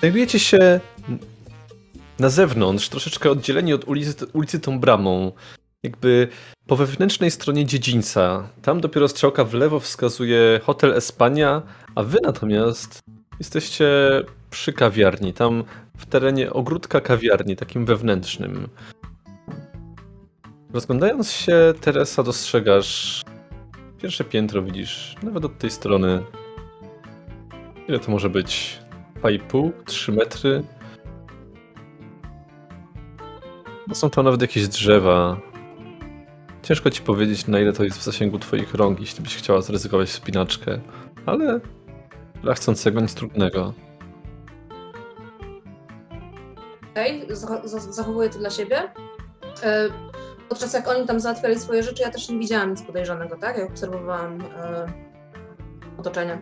Znajdujecie się na zewnątrz, troszeczkę oddzieleni od ulicy, ulicy tą bramą. Jakby po wewnętrznej stronie dziedzińca. Tam dopiero strzałka w lewo wskazuje Hotel Espania, a wy natomiast jesteście przy kawiarni. Tam w terenie ogródka kawiarni, takim wewnętrznym. Rozglądając się, Teresa, dostrzegasz pierwsze piętro, widzisz, nawet od tej strony. Ile to może być? 2,5? 3 metry? No są tam nawet jakieś drzewa. Ciężko ci powiedzieć, na ile to jest w zasięgu twoich rąk, jeśli byś chciała zryzykować wspinaczkę, ale dla chcącego nic trudnego. Okej, okay, zachowuję to dla siebie. E, podczas jak oni tam załatwiali swoje rzeczy, ja też nie widziałam nic podejrzanego, tak? Jak obserwowałam e, otoczenie.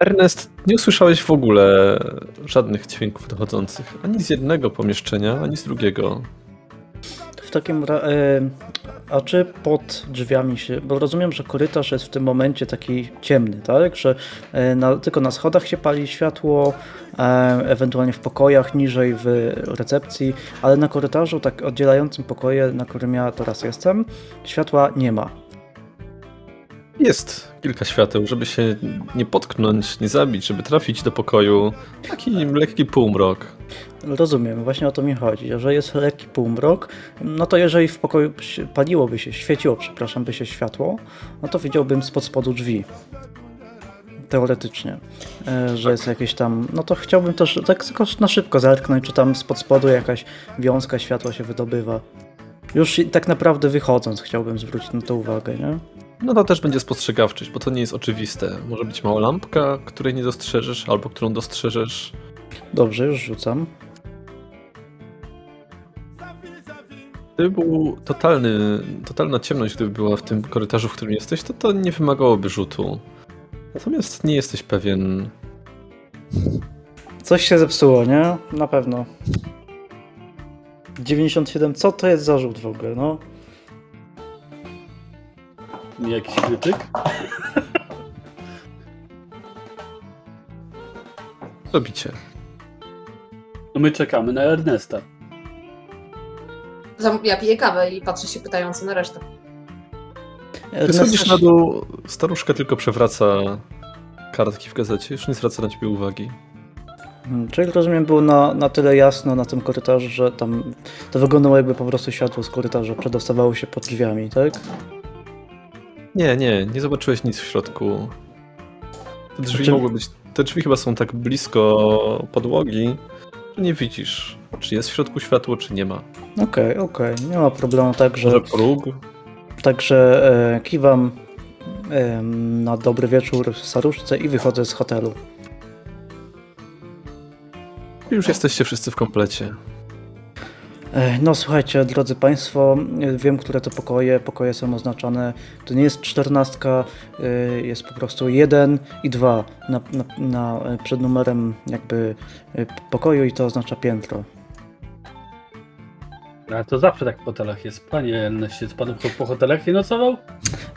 Ernest, nie usłyszałeś w ogóle żadnych dźwięków dochodzących ani z jednego pomieszczenia, ani z drugiego. W takim razie, a czy pod drzwiami się, bo rozumiem, że korytarz jest w tym momencie taki ciemny, tak? Że e, na, tylko na schodach się pali światło, e, ewentualnie w pokojach niżej w recepcji, ale na korytarzu, tak oddzielającym pokoje, na którym ja teraz jestem, światła nie ma. Jest kilka świateł, żeby się nie potknąć, nie zabić, żeby trafić do pokoju. Taki lekki półmrok. Rozumiem, właśnie o to mi chodzi. Że jest lekki półmrok, no to jeżeli w pokoju paliłoby się, świeciło, przepraszam, by się światło, no to widziałbym spod spodu drzwi. Teoretycznie, e, że jest jakieś tam. No to chciałbym też tak tylko na szybko zerknąć, czy tam spod spodu jakaś wiązka światła się wydobywa. Już tak naprawdę wychodząc, chciałbym zwrócić na to uwagę, nie? No to też będzie spostrzegawczość, bo to nie jest oczywiste. Może być mała lampka, której nie dostrzeżesz, albo którą dostrzeżesz. Dobrze, już rzucam. Gdyby był totalny, totalna ciemność, gdyby była w tym korytarzu, w którym jesteś, to to nie wymagałoby rzutu. Natomiast nie jesteś pewien. Coś się zepsuło, nie? Na pewno. 97, co to jest za rzut w ogóle, no? Nie jakiś krytyk? Robicie. No my czekamy na Ernesta. Ja piję kawę i patrzę się pytająco na resztę. Ty schodzisz na dół, staruszka tylko przewraca kartki w gazecie, już nie zwraca na ciebie uwagi. Hmm, czyli rozumiem, było na, na tyle jasno na tym korytarzu, że tam to wyglądało jakby po prostu światło z korytarza przedostawało się pod drzwiami, tak? Nie, nie, nie zobaczyłeś nic w środku. Te drzwi znaczy... mogły być. Te drzwi chyba są tak blisko podłogi, że nie widzisz, czy jest w środku światło, czy nie ma. Okej, okay, okej, okay. nie ma problemu, także. Może próg? Także e, kiwam e, na dobry wieczór staruszce i wychodzę z hotelu. Już jesteście wszyscy w komplecie. E, no słuchajcie, drodzy Państwo, wiem, które to pokoje, pokoje są oznaczone, to nie jest czternastka, e, jest po prostu jeden i dwa na, na, na, przed numerem jakby e, pokoju i to oznacza piętro. A to zawsze tak w hotelach jest. Panie Erneście, pan po hotelach nie nocował?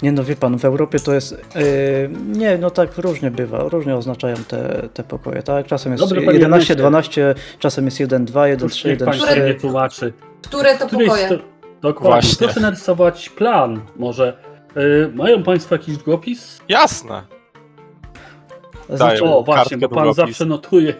Nie no, wie pan, w Europie to jest... Yy, nie, no tak różnie bywa, różnie oznaczają te, te pokoje, tak? Czasem jest Dobry, 11, 12, czasem jest 1, 2, 1, 3, 1, 4. nie tłumaczy. Które to Któryś pokoje? To, dokładnie. Właśnie. Proszę narysować plan. Może yy, mają państwo jakiś długopis? Jasne. Znaczy, o, właśnie, bo pan długopis. zawsze notuje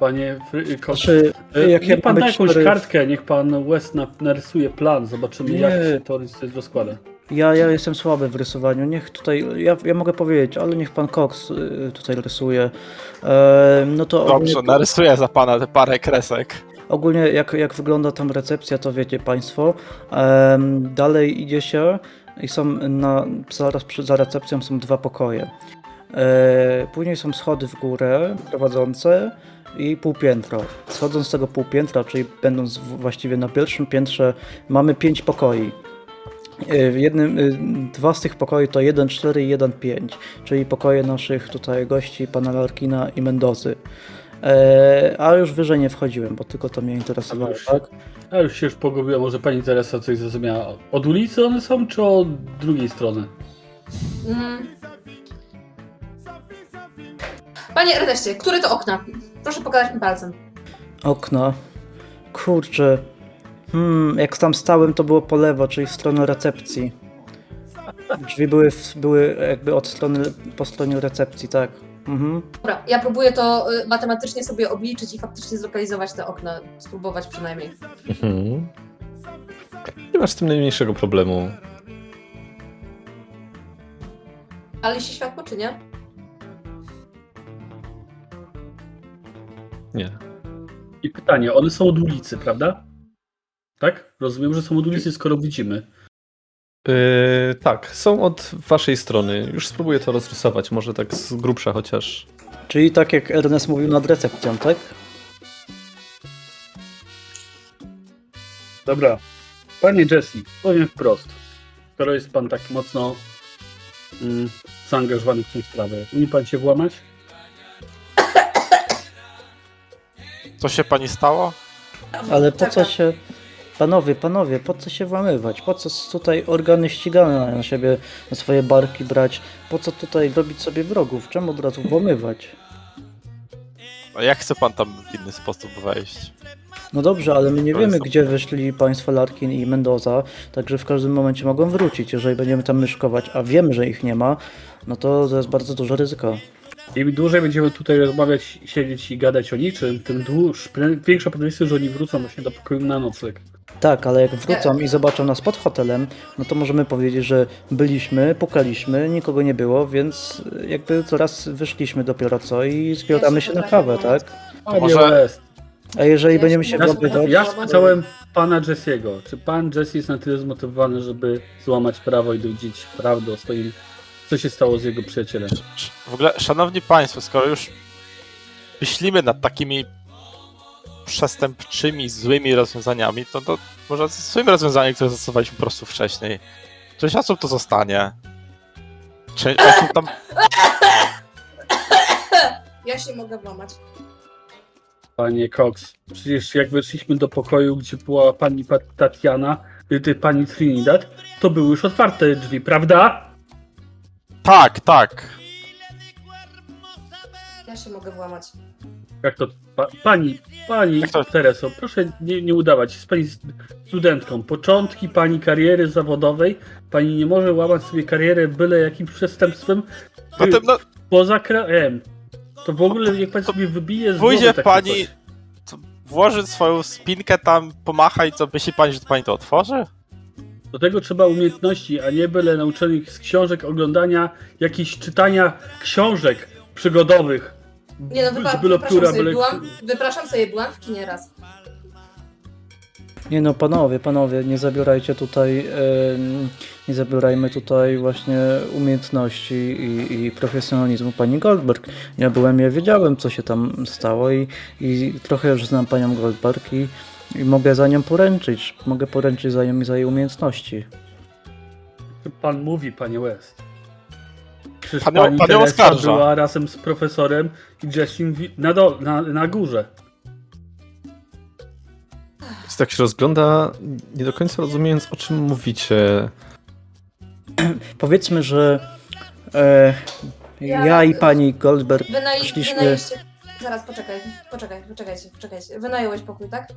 Panie Koszy, znaczy, jak niech pan da jakąś cztery... kartkę, niech pan West narysuje plan, zobaczymy nie. jak to rozkłada. Ja, ja jestem słaby w rysowaniu, niech tutaj, ja, ja mogę powiedzieć, ale niech pan Cox y, tutaj rysuje. E, no to Dobrze, ogólnie... narysuję za pana te parę kresek. Ogólnie jak, jak wygląda tam recepcja, to wiecie państwo. E, dalej idzie się i są na, zaraz za recepcją są dwa pokoje. E, później są schody w górę prowadzące i półpiętro. Schodząc z tego półpiętra, czyli będąc właściwie na pierwszym piętrze, mamy pięć pokoi. W jednym, e, dwa z tych pokoi to 1.4 i 1.5, czyli pokoje naszych tutaj gości, pana Larkina i Mendozy. E, a już wyżej nie wchodziłem, bo tylko to mnie interesowało, a tak? A już się już pogubiłem, może pani Teresa coś zrozumiała. Od ulicy one są, czy od drugiej strony? Mm. Panie Erneście, które to okna? Proszę pokazać mi palcem. Okno. Kurczę. Hmm, jak tam stałem, to było po lewo, czyli w stronę recepcji. Drzwi były, w, były jakby od strony, po stronie recepcji, tak. Mhm. Dobra, ja próbuję to y, matematycznie sobie obliczyć i faktycznie zlokalizować te okna. Spróbować przynajmniej. Mhm. Nie masz z tym najmniejszego problemu. Ale się światło, czy nie? Nie. I pytanie, one są od ulicy, prawda? Tak? Rozumiem, że są od ulicy, skoro widzimy. Yy, tak, są od waszej strony. Już spróbuję to rozrysować, może tak z grubsza chociaż. Czyli tak jak Ernest mówił nad recepcją, tak? Dobra. Panie Jesse, powiem wprost. Skoro jest pan tak mocno mm, zaangażowany w tę sprawę, umie pan się włamać? Co się pani stało? Ale po co się... Panowie, panowie, po co się włamywać? Po co tutaj organy ścigane na siebie, na swoje barki brać? Po co tutaj robić sobie wrogów? Czemu od razu włamywać? A jak chce pan tam w inny sposób wejść? No dobrze, ale my nie To wiemy, gdzie wyszli państwo Larkin i Mendoza, także w każdym momencie mogą wrócić. Jeżeli będziemy tam myszkować, a wiemy, że ich nie ma, no to to jest bardzo duże ryzyko. Im dłużej będziemy tutaj rozmawiać, siedzieć i gadać o niczym, tym dłuż, większa prawdopodobieństwo, że oni wrócą właśnie do pokoju na nocleg. Tak, ale jak wrócą i zobaczą nas pod hotelem, no to możemy powiedzieć, że byliśmy, pukaliśmy, nikogo nie było, więc jakby coraz wyszliśmy dopiero co i zbieramy się na kawę, tak? Panie może- A jeżeli będziemy się Ja, włamywać, ja spytałem pana Jesse'ego, czy pan Jesse jest na tyle zmotywowany, żeby złamać prawo i dowiedzieć prawdę o swoim, co się stało z jego przyjacielem. W ogóle, szanowni państwo, skoro już myślimy nad takimi przestępczymi, złymi rozwiązaniami, to, to może złym rozwiązaniem, które zastosowaliśmy po prostu wcześniej. Część osób to zostanie. Część osób tam... Ja się mogę włamać. Panie Cox, przecież jak weszliśmy do pokoju, gdzie była pani Pa- Tatiana, y, ty, pani Trinidad, to były już otwarte drzwi, prawda? Tak, tak. Ja się mogę włamać. Jak to? Pa, pani, pani Jak to? Tereso, proszę nie, nie udawać. Jest pani studentką. Początki pani kariery zawodowej. Pani nie może łamać sobie karierę byle jakim przestępstwem No, to, no, poza krajem. To w ogóle jak pani sobie wybije z Pójdzie głowy takie pani, coś. to włoży swoją spinkę tam, pomacha i co, myśli pani, że to pani to otworzy? Do tego trzeba umiejętności, a nie byle nauczonych z książek, oglądania, jakichś czytania książek przygodowych. Nie no, wypa- Byle wypraszam, pióra, sobie, byle... byłam, wypraszam sobie, byłam w kinie raz. Nie no, panowie, panowie, nie zabierajcie tutaj, nie zabierajmy tutaj właśnie umiejętności i, i profesjonalizmu pani Goldberg. Ja byłem, ja wiedziałem, co się tam stało i, i trochę już znam panią Goldberg i, i mogę za nią poręczyć. Mogę poręczyć za nią i za jej umiejętności. Pan mówi, panie West. Przecież Pan pani pan Teresa była razem z profesorem i Jessim na, do, na, na górze. Tak się rozgląda, nie do końca rozumiejąc, o czym mówicie. Powiedzmy, że e, Ja- ja i pani Goldberg Wynaj- Poszliśmy-. Zaraz, poczekaj, poczekaj, poczekajcie, poczekajcie. Wynająłeś pokój, tak?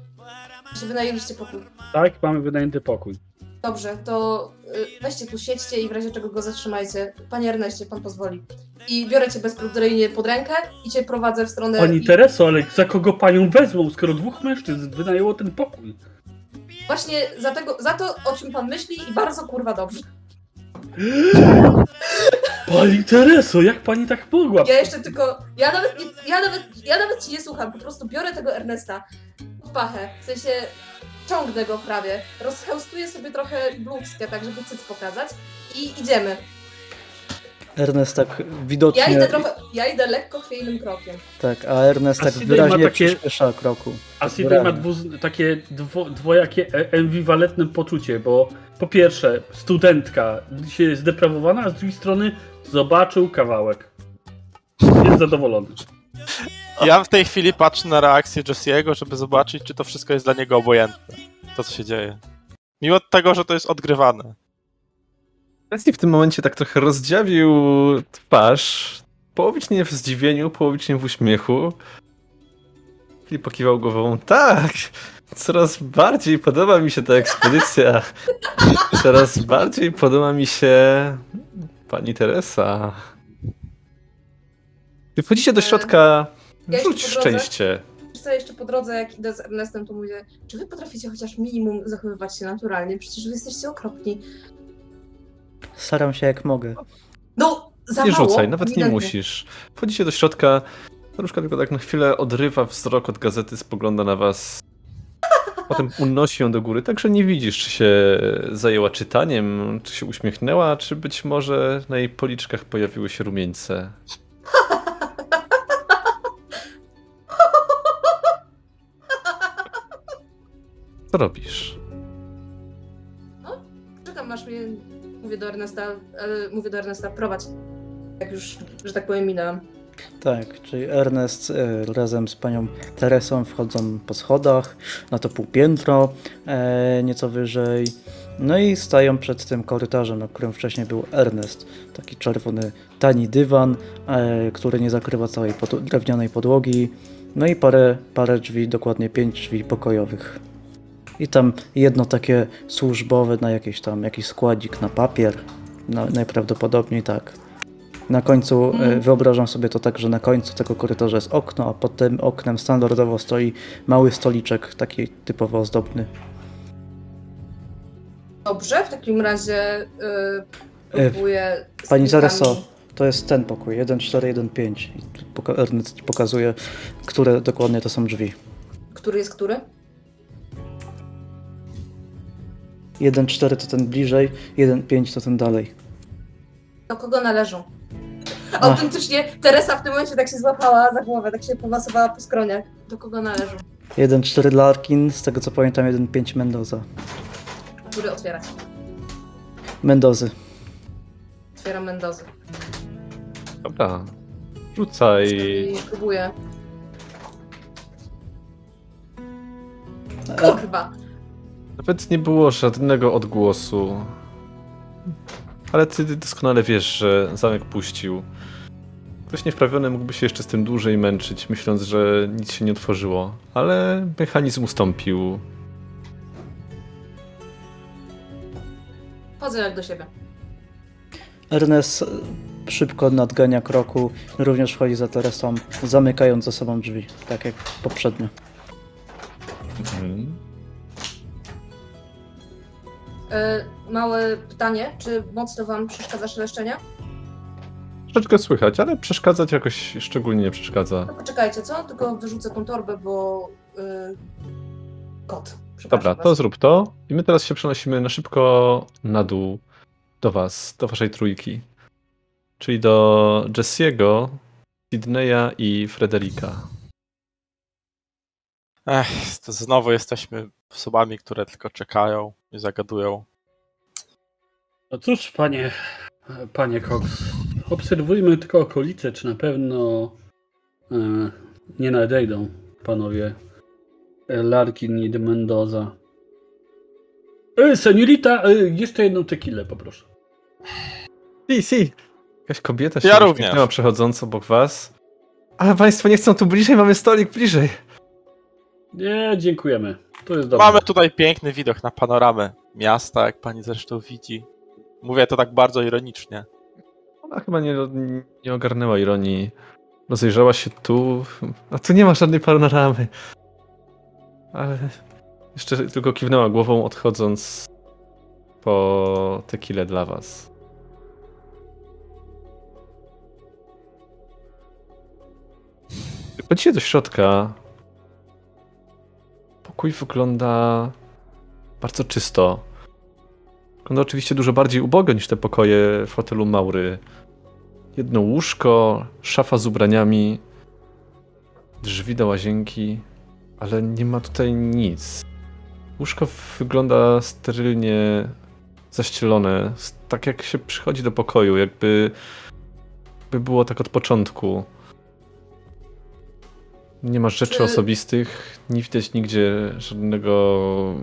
Czy wynajęliście pokój? Tak, mamy wynajęty pokój. Dobrze, to y, weźcie tu, siedźcie i w razie czego go zatrzymajcie. Panie Erneście, pan pozwoli. I biorę cię bezprodryjnie pod rękę i cię prowadzę w stronę... Pani i... Tereso, ale za kogo panią wezmą, skoro dwóch mężczyzn wynajęło ten pokój? Właśnie za, tego, za to, o czym pan myśli i bardzo kurwa dobrze. Pani Tereso, jak pani tak mogła? Ja jeszcze tylko... Ja nawet, nie, ja nawet, ja nawet ci nie słucham, po prostu biorę tego Ernesta pod pachę, w sensie ciągnę go prawie, rozchełstuję sobie trochę bluzkę, tak żeby cyc pokazać i idziemy. Ernest tak Ja widocznie, idę trochę, ja idę lekko chwiejnym krokiem. tak, a Ernest A tak Sidney wyraźnie ma takie- przyspiesza kroku. A Sidney ma dwu, takie dwo, dwojakie e- ambiwalentne poczucie, bo po pierwsze studentka się zdeprawowana, a z drugiej strony zobaczył kawałek. Jest zadowolony. Ja w tej chwili patrzę na reakcję Jesse'ego, żeby zobaczyć, czy to wszystko jest dla niego obojętne. To, co się dzieje. Mimo tego, że to jest odgrywane. Leslie w tym momencie tak trochę rozdziawił twarz, połowicznie w zdziwieniu, połowicznie w uśmiechu. Filip pokiwał głową. Tak! Coraz bardziej podoba mi się ta ekspedycja. Coraz bardziej podoba mi się pani Teresa. Gdy wchodzicie do środka, Ja rzuć szczęście. Wiesz co, jeszcze po drodze, jak idę z Ernestem, to mówię, czy wy potraficie chociaż minimum zachowywać się naturalnie? Przecież wy jesteście okropni. Staram się jak mogę. No, za Nie mało, rzucaj, nawet nie ewidentnie. musisz. Wchodzicie do środka, Różka tylko tak na chwilę odrywa wzrok od gazety, spogląda na was. Potem unosi ją do góry, tak że nie widzisz, czy się zajęła czytaniem, czy się uśmiechnęła, czy być może na jej policzkach pojawiły się rumieńce. Co robisz? Czekam, masz mnie, mówię do Ernesta, ale mówię do Ernesta, prowadź. Jak już, że tak powiem, minęłam. Tak, czyli Ernest e, razem z panią Teresą wchodzą po schodach na to półpiętro, e, nieco wyżej. No i stają przed tym korytarzem, na którym wcześniej był Ernest. Taki czerwony, tani dywan, e, który nie zakrywa całej drewnianej podłogi. No i parę, parę drzwi, dokładnie pięć drzwi pokojowych. I tam jedno takie służbowe na jakiś tam, jakiś składzik na papier. No, najprawdopodobniej tak. Na końcu, e, Mhm. wyobrażam sobie to tak, że na końcu tego korytarza jest okno, a pod tym oknem standardowo stoi mały stoliczek, taki typowo ozdobny. Dobrze, w takim razie yy, próbuję... Pani Zareso, to jest ten pokój, 1415. I tu poka- Ernest ci pokazuje, które dokładnie to są drzwi. Który jest który? 1.4 to ten bliżej, 1.5 to ten dalej. Do kogo należą? Ach. Autentycznie Teresa w tym momencie tak się złapała za głowę, tak się pomasowała po skronie. Do kogo należą? 1.4 Larkin, z tego co pamiętam 1.5 Mendoza. Który otwierać? Mendozy. Otwieram Mendozy. Dobra. Rzucaj. I próbuję. E, Kurwa! Nawet nie było żadnego odgłosu. Ale ty doskonale wiesz, że zamek puścił. Ktoś niewprawiony mógłby się jeszcze z tym dłużej męczyć, myśląc, że nic się nie otworzyło. Ale mechanizm ustąpił. Chodzę jak do siebie. Ernest szybko nadgania kroku, również wchodzi za Teresą, zamykając za sobą drzwi, tak jak poprzednio. Mhm. E, małe pytanie, czy mocno wam przeszkadza szeleszczenie? Troszeczkę słychać, ale przeszkadzać jakoś szczególnie nie przeszkadza. No poczekajcie, co? Tylko wyrzucę tą torbę, bo... y, kot. Przepraszam Dobra, was. to zrób to. I my teraz się przenosimy na szybko na dół do was, do waszej trójki. Czyli do Jessiego, Sydneya i Frederika. Ech, to znowu jesteśmy osobami, które tylko czekają i zagadują. No cóż, panie, panie Cox, obserwujmy tylko okolice, czy na pewno e, nie nadejdą panowie e, Larkin i de Mendoza. E, seniorita, e, jeszcze jedną tequilę poproszę. Si, si. Jakaś kobieta się Ja również. przechodząc obok was. Ale państwo nie chcą tu bliżej, mamy stolik bliżej. Nie, dziękujemy. To jest dobre. Mamy tutaj piękny widok na panoramę miasta, jak pani zresztą widzi. Mówię to tak bardzo ironicznie. Ona chyba nie, nie ogarnęła ironii. Rozejrzała się tu, a tu nie ma żadnej panoramy. Ale jeszcze tylko kiwnęła głową, odchodząc po tequilę dla was. Wchodzicie do środka. Pokój wygląda bardzo czysto. Wygląda oczywiście dużo bardziej ubogo niż te pokoje w hotelu Maury. Jedno łóżko, szafa z ubraniami, drzwi do łazienki, ale nie ma tutaj nic. Łóżko wygląda sterylnie zaścielone, tak jak się przychodzi do pokoju, jakby by było tak od początku. Nie ma rzeczy Czy- osobistych, nie widać nigdzie żadnego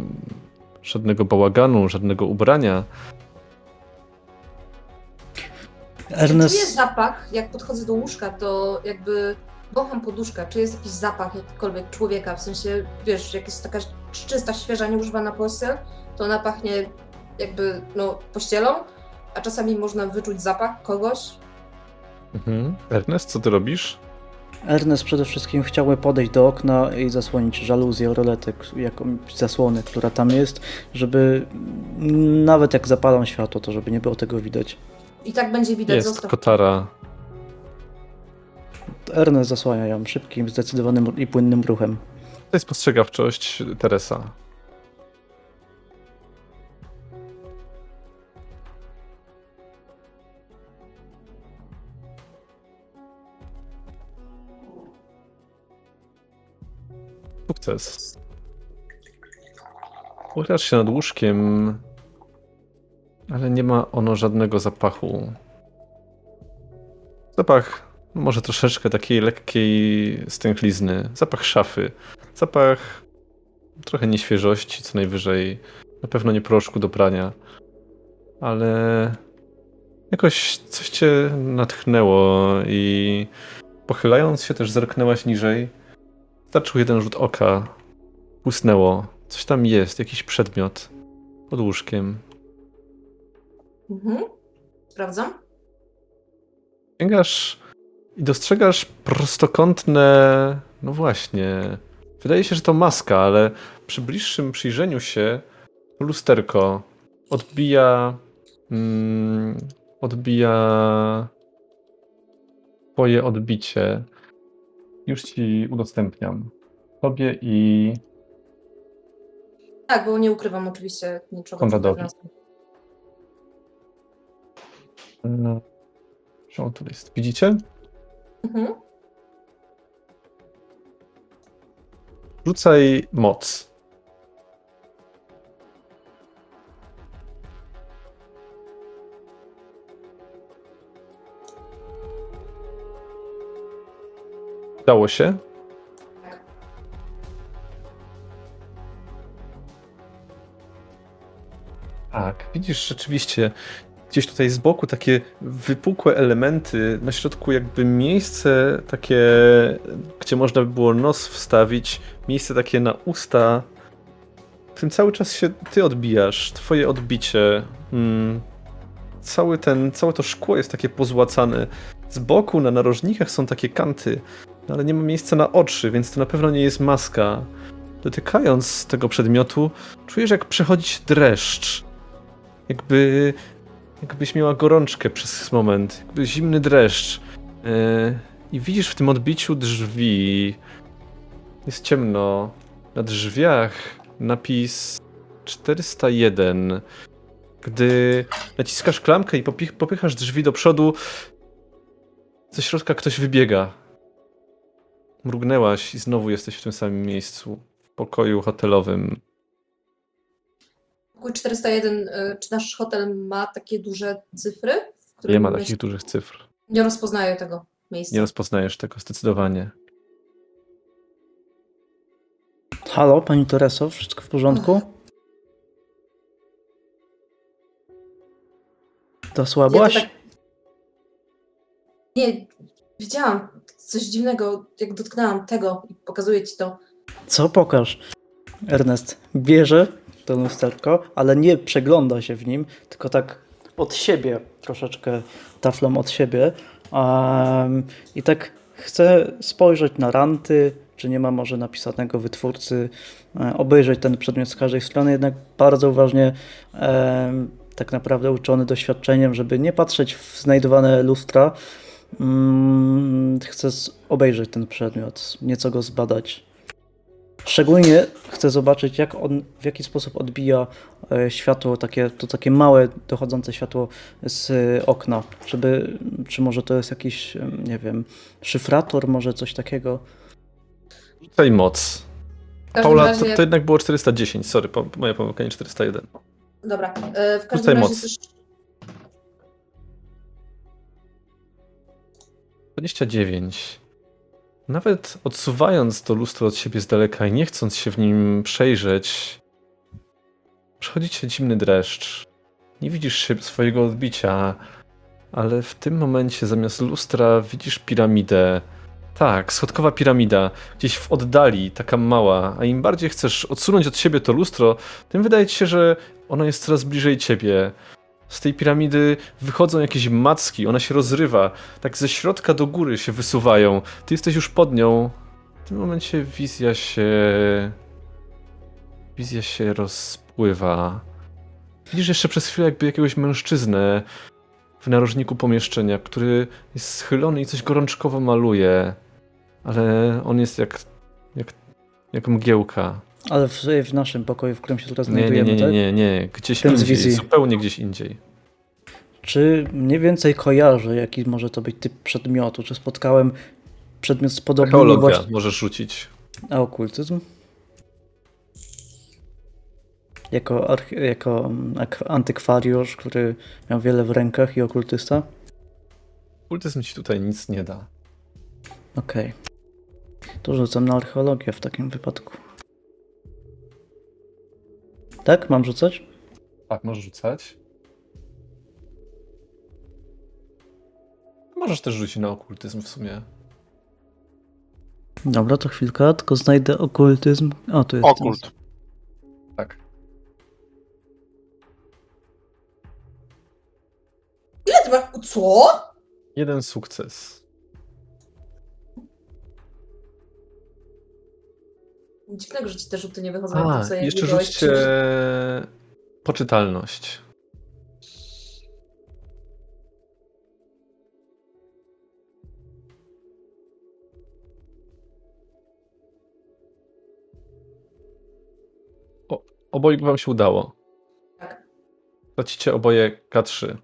żadnego bałaganu, żadnego ubrania. Czy czuję Ernest, zapach, jak podchodzę do łóżka, to jakby wącham poduszkę, czy jest jakiś zapach jakikolwiek człowieka, w sensie, wiesz, jak jest taka czysta, świeża, nieużywana pościel, to ona pachnie jakby, no, pościelą, a czasami można wyczuć zapach kogoś. Mhm. Ernest, co ty robisz? Ernest przede wszystkim chciałby podejść do okna i zasłonić żaluzję, roletę, jakąś zasłonę, która tam jest, żeby nawet jak zapalą światło, to żeby nie było tego widać. I tak będzie widać, Jest zostaw. kotara. Ernest zasłania ją szybkim, zdecydowanym i płynnym ruchem. To jest postrzegawczość Teresa. Sukces. Uchylasz się nad łóżkiem, ale nie ma ono żadnego zapachu. Zapach może troszeczkę takiej lekkiej stęchlizny. Zapach szafy. Zapach trochę nieświeżości, co najwyżej. Na pewno nie proszku do prania. Ale jakoś coś cię natchnęło i pochylając się też zerknęłaś niżej. Starczył jeden rzut oka. Błysnęło. Coś tam jest, jakiś przedmiot. Pod łóżkiem. Mhm. Sprawdzam. Sięgasz i dostrzegasz prostokątne. No właśnie. Wydaje się, że to maska, ale przy bliższym przyjrzeniu się lusterko odbija. Mm, odbija. Twoje odbicie. Już ci udostępniam. Tobie i Tak, bo nie ukrywam oczywiście niczego. Konradowi. Nas. No. Tu jest? Widzicie? Mhm. Rzucaj moc. Dało się? Tak, widzisz rzeczywiście gdzieś tutaj z boku takie wypukłe elementy, na środku jakby miejsce takie, gdzie można by było nos wstawić, miejsce takie na usta. W tym cały czas się ty odbijasz, twoje odbicie. Mm. Cały ten, całe to szkło jest takie pozłacane. Z boku na narożnikach są takie kanty, no ale nie ma miejsca na oczy, więc to na pewno nie jest maska. Dotykając tego przedmiotu, czujesz jak przechodzić dreszcz. Jakby jakbyś miała gorączkę przez moment, jakby zimny dreszcz. Yy, I widzisz w tym odbiciu drzwi. Jest ciemno. Na drzwiach napis 401. Gdy naciskasz klamkę i popychasz drzwi do przodu, ze środka ktoś wybiega. Mrugnęłaś i znowu jesteś w tym samym miejscu. W pokoju hotelowym. Pokój 401, y, czy nasz hotel ma takie duże cyfry? Nie ma takich dużych cyfr. Nie rozpoznaję tego miejsca. Nie rozpoznajesz tego zdecydowanie. Halo, pani Tereso, wszystko w porządku? To słabłaś? Ja tak- Nie, widziałam coś dziwnego, jak dotknęłam tego i pokazuję ci to. Co pokaż? Ernest bierze to lusterko, ale nie przegląda się w nim, tylko tak od siebie, troszeczkę taflą od siebie. em, I tak chce spojrzeć na ranty, czy nie ma może napisanego wytwórcy, e, obejrzeć ten przedmiot z każdej strony, jednak bardzo uważnie tak naprawdę uczony doświadczeniem, żeby nie patrzeć w znajdowane lustra, chce z- obejrzeć ten przedmiot, nieco go zbadać. Szczególnie chcę zobaczyć, jak on, w jaki sposób odbija e, światło, takie, to takie małe, dochodzące światło z e, okna. Żeby, czy może to jest jakiś, em, nie wiem, szyfrator, może coś takiego. Rzucaj moc. Paula, razie, to, to jednak było 410, sorry, po, moja pomyłka, nie 401. Dobra, y, w każdym Rzucaj razie moc. też 29. Nawet odsuwając to lustro od siebie z daleka i nie chcąc się w nim przejrzeć, przechodzi cię zimny dreszcz. Nie widzisz się swojego odbicia, ale w tym momencie zamiast lustra widzisz piramidę. Tak, schodkowa piramida, gdzieś w oddali, taka mała, a im bardziej chcesz odsunąć od siebie to lustro, tym wydaje ci się, że ono jest coraz bliżej ciebie. Z tej piramidy wychodzą jakieś macki, ona się rozrywa, tak ze środka do góry się wysuwają. Ty jesteś już pod nią. W tym momencie wizja się. Wizja się rozpływa. Widzisz jeszcze przez chwilę jakby jakiegoś mężczyznę w narożniku pomieszczenia, który jest schylony i coś gorączkowo maluje. Ale on jest jak. jak, jak mgiełka. Ale w, w naszym pokoju, w którym się teraz Nie, nie, znajdujemy, nie, nie, tak? nie, nie. Gdzieś Ten indziej. wizji. Zupełnie gdzieś indziej. Czy mniej więcej kojarzę, jaki może to być typ przedmiotu? Czy spotkałem przedmiot z podobnymi Archeologia właśnie... możesz rzucić. A okultyzm? Jako, arche... jako mm, antykwariusz, który miał wiele w rękach i okultysta? Kultyzm ci tutaj nic nie da. Okej. To rzucam na archeologię w takim wypadku. Tak? Mam rzucać? Tak, możesz rzucać. Możesz też rzucić na okultyzm w sumie. Dobra, to chwilka, tylko znajdę okultyzm. O, tu jest. Okult. Tak. Ile ty masz? Co? Jeden sukces. Dziwnego, że ci te rzuty nie wychodzą. A, sobie jeszcze rzućcie poczytalność. O, obojgu wam się udało. Tak. Tracicie oboje K3.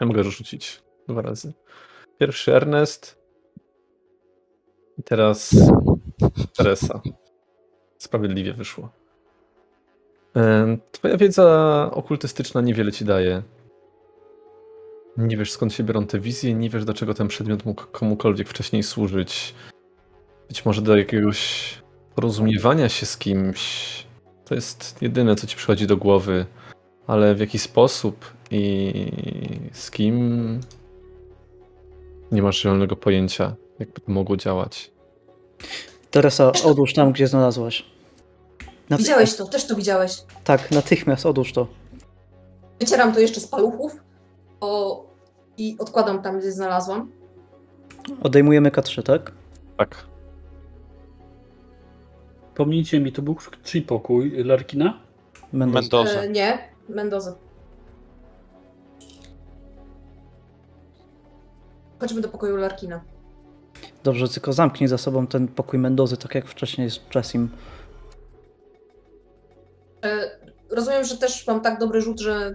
Ja mogę rzucić dwa razy. Pierwszy Ernest. I teraz Teresa. Sprawiedliwie wyszło. Em, Twoja wiedza okultystyczna niewiele ci daje. Nie wiesz skąd się biorą te wizje, nie wiesz do czego ten przedmiot mógł komukolwiek wcześniej służyć. Być może do jakiegoś porozumiewania się z kimś. To jest jedyne, co ci przychodzi do głowy. Ale w jaki sposób i z kim nie masz zielonego pojęcia, jakby to mogło działać. Teresa, odłóż tam, gdzie znalazłaś. Naty- Widziałeś to, też to widziałeś. Tak, natychmiast odłóż to. Wycieram to jeszcze z paluchów o, i odkładam tam, gdzie znalazłam. Odejmujemy K3, tak? Tak. Pomnijcie mi, to był czyj pokój? Larkina? Mendoza. Mendoza. E, nie, Mendoza. Chodźmy do pokoju Larkina. Dobrze, tylko zamknij za sobą ten pokój Mendozy, tak jak wcześniej z Jessim. E, rozumiem, że też mam tak dobry rzut, że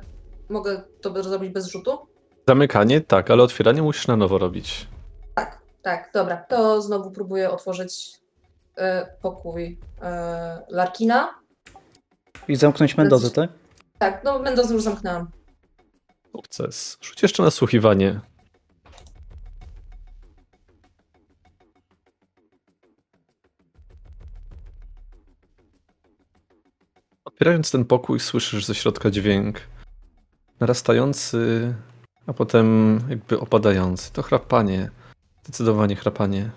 mogę to zrobić bez rzutu? Zamykanie, tak, ale otwieranie musisz na nowo robić. Tak, tak, dobra. To znowu próbuję otworzyć e, pokój e, Larkina. I zamknąć Mendozę, tak? Tak, no Mendozę już zamknęłam. Sukces. Rzuć jeszcze nasłuchiwanie. Otwierając ten pokój, słyszysz ze środka dźwięk narastający, a potem jakby opadający. To chrapanie. Zdecydowanie chrapanie.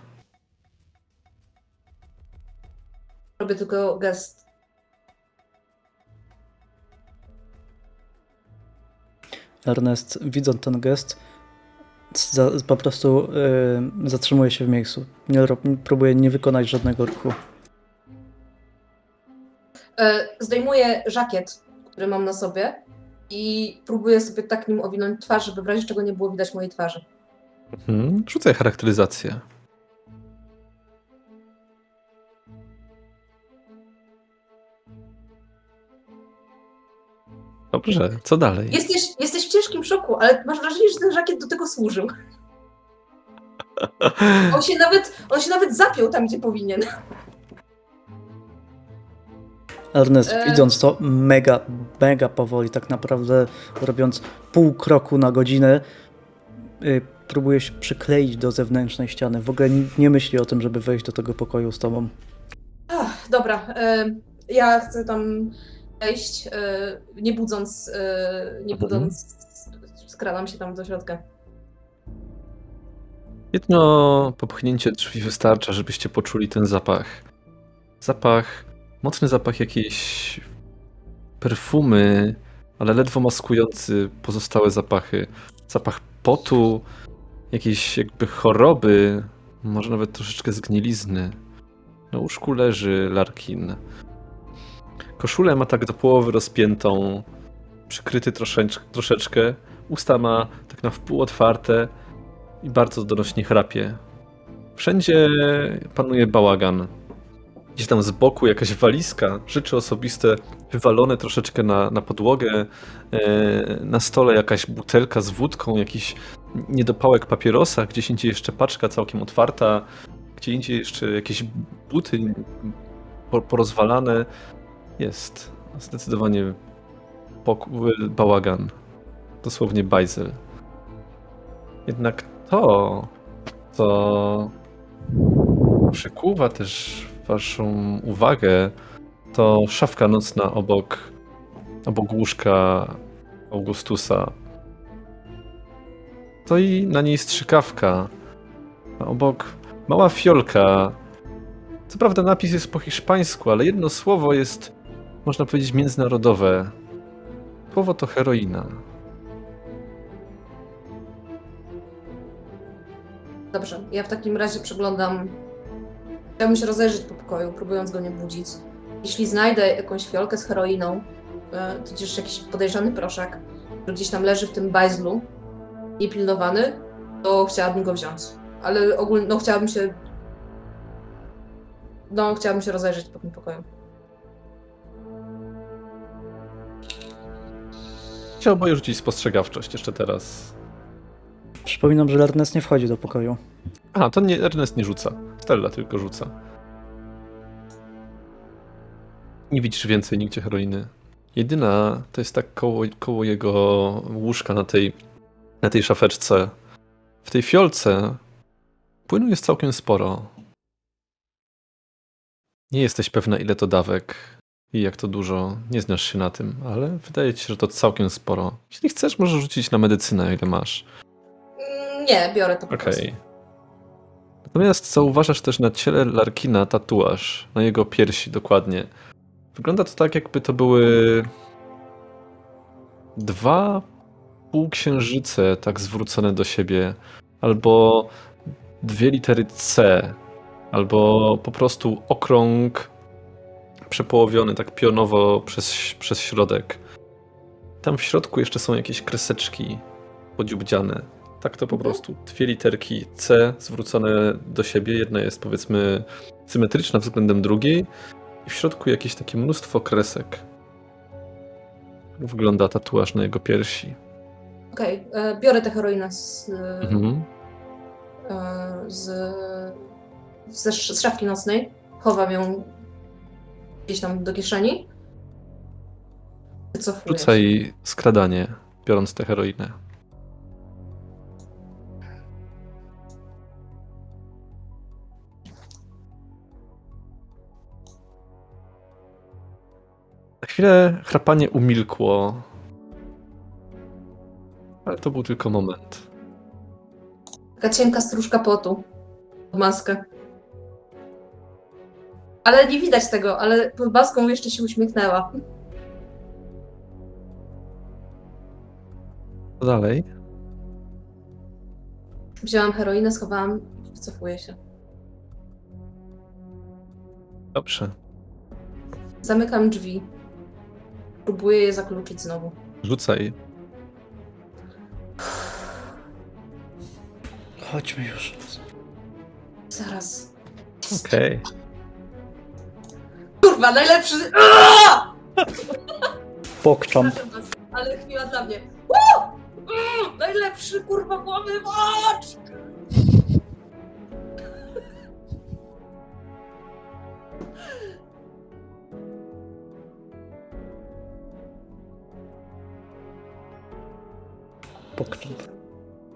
Robię tylko gest. Ernest, widząc ten gest, za, po prostu y, zatrzymuje się w miejscu. Nie, próbuje nie wykonać żadnego ruchu. E, zdejmuję żakiet, który mam na sobie i próbuję sobie tak nim owinąć twarz, żeby w razie czego nie było widać mojej twarzy. Mhm. Rzucaj charakteryzację. Dobrze, co dalej? Jesteś, jesteś w ciężkim szoku, ale masz wrażenie, że ten żakiet do tego służył. On się nawet, on się nawet zapiął tam, gdzie powinien. Ernest, E. widząc to mega, mega powoli, tak naprawdę robiąc pół kroku na godzinę, y, próbuje się przykleić do zewnętrznej ściany. W ogóle nie- myśli o tym, żeby wejść do tego pokoju z tobą. Ach, dobra, ja chcę tam wejść, e, nie budząc, e, nie Mhm. budząc, skradam się tam do środka. Jedno popchnięcie drzwi wystarcza, żebyście poczuli ten zapach. Zapach, mocny zapach jakiejś perfumy, ale ledwo maskujący pozostałe zapachy. Zapach potu, jakiejś jakby choroby, może nawet troszeczkę zgnilizny. Na łóżku leży Larkin. Koszulę ma tak do połowy rozpiętą, przykryty troszecz, troszeczkę. Usta ma tak na wpół otwarte i bardzo donośnie chrapie. Wszędzie panuje bałagan. Gdzieś tam z boku jakaś walizka, rzeczy osobiste wywalone troszeczkę na, na podłogę. E, na stole jakaś butelka z wódką, jakiś niedopałek papierosa, gdzieś indziej jeszcze paczka całkiem otwarta, gdzie indziej jeszcze jakieś buty po- porozwalane. Jest zdecydowanie bałagan. Dosłownie bajzel. Jednak to, co przykuwa też waszą uwagę, to szafka nocna obok, obok łóżka Augustusa. To i na niej strzykawka, a obok mała fiolka. Co prawda napis jest po hiszpańsku, ale jedno słowo jest, można powiedzieć, międzynarodowe. Słowo to heroina. Dobrze, ja w takim razie przeglądam. Chciałbym się rozejrzeć po pokoju, próbując go nie budzić. Jeśli znajdę jakąś fiolkę z heroiną, e, tudzież jakiś podejrzany proszek, który gdzieś tam leży w tym bajzlu, niepilnowany, to chciałabym go wziąć. Ale ogólnie, no chciałabym się... No, chciałabym się rozejrzeć po tym pokoju. Chciałbym rzucić spostrzegawczość jeszcze teraz. Przypominam, że Ernest nie wchodzi do pokoju. A, to nie, Ernest nie rzuca. Stella tylko rzuca. Nie widzisz więcej nigdzie heroiny. Jedyna to jest tak koło, koło jego łóżka na tej, na tej szafeczce. W tej fiolce płynu jest całkiem sporo. Nie jesteś pewna ile to dawek i jak to dużo. Nie znasz się na tym, ale wydaje ci się, że to całkiem sporo. Jeśli chcesz, możesz rzucić na medycynę, ile masz. Nie, biorę to po Okej. prostu. Natomiast zauważasz też na ciele Larkina tatuaż, na jego piersi dokładnie. Wygląda to tak, jakby to były dwa półksiężyce tak zwrócone do siebie, albo dwie litery C, albo po prostu okrąg przepołowiony tak pionowo przez, przez środek. Tam w środku jeszcze są jakieś kreseczki podziubdziane. Tak to po Mhm. prostu. Dwie literki C zwrócone do siebie. Jedna jest powiedzmy symetryczna względem drugiej. I w środku jakieś takie mnóstwo kresek. Wygląda tatuaż na jego piersi. Okej, e, biorę tę heroinę z, Mhm. e, z, sz- z szafki nocnej. Chowam ją gdzieś tam do kieszeni. Wycofuję. Rzucaj skradanie, biorąc tę heroinę. Chwilę chrapanie umilkło. Ale to był tylko moment. Taka cienka stróżka potu. Maskę. Ale nie widać tego, ale pod maską jeszcze się uśmiechnęła. Co dalej? Wzięłam heroinę, schowałam i wycofuję się. Dobrze. Zamykam drzwi. Próbuję je zakluczyć znowu. Rzucaj. Chodźmy już. Zaraz. Okej. Kurwa, najlepszy... Pokczam. Ale chwila dla mnie. Mm, Najlepszy kurwa włamywacz!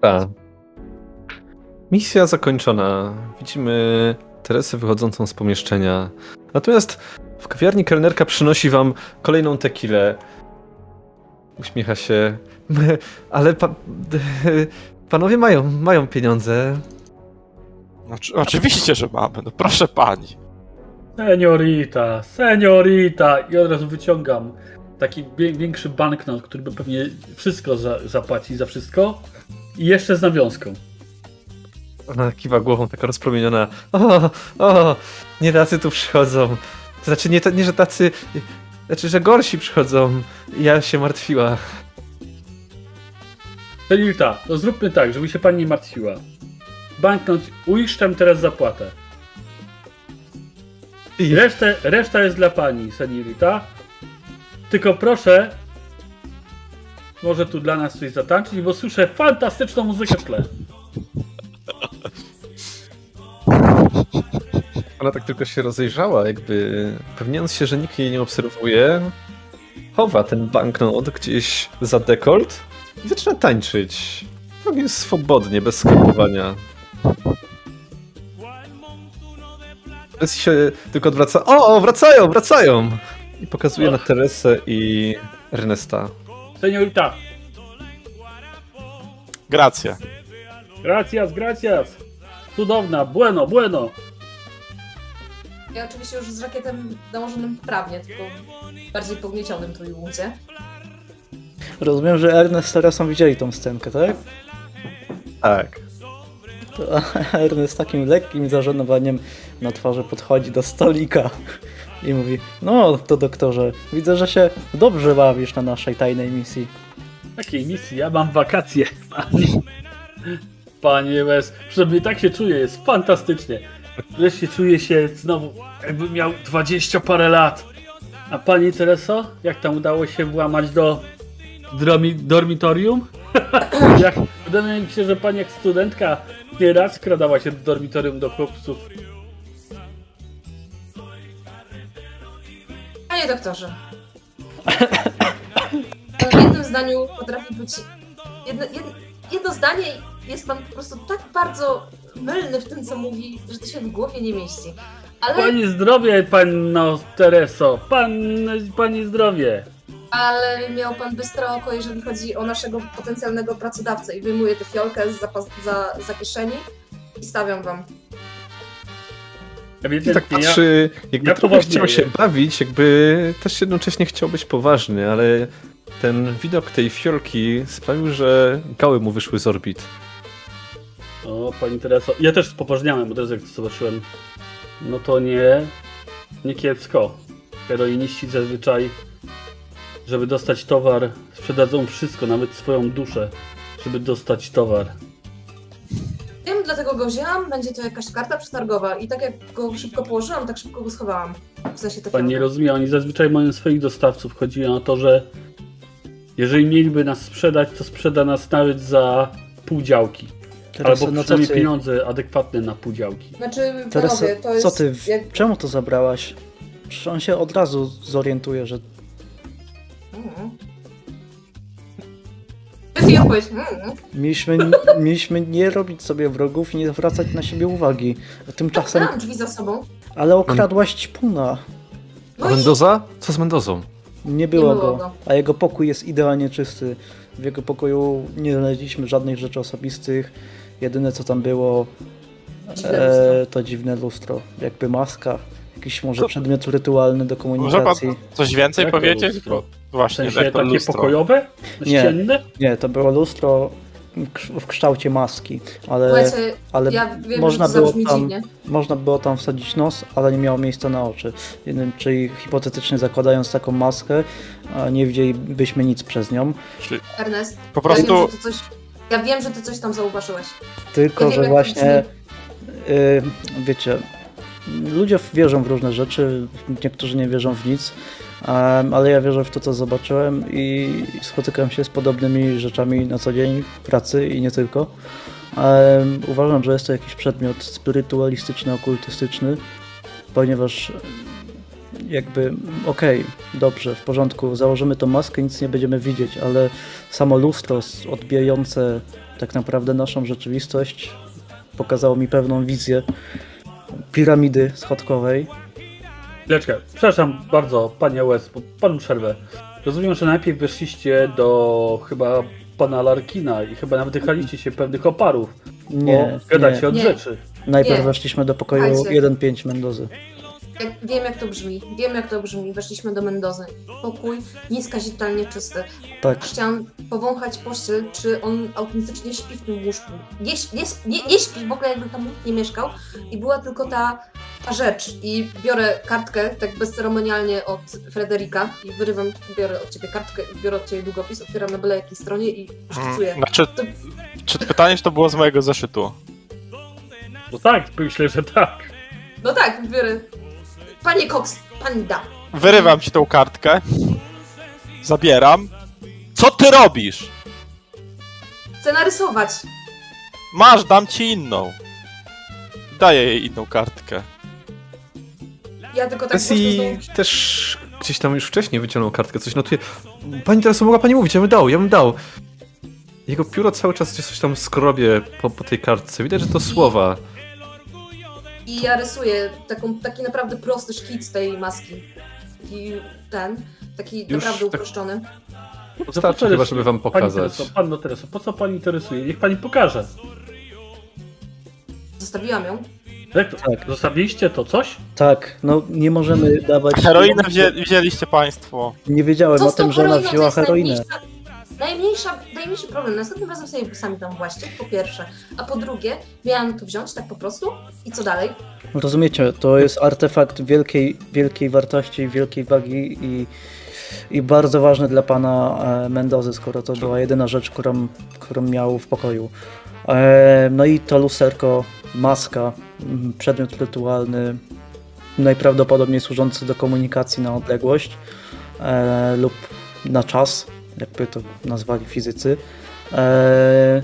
Tak. Misja zakończona. Widzimy Teresę wychodzącą z pomieszczenia. Natomiast w kawiarni kelnerka przynosi wam kolejną tekilę. Uśmiecha się. Ale pa, panowie mają, mają pieniądze. Oczy- oczywiście, że mamy, no proszę pani. Seniorita, seniorita! I od razu wyciągam taki większy banknot, który by pewnie wszystko za, zapłaci za wszystko. I jeszcze z nawiązką. Ona kiwa głową taka rozpromieniona. O, o, nie tacy tu przychodzą. To znaczy nie, nie że tacy, znaczy, że gorsi przychodzą. Ja się martwiła. Seniorita, to zróbmy tak, żeby się pani nie martwiła. Banknot uiszczam teraz zapłatę. Resztę, reszta jest dla pani, seniorita. Tylko proszę, może tu dla nas coś zatańczyć, bo słyszę fantastyczną muzykę w tle. Ona tak tylko się rozejrzała, jakby pewniąc się, że nikt jej nie obserwuje, chowa ten banknot gdzieś za dekolt i zaczyna tańczyć. Robi swobodnie, bez skapowania. Bez się tylko odwraca. O, wracają, wracają! I pokazuje na Teresę i Ernesta. Seniorita, Gracja. gracias, gracias. Cudowna, bueno, bueno. Ja oczywiście już z rakietem nałożonym prawnie, tylko bardziej pogniecionym trójkącie. Rozumiem, że Ernest z Teresą widzieli tą scenkę, tak? Tak. To Ernest z takim lekkim zażenowaniem na twarzy podchodzi do stolika i mówi No to doktorze, widzę, że się dobrze bawisz na naszej tajnej misji. Takiej misji, ja mam wakacje. Panie, panie Wes, przynajmniej tak się czuję, jest fantastycznie. Wreszcie czuję się znowu, jakbym miał 20 parę lat. A pani Tereso, jak tam udało się włamać do dromi, dormitorium? jak, wydaje mi się, że pani jak studentka nieraz skradała się do dormitorium do chłopców. Panie doktorze. W jednym zdaniu potrafi być. Jedno, jedno, jedno zdanie jest pan po prostu tak bardzo mylny w tym, co mówi, że to się w głowie nie mieści. Ale, Pani zdrowie, panno Tereso, pan, pani zdrowie. ale miał pan bystre oko, jeżeli chodzi o naszego potencjalnego pracodawcę i wyjmuję tę fiolkę za, za, za kieszeni i stawiam wam. I tak Ewidentnie ja, patrzy, jakby ja trochę chciał się bawić, jakby też jednocześnie chciał być poważny, ale ten widok tej fiolki sprawił, że gały mu wyszły z orbit. O, pani Tereso. Ja też spoważniałem, bo teraz jak to zobaczyłem, no to nie, nie kiepsko. Heroiniści zazwyczaj, żeby dostać towar, sprzedadzą wszystko, nawet swoją duszę, żeby dostać towar. Wiem, dlatego go wzięłam, będzie to jakaś karta przetargowa i tak jak go szybko położyłam, tak szybko go schowałam. W sensie tę Pani nie rozumie, oni zazwyczaj mają swoich dostawców. Chodzi o to, że jeżeli mieliby nas sprzedać, to sprzeda nas nawet za pół działki. Albo no co przynajmniej ty, pieniądze adekwatne na pół działki. Znaczy, Teresa, panowie, to jest... co ty, w- Jak... czemu to zabrałaś? Przecież on się od razu zorientuje, że odpowiedź. Mhm. mieliśmy, mieliśmy nie robić sobie wrogów i nie zwracać na siebie uwagi. A Tymczasem, Mam drzwi za sobą. ale okradłaś ćpuna. A No Mendoza? Co z Mendozą? Nie było, było go, go. a jego pokój jest idealnie czysty. W jego pokoju nie znaleźliśmy żadnych rzeczy osobistych. Jedyne co tam było dziwne e, to dziwne lustro, jakby maska. Jakiś może To- przedmiot rytualny do Może pan komunikacji. coś więcej Jak to powiedzieć? lustro? Właśnie, W sensie jak to takie lustro. pokojowe? Nie. Ścienne? Nie, to było lustro w kształcie maski, ale, Słuchajcie, ale ja wiem, można było tam- dziwnie. można było tam wsadzić nos, ale nie miało miejsca na oczy. Czyli hipotetycznie zakładając taką maskę, nie widzielibyśmy nic przez nią. Czyli Ernest, po ja wiem, prostu że ty coś... Ja wiem, że ty coś tam zauważyłeś. Tylko, Ja wiem, że właśnie, y, wiecie, ludzie wierzą w różne rzeczy, niektórzy nie wierzą w nic, em, ale ja wierzę w to, co zobaczyłem i spotykam się z podobnymi rzeczami na co dzień w pracy i nie tylko. Em, Uważam, że jest to jakiś przedmiot spirytualistyczny, okultystyczny, ponieważ jakby, okej, dobrze, w porządku, założymy tą maskę, nic nie będziemy widzieć, ale samo lustro odbijające tak naprawdę naszą rzeczywistość pokazało mi pewną wizję piramidy schodkowej. Chwileczkę, przepraszam bardzo, panie bo panu przerwę. Rozumiem, że najpierw weszliście do chyba pana Larkina i chyba nawet dychaliście się pewnych oparów, Nie, bo gadacie nie. od Nie. rzeczy. Najpierw Nie. weszliśmy do pokoju Słuchajcie. 1.5 Mendozy. Jak, wiem jak to brzmi, wiem jak to brzmi. Weszliśmy do Mendozy. Pokój nieskazitelnie czysty. Tak, Chciałam powąchać pościel, czy on autentycznie śpi w tym łóżku. Nie, nie, nie, nie śpi, w ogóle jakby tam nikt nie mieszkał. I była tylko ta, ta rzecz. I biorę kartkę, tak bezceremonialnie od Frederika i wyrywam, biorę od ciebie kartkę i biorę od ciebie długopis, otwieram na byle jakiej stronie i szkicuję. Znaczy, To- czy pytanie, czy to było z mojego zeszytu? No tak, myślę, że tak. No tak, biorę. Panie Cox, pani da. Wyrywam ci tą kartkę. Zabieram. Co ty robisz? Chcę narysować. Masz, dam ci inną. Daję jej inną kartkę. Ja tylko tak głośno Messi znowu... też gdzieś tam już wcześniej wyciągnął kartkę, coś notuje. Pani teraz mogła pani mówić, ja bym dał, ja bym dał. Jego pióro cały czas coś tam skrobie po, po tej kartce. Widać, że to słowa. I ja rysuję taką, taki naprawdę prosty szkic tej maski. I ten, taki Już naprawdę tak- uproszczony. Wystarczy chyba, żeby wam Pani pokazać. Tereso, Panno Tereso, po co pani interesuje? Niech pani pokaże. Zostawiłam ją. Jak to? Tak. Zostawiliście to coś? tak, no nie możemy dawać... Heroinę wzię wzięliście państwo. Nie wiedziałem Co o tym, że ona wzięła heroinę. Najmniejsza, najmniejszy problem. Następnym razem sobie sami tam właśnie, po pierwsze. A po drugie, miałam to wziąć tak po prostu i co dalej? Rozumiecie, to jest artefakt wielkiej, wielkiej wartości, wielkiej wagi i, i bardzo ważny dla pana e, Mendozy, skoro to była jedyna rzecz, którą, którą miał w pokoju. E, no i to lusterko, maska, przedmiot rytualny, najprawdopodobniej służący do komunikacji na odległość e, lub na czas, jakby to nazwali fizycy. E,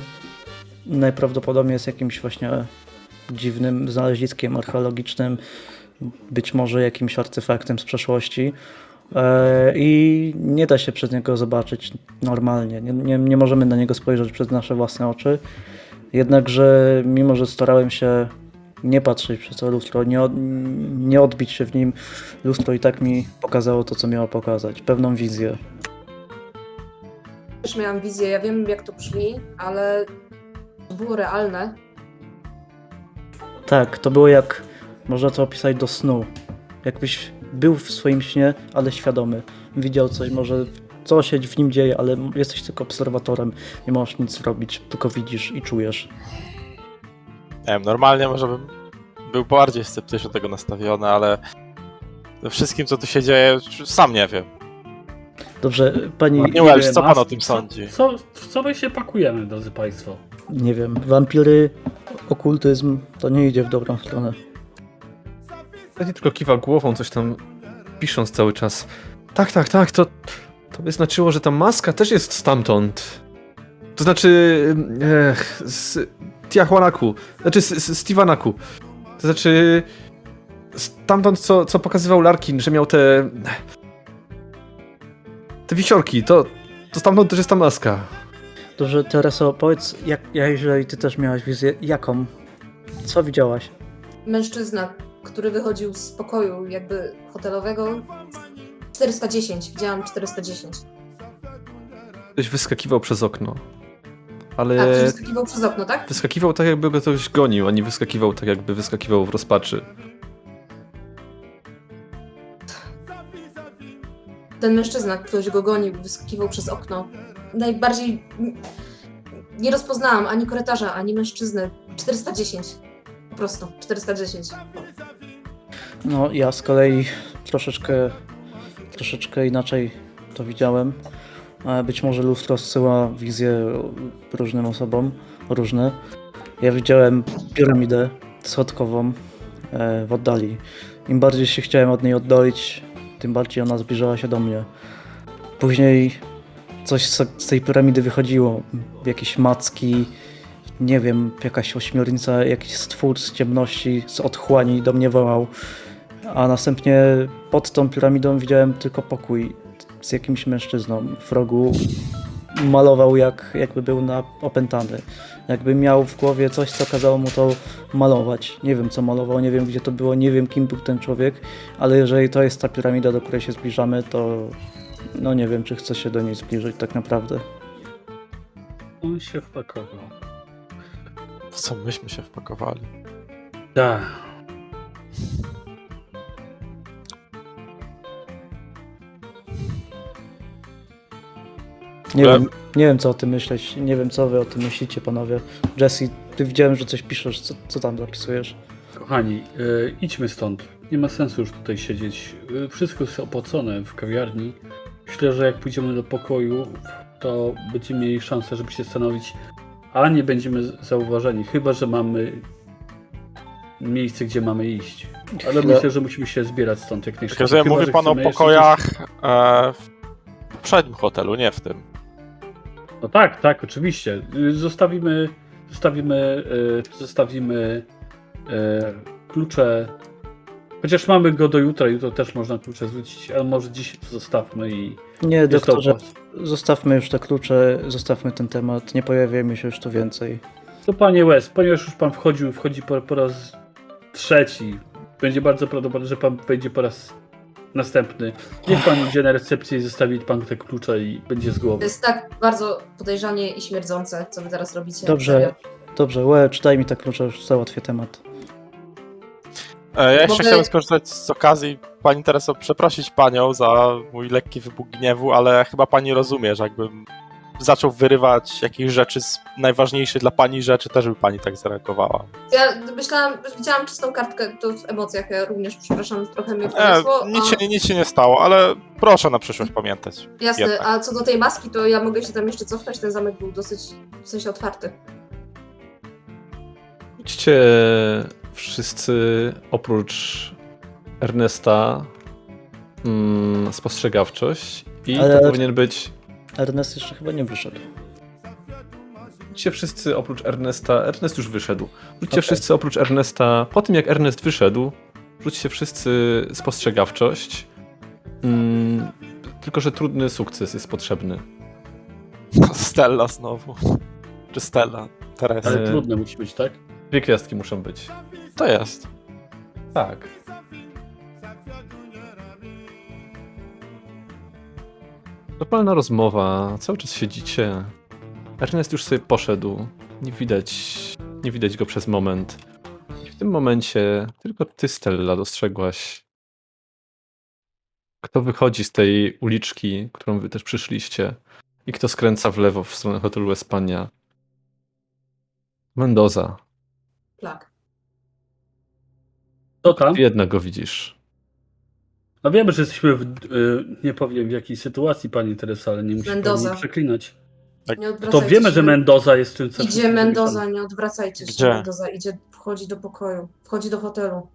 najprawdopodobniej jest jakimś właśnie dziwnym znaleziskiem archeologicznym, być może jakimś artefaktem z przeszłości. E, I nie da się przez niego zobaczyć normalnie. Nie, nie, nie możemy na niego spojrzeć przez nasze własne oczy. Jednakże, mimo że starałem się nie patrzeć przez to lustro, nie, nie odbić się w nim, lustro i tak mi pokazało to, co miało pokazać. Pewną wizję. Też miałam wizję, ja wiem jak to brzmi, ale to było realne. Tak, to było jak, można to opisać do snu. Jakbyś był w swoim śnie, ale świadomy. Widział coś, może co się w nim dzieje, ale jesteś tylko obserwatorem. Nie możesz nic zrobić, tylko widzisz i czujesz. Nie wiem, normalnie może bym był bardziej sceptycznie do tego nastawiony, ale we wszystkim, co tu się dzieje, sam nie wiem. Dobrze, pani... Nie Welsh, wiem, co pan o tym sądzi? Co, w co my się pakujemy, drodzy państwo? Nie wiem, wampiry, okultyzm, to nie idzie w dobrą stronę. Messi tylko kiwa głową, coś tam pisząc cały czas. Tak, tak, tak, to, to by znaczyło, że ta maska też jest stamtąd. To znaczy... Ech, z Tiahuanaku. Znaczy z, z Stivanaku. To znaczy... Stamtąd, co, co pokazywał Larkin, że miał te... Te wisiorki, to... To stamtąd też jest ta maska. Dobrze, Tereso, powiedz, jak, ja, jeżeli ty też miałaś wizję, jaką? Co widziałaś? Mężczyzna, który wychodził z pokoju jakby hotelowego. 410, widziałam 410. Ktoś wyskakiwał przez okno. A, Ale... ktoś wyskakiwał przez okno, tak? Wyskakiwał tak, jakby go ktoś gonił, a nie wyskakiwał tak, jakby wyskakiwał w rozpaczy. Ten mężczyzna, ktoś go gonił, wyskakiwał przez okno. Najbardziej... Nie rozpoznałam ani korytarza, ani mężczyzny. 410. Po prostu, 410. No, ja z kolei troszeczkę, troszeczkę inaczej to widziałem. Być może lustro zsyła wizję różnym osobom, różne. Ja widziałem piramidę schodkową e, w oddali. Im bardziej się chciałem od niej oddalić, tym bardziej ona zbliżała się do mnie. Później coś z, tej piramidy wychodziło. Jakieś macki, nie wiem, jakaś ośmiornica, jakiś stwór z ciemności, z otchłani do mnie wołał. A następnie pod tą piramidą widziałem tylko pokój z jakimś mężczyzną w rogu. Malował jak, jakby był na, opętany. Jakby miał w głowie coś, co kazało mu to malować. Nie wiem, co malował, nie wiem, gdzie to było, nie wiem, kim był ten człowiek, ale jeżeli to jest ta piramida, do której się zbliżamy, to no nie wiem, czy chcę się do niej zbliżyć tak naprawdę. On się wpakował. W co myśmy się wpakowali? Tak. Nie wiem, nie wiem co o tym myśleć, nie wiem co wy o tym myślicie panowie. Jesse, ty widziałem, że coś piszesz, co, co tam zapisujesz? Kochani, y, idźmy stąd. Nie ma sensu już tutaj siedzieć. Y, wszystko jest opłacone w kawiarni. Myślę, że jak pójdziemy do pokoju, to będziemy mieli szansę, żeby się stanowić, a nie będziemy zauważeni. Chyba, że mamy miejsce, gdzie mamy iść. Ale myślę, że musimy się zbierać stąd jak najszybciej. rozumiem, Chyba, mówi że pan o chcemy jeszcze pokojach e, w poprzednim hotelu, nie w tym. No tak, tak, oczywiście. Y, Zostawimy, zostawimy, y, zostawimy y, klucze. Chociaż mamy go do jutra, jutro też można klucze zwrócić, ale może dziś zostawmy i Nie, doktorze, zostawmy już te klucze, zostawmy ten temat, nie pojawiajmy się już tu więcej. To panie West, ponieważ już pan wchodził, wchodzi po, po raz trzeci, będzie bardzo prawdopodobne, że pan wejdzie po raz następny. Niech pan idzie na recepcję i zostawi pan te klucze i będzie z To głowy. jest tak bardzo podejrzanie i śmierdzące, co wy teraz robicie. Dobrze, dobrze, Łe, daj mi te klucze, już załatwię temat. E, ja jeszcze Mogę- chciałem skorzystać z okazji, pani Tereso, przeprosić panią za mój lekki wybuch gniewu, ale chyba pani rozumie, że jakbym zaczął wyrywać jakieś rzeczy z najważniejszych dla pani rzeczy, też by pani tak zareagowała. Ja myślałam, widziałam czystą kartkę, to w emocjach, ja również, przepraszam, trochę mnie E, poniosło. nic, a- się, nic się nie stało, ale proszę na przyszłość pamiętać. Jasne, jednak. a co do tej maski, to ja mogę się tam jeszcze cofnąć, ten zamek był dosyć, w sensie otwarty. Idźcie wszyscy oprócz Ernesta mm, spostrzegawczość i Ale- to powinien być. Ernest jeszcze chyba nie wyszedł. Rzućcie wszyscy oprócz Ernesta. Ernest już wyszedł. Rzućcie Okej. wszyscy oprócz Ernesta. Po tym jak Ernest wyszedł, rzućcie wszyscy spostrzegawczość. Mm, tylko, że trudny sukces jest potrzebny. Stella znowu. Czy Stella? Teresa. Ale trudne musi być, tak? Dwie gwiazdki muszą być. To jest. Tak. Normalna rozmowa, cały czas siedzicie. Ernest już sobie poszedł. Nie widać, nie widać go przez moment. I w tym momencie tylko ty, Stella, dostrzegłaś, kto wychodzi z tej uliczki, którą wy też przyszliście i kto skręca w lewo w stronę hotelu Espania. Mendoza. Plak. To tam? Ty jednak go widzisz. No wiemy, że jesteśmy w, y, nie powiem w jakiej sytuacji, pani Teresa, ale nie musi Mendoza. pani przeklinać. Nie To wiemy, się. że Mendoza jest tym, co Idzie Mendoza, nie odwracajcie się. Gdzie? Mendoza idzie, wchodzi do pokoju, wchodzi do hotelu.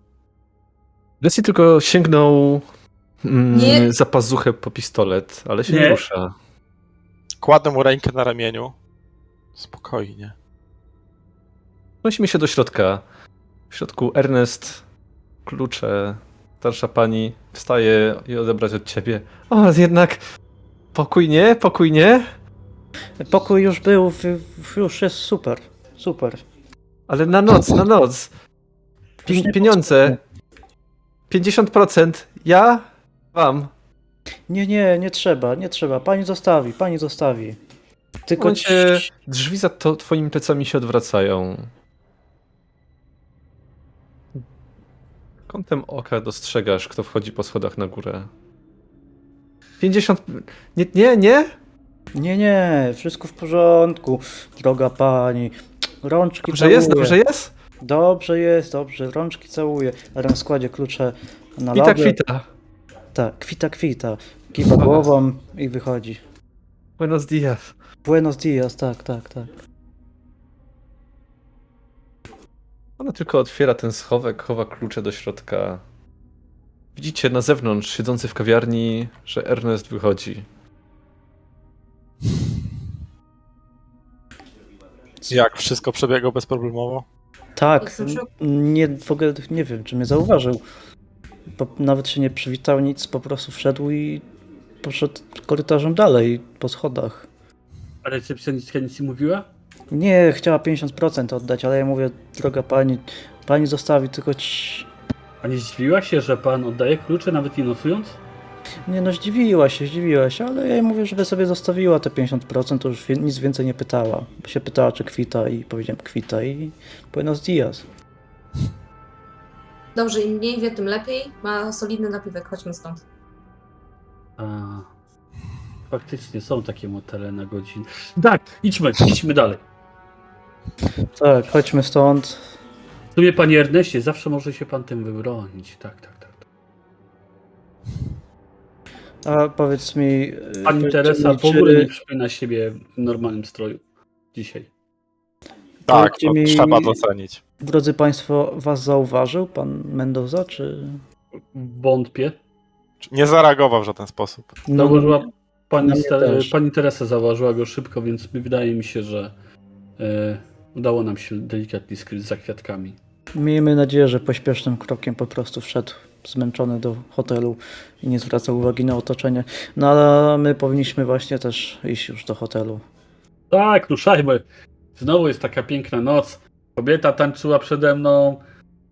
Jesse tylko sięgnął mm, Nie. za pazuchę po pistolet, ale się nie, Nie. rusza. Kładę mu rękę na ramieniu. Spokojnie. Przenosimy się do środka. W środku Ernest, klucze, starsza pani wstaje i odebrać od ciebie. O, jednak pokój nie, pokój nie, Pokój już był, w, w, już jest super, super. ale na noc, na noc. Pieniądze. 50% ja wam. Nie, nie, nie trzeba, nie trzeba. Pani zostawi, pani zostawi. Tylko Momencie drzwi za to twoimi plecami się odwracają. Kątem oka dostrzegasz, kto wchodzi po schodach na górę. 50. Nie, nie, nie? Nie, nie, wszystko w porządku, droga pani. Rączki Dobrze całuję. jest, dobrze jest? Dobrze jest, dobrze, rączki całuję. Ren składzie klucze na Kwita, labę. kwita. Tak, kwita, kwita. Kiwa głową i wychodzi. Buenos dias. Buenos dias, tak, tak, tak. Ona tylko otwiera ten schowek, chowa klucze do środka. Widzicie na zewnątrz, siedzący w kawiarni, że Ernest wychodzi. Jak wszystko przebiegło bezproblemowo? Tak, nie, w ogóle nie wiem, czy mnie zauważył. Bo nawet się nie przywitał, nic, po prostu wszedł i poszedł korytarzem dalej, po schodach. A recepcjonistka nic nie mówiła? Nie, chciała 50% oddać, ale ja mówię, droga pani, pani zostawi tylko ci... A nie zdziwiła się, że pan oddaje klucze, nawet nie nosując? Nie no, zdziwiła się, zdziwiła się, ale ja jej mówię, żeby sobie zostawiła te 50%, to już nic więcej nie pytała. Się pytała, czy kwita i powiedziałem kwita i buenos dias. Dobrze, im mniej wie, tym lepiej. Ma solidny napiwek, chodźmy stąd. A, faktycznie są takie motele na godzinę. Tak, idźmy, idźmy dalej. Tak, chodźmy stąd. W sumie, panie Erneście, zawsze może się pan tym wybronić. Tak, tak, tak. A powiedz mi. y, Pani Teresa w ogóle nie przypomina siebie w normalnym stroju dzisiaj. Tak, to mi- trzeba docenić. drodzy Państwo, Was zauważył pan Mendoza, czy. Wątpię. Nie zareagował w żaden sposób. No, Zauważyła pani, też. pani Teresa zauważyła go szybko, więc wydaje mi się, że e, udało nam się delikatnie skryć za kwiatkami. Miejmy nadzieję, że pośpiesznym krokiem po prostu wszedł zmęczony do hotelu i nie zwracał uwagi na otoczenie. No ale my powinniśmy właśnie też iść już do hotelu. Tak, ruszajmy. Znowu jest taka piękna noc. Kobieta tańczyła przede mną.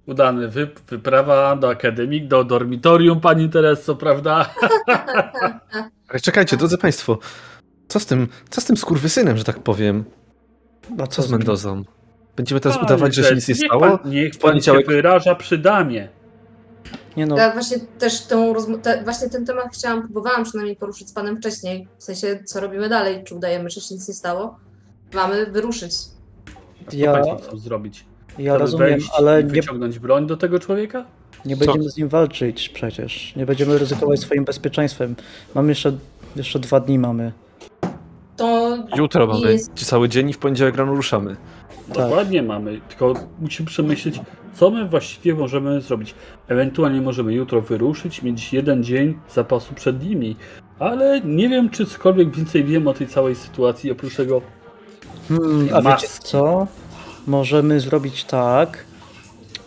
Udany wy, wyprawa do akademik, do dormitorium, pani Tereso, prawda? Ale czekajcie, drodzy państwo. Co z tym, co z tym skurwysynem, że tak powiem? A Co z? Mendozą? Będziemy teraz Panie udawać, że się nic nie stało? Niech pan, niech pan się poniedziałek- wyraża przy damie. Nie no, Ja właśnie też tą te, właśnie ten temat chciałam, próbowałam przynajmniej poruszyć z panem wcześniej. W sensie, co robimy dalej? Czy udajemy, że się nic nie stało? Mamy wyruszyć. Co Ja- chcą zrobić? ja Chcemy rozumiem, wejść ale i nie, wyciągnąć broń do tego człowieka? nie będziemy z nim walczyć przecież. Nie będziemy ryzykować swoim bezpieczeństwem. Mamy jeszcze, jeszcze dwa dni mamy. To Jutro mamy jest- cały dzień i w poniedziałek rano ruszamy. Tak. Dokładnie mamy, tylko musimy przemyśleć, co my właściwie możemy zrobić. Ewentualnie możemy jutro wyruszyć, mieć jeden dzień zapasu przed nimi, ale nie wiem, czy cokolwiek więcej wiem o tej całej sytuacji, oprócz tego Hmm, a wiecie co? Możemy zrobić tak.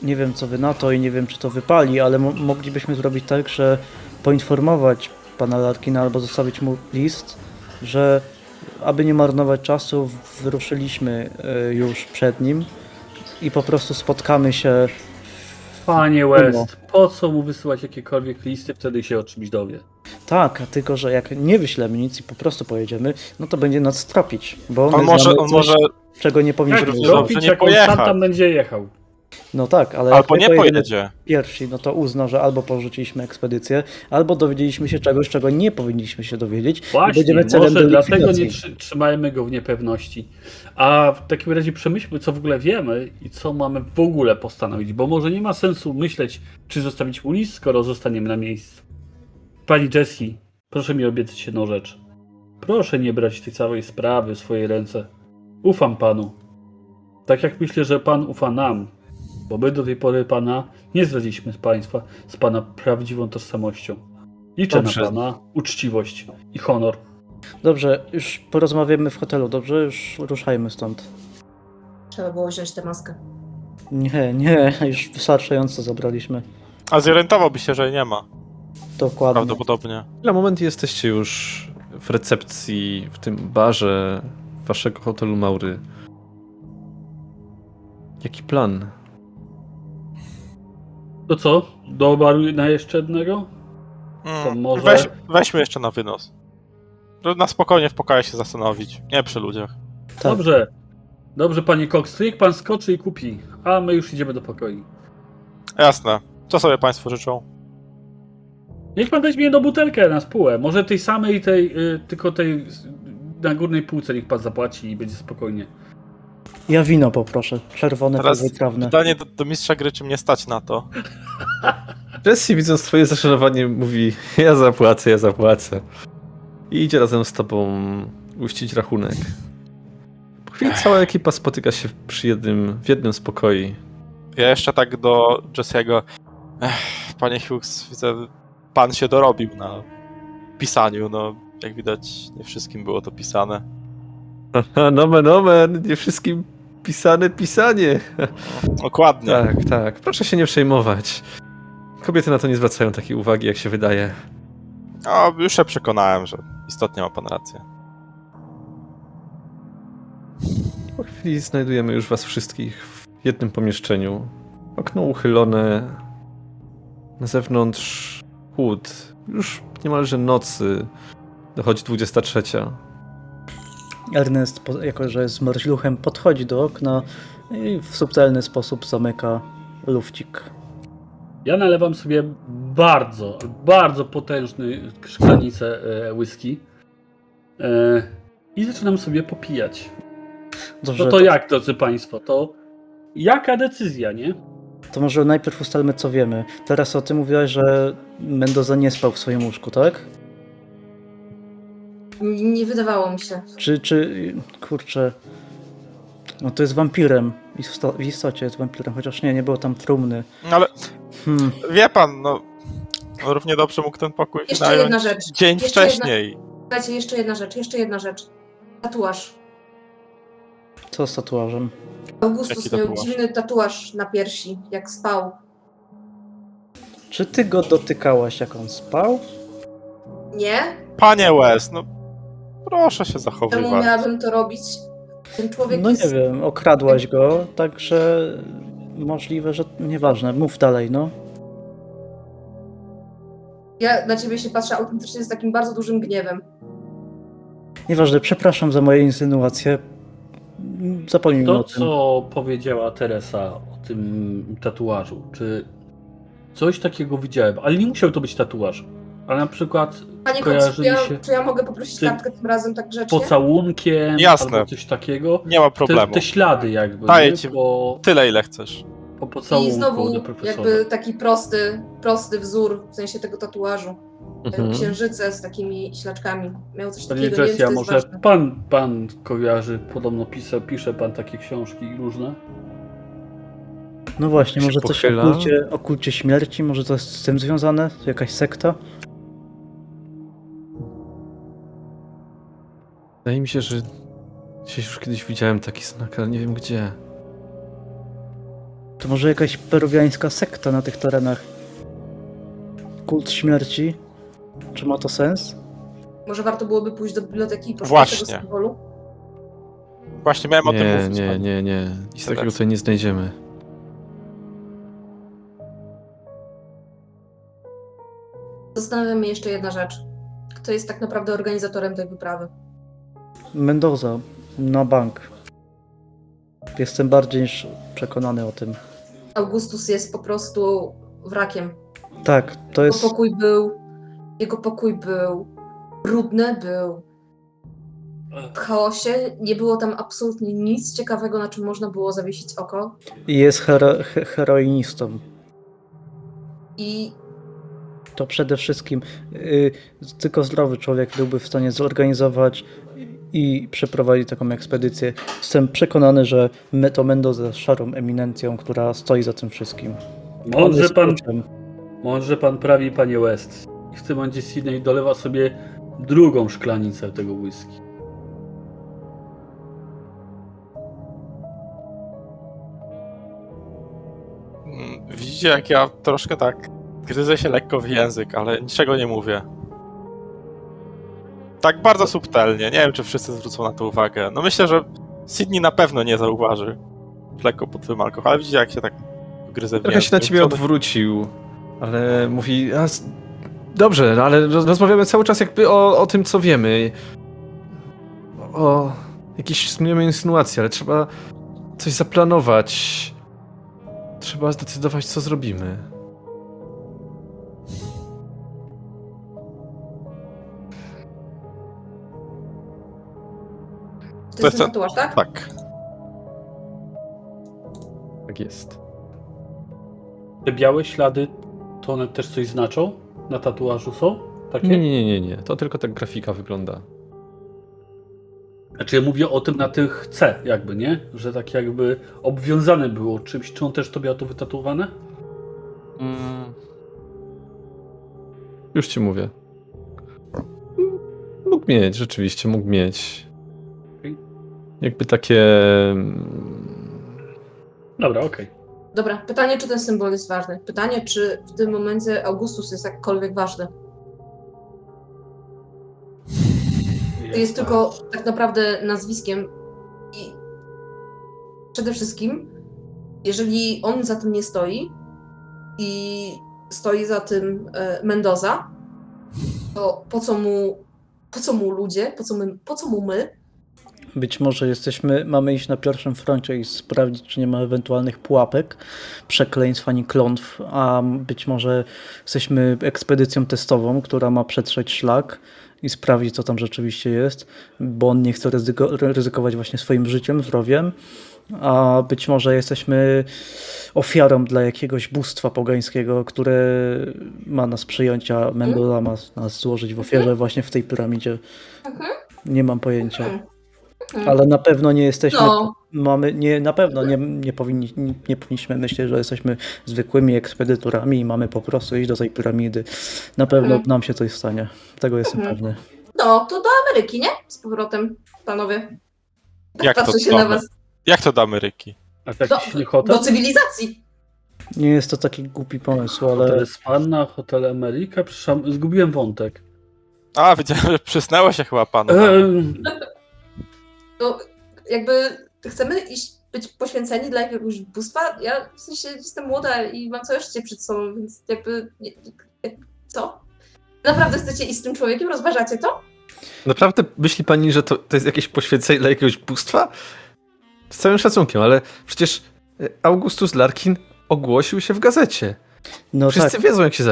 Nie wiem co wy na to i nie wiem czy to wypali, ale mo- moglibyśmy zrobić tak, że poinformować pana Larkina albo zostawić mu list, że aby nie marnować czasu, wyruszyliśmy y, już przed nim i po prostu spotkamy się. Panie West, po co mu wysyłać jakiekolwiek listy, wtedy się o czymś dowie. Tak, a tylko że jak nie wyślemy nic i po prostu pojedziemy, no to będzie nas tropić, bo On może, on coś, może czego nie powinniśmy zrobić. zrobić, nie jak on sam tam będzie jechał? No tak, ale albo nie pojedzie. pierwsi, no to uzna, że albo porzuciliśmy ekspedycję, albo dowiedzieliśmy się czegoś, czego nie powinniśmy się dowiedzieć. Właśnie, będziemy celem może dlatego nie trzy, trzymajmy go w niepewności. A w takim razie przemyślmy, co w ogóle wiemy i co mamy w ogóle postanowić, bo może nie ma sensu myśleć, czy zostawić mu list, skoro zostaniemy na miejscu. Pani Jessie, proszę mi obiecać jedną rzecz. Proszę nie brać tej całej sprawy w swoje ręce. Ufam panu. Tak jak myślę, że pan ufa nam, bo my do tej pory pana nie zdradziliśmy z państwa z pana prawdziwą tożsamością. Liczę Dobrze. na pana uczciwość i honor. Dobrze, już porozmawiamy w hotelu, dobrze? Już ruszajmy stąd. trzeba było wziąć tę maskę. Nie, nie, już wystarczająco zabraliśmy. A zorientowałby się, że jej nie ma. Dokładnie. Prawdopodobnie. Na moment jesteście już w recepcji, w tym barze waszego hotelu Maury. Jaki plan? To co? Do baru na jeszcze jednego? To Mm, może- Weź, weźmy jeszcze na wynos. Na spokojnie w pokoju się zastanowić. Nie przy ludziach. Tak. Dobrze. Dobrze, panie Cox, to niech pan skoczy i kupi, a my już idziemy do pokoju. Jasne. Co sobie państwo życzą? Niech pan weźmie jedną butelkę na spółę. Może tej samej, tej, y, tylko tej na górnej półce niech pan zapłaci i będzie spokojnie. Ja wino poproszę, czerwone, Teraz wytrawne. Pytanie do, do mistrza gry, czy mnie stać na to? Jesse widząc twoje zaszanowanie mówi ja zapłacę, ja zapłacę. I idzie razem z tobą uścić rachunek. Po chwili cała ekipa spotyka się przy jednym, w jednym z pokoi. Ja jeszcze tak do Jesse'ego. Panie Hughes, widzę, pan się dorobił na pisaniu. No, jak widać, nie wszystkim było to pisane. Nomen omen, nie wszystkim pisane pisanie. Dokładnie. Tak, tak, proszę się nie przejmować. Kobiety na to nie zwracają takiej uwagi, jak się wydaje. No, już się przekonałem, że istotnie ma pan rację. Po chwili znajdujemy już was wszystkich w jednym pomieszczeniu. Okno uchylone. Na zewnątrz chłód. Już niemalże nocy. Dochodzi 23. Ernest, jako że jest zmarzluchem, podchodzi do okna i w subtelny sposób zamyka lufcik. Ja nalewam sobie bardzo, bardzo potężny szklanicę e, whisky e, i zaczynam sobie popijać. Dobrze, No to jak, drodzy Państwo, to jaka decyzja, nie? To może najpierw ustalmy, co wiemy. Teraz o tym mówiłaś, że Mendoza nie spał w swoim łóżku, tak? Nie, wydawało mi się. Czy, czy, kurczę, no to jest wampirem. W isto- W istocie jest wampirem, chociaż nie, nie było tam trumny. No ale Hmm. wie pan, no równie dobrze mógł ten pokój Jeszcze wynająć jedna rzecz. dzień Jeszcze jedna- wcześniej. Słuchajcie, jeszcze jedna rzecz, jeszcze jedna rzecz. Tatuaż. Co z tatuażem? Augustus Jaki miał tatuaż? dziwny tatuaż na piersi, jak spał. Czy ty go dotykałaś, jak on spał? Nie? Panie West, no proszę się Czemu zachowywać. miałabym to robić? Ten człowiek No jest... nie wiem, okradłaś go, także możliwe, że nieważne. Mów dalej, no. Ja na ciebie się patrzę autentycznie z takim bardzo dużym gniewem. Nieważne, przepraszam za moje insynuacje. Zapomnijmy To, o tym. co powiedziała Teresa o tym tatuażu, czy coś takiego widziałem, ale nie musiał to być tatuaż, ale na przykład Panie Kojarzy czy ja, się czy ja mogę poprosić tym kartkę tym razem tak grzecznie? pocałunkiem Jasne. albo coś takiego. Nie ma Te, problemu. te ślady jakby, Daję nie? ci- po, Tyle ile chcesz. po pocałunku I znowu jakby taki prosty, prosty wzór w sensie tego tatuażu. Mhm. Księżyce z takimi ślaczkami. Miał coś Panie takiego, nie Jessia, to jest może ważne. pan, pan kojarzy, podobno pisze, pisze pan takie książki różne? No właśnie, może coś o kulcie, o kulcie śmierci, może to jest z tym związane? Jakaś sekta? Wydaje mi się, że gdzieś już kiedyś widziałem taki znak, ale nie wiem gdzie. To może jakaś peruwiańska sekta na tych terenach? Kult śmierci? Czy ma to sens? Może warto byłoby pójść do biblioteki i poszukać Właśnie. tego symbolu? Właśnie miałem o tym Nie, mówić. nie, ale- nie, nie. Nic takiego tutaj nie znajdziemy. Zastanawia mnie jeszcze jedna rzecz. Kto jest tak naprawdę organizatorem tej wyprawy? Mendoza, na bank. Jestem bardziej niż przekonany o tym. Augustus jest po prostu wrakiem. Tak, to Jego jest. pokój był. Jego pokój był brudny, był w chaosie. Nie było tam absolutnie nic ciekawego, na czym można było zawiesić oko. Jest hero, he, heroinistą. I To przede wszystkim y, tylko zdrowy człowiek byłby w stanie zorganizować i przeprowadzić taką ekspedycję. Jestem przekonany, że me- to Mendoza jest szarą eminencją, która stoi za tym wszystkim. Jest pan, może pan prawi, panie West. I w tym momencie Sydney dolewa sobie drugą szklanicę tego whisky. Mm, Widzicie, jak ja troszkę tak gryzę się lekko w język, ale niczego nie mówię. Tak bardzo subtelnie. Nie wiem, czy wszyscy zwrócą na to uwagę. No myślę, że Sydney na pewno nie zauważy lekko pod wpływem alkoholu, ale widzicie, jak się tak gryzę w Trochę się na ciebie odwrócił, ale mówi, dobrze, no ale roz- rozmawiamy cały czas jakby o, o tym, co wiemy. O jakieś sumujemy insynuacje, ale trzeba coś zaplanować. Trzeba zdecydować, co zrobimy. To, jest ten tatuaż, tak? Tak. Tak jest. Te białe ślady, to one też coś znaczą? Na tatuażu są? Takie? Nie, nie, nie, nie, nie. To tylko tak grafika wygląda. Znaczy ja mówię o tym na tych C jakby, nie? Że tak jakby obwiązane było czymś. Czy on też to miał to wytatuowane? Mm. Już ci mówię. Mógł mieć, rzeczywiście, mógł mieć. Jakby takie. mm, Dobra, okej. Dobra, pytanie, czy ten symbol jest ważny. Pytanie, czy w tym momencie Augustus jest jakkolwiek ważny. To jest tylko tak naprawdę nazwiskiem i przede wszystkim, jeżeli on za tym nie stoi i stoi za tym e, Mendoza, to po co mu, po co mu ludzie, po co, my, po co mu my? Być może jesteśmy, mamy iść na pierwszym froncie i sprawdzić, czy nie ma ewentualnych pułapek, przekleństw ani klątw, a być może jesteśmy ekspedycją testową, która ma przetrzeć szlak i sprawdzić, co tam rzeczywiście jest, bo on nie chce ryzyko, ryzykować właśnie swoim życiem, zdrowiem, a być może jesteśmy ofiarą dla jakiegoś bóstwa pogańskiego, które ma nas przyjąć, a Mendoza ma nas złożyć w ofierze właśnie w tej piramidzie. Mhm. Nie mam pojęcia. Mhm. Ale na pewno nie jesteśmy. No. Mamy, nie, na pewno nie, nie, powinni, nie, nie powinniśmy myśleć, że jesteśmy zwykłymi ekspedytorami i mamy po prostu iść do tej piramidy. Na pewno Mhm. nam się coś stanie. Tego jestem Mhm. pewny. No, to do Ameryki, nie? Z powrotem, panowie. Tak Jak to się do na was. Jak to do Ameryki? A to Do, do cywilizacji. Nie jest to taki głupi pomysł, ale Hotel Spanna, Hotel Amerika? Przepraszam, zgubiłem wątek. A, widziałem, że przysnęło się chyba panu. Ehm, To jakby chcemy iść, być poświęceni dla jakiegoś bóstwa. Ja w sensie jestem młoda i mam całe życie przed sobą, więc jakby. nie- jak- Co? Naprawdę chcecie iść z tym człowiekiem? Rozważacie to? Naprawdę myśli pani, że to, to jest jakieś poświęcenie dla jakiegoś bóstwa? Z całym szacunkiem, ale przecież e, Augustus Larkin ogłosił się w gazecie. no Wszyscy tak, wiedzą, jak się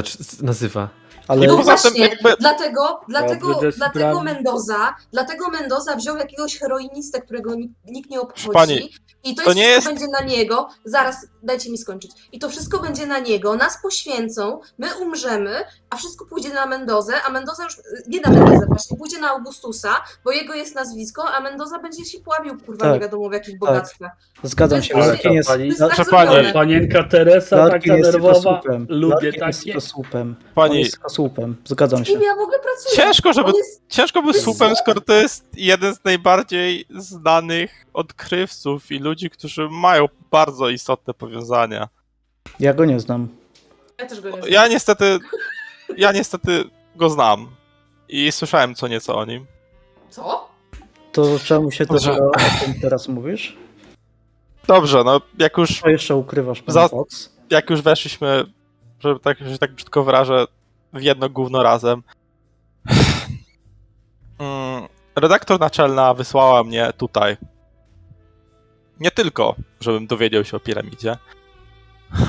nazywa. Ale No właśnie, jakby- dlatego, dlatego, Dobrze, dlatego sprawy. Mendoza, dlatego Mendoza wziął jakiegoś heroinistę, którego nikt, nikt nie obchodzi. Pani, I to, to jest nie wszystko jest- będzie na niego. Zaraz, dajcie mi skończyć. I to wszystko będzie na niego, nas poświęcą, my umrzemy, a wszystko pójdzie na Mendozę, a Mendoza już, nie na Mendozę właśnie, pójdzie na Augustusa, bo jego jest nazwisko, a Mendoza będzie się pławił, kurwa, Tak, nie wiadomo w jakim bogactwie. zgadzam się. Ale jest, pani- To jest tak pani. Panienka Teresa, Larkin taka nerwowa. słupem. Lubię Larkin takie. słupem. On Pani, jest słupem. Zgadzam się. kim ja w ogóle pracuję? ciężko, żeby jest, Ciężko by To jest słupem, skoro to jest jeden z najbardziej znanych odkrywców i ludzi, którzy mają bardzo istotne powiązania. Ja go nie znam. ja też go nie znam. Ja niestety, ja niestety go znam i słyszałem co nieco o nim. Co? To czemu się Dobrze. dopiero o tym teraz mówisz? Dobrze, no jak już, Co jeszcze ukrywasz, pan Za- Fox? jak już weszliśmy, żeby tak, że tak brzydko wyrażę, w jedno gówno razem. Mm, Redaktor naczelna wysłała mnie tutaj. Nie tylko, żebym dowiedział się o piramidzie,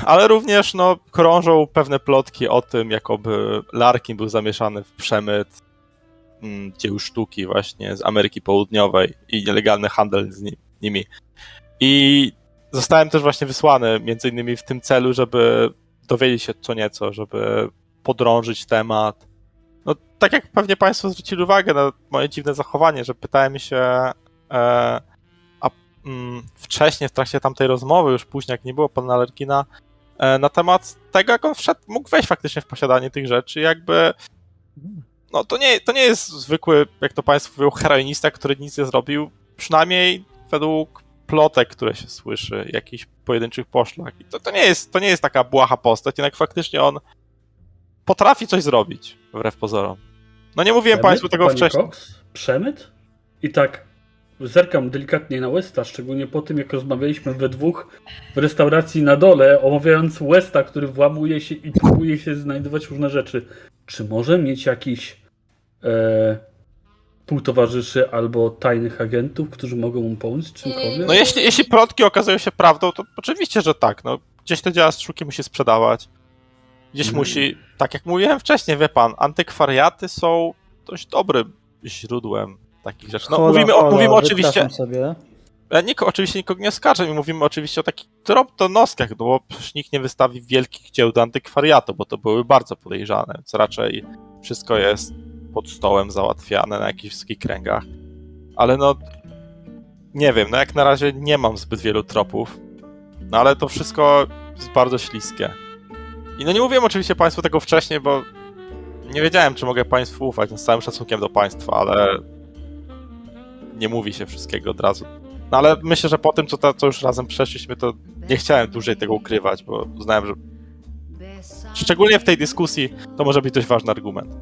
ale również no, krążą pewne plotki o tym, jakoby Larkin był zamieszany w przemyt mm, dzieł sztuki właśnie z Ameryki Południowej i nielegalny handel z ni- nimi. I zostałem też właśnie wysłany między innymi w tym celu, żeby dowiedzieć się co nieco, żeby podrążyć temat. No, tak jak pewnie Państwo zwrócili uwagę na moje dziwne zachowanie, że pytałem się e, wcześniej, w trakcie tamtej rozmowy, już później, jak nie było pana Alergina, e, na temat tego, jak on wszedł, mógł wejść faktycznie w posiadanie tych rzeczy, jakby no to nie, to nie jest zwykły, jak to Państwo mówią, heroinista, który nic nie zrobił, przynajmniej według plotek, które się słyszy, jakichś pojedynczych poszlak. I to, to, nie jest, to nie jest taka błaha postać, jednak faktycznie on potrafi coś zrobić, wbrew pozorom. No nie mówiłem Przemyt, Państwu tego wcześniej. Cox? Przemyt? I tak zerkam delikatnie na Westa, szczególnie po tym, jak rozmawialiśmy we dwóch w restauracji na dole, omawiając Westa, który włamuje się i próbuje się znajdować różne rzeczy. Czy może mieć jakiś e, półtowarzyszy albo tajnych agentów, którzy mogą mu pomóc czymkolwiek? No jeśli, jeśli plotki okazują się prawdą, to oczywiście, że tak. No, gdzieś te dzieła sztuki musi sprzedawać. Gdzieś Mm. musi, tak jak mówiłem wcześniej, wie pan, antykwariaty są dość dobrym źródłem takich rzeczy. No, Hola, mówimy, hola, mówimy oczywiście, sobie. ja nik, oczywiście nikogo nie oskarżam i mówimy oczywiście o takich drobnonoskach, no bo przecież nikt nie wystawi wielkich dzieł do antykwariatu, bo to były bardzo podejrzane, więc raczej wszystko jest pod stołem załatwiane na jakichś wysokich kręgach. Ale no, nie wiem, no jak na razie nie mam zbyt wielu tropów, no ale to wszystko jest bardzo śliskie. I no nie mówiłem oczywiście Państwu tego wcześniej, bo nie wiedziałem, czy mogę Państwu ufać, no z całym szacunkiem do Państwa, ale nie mówi się wszystkiego od razu. No ale myślę, że po tym, co, ta, co już razem przeszliśmy, to nie chciałem dłużej tego ukrywać, bo uznałem, że szczególnie w tej dyskusji to może być dość ważny argument.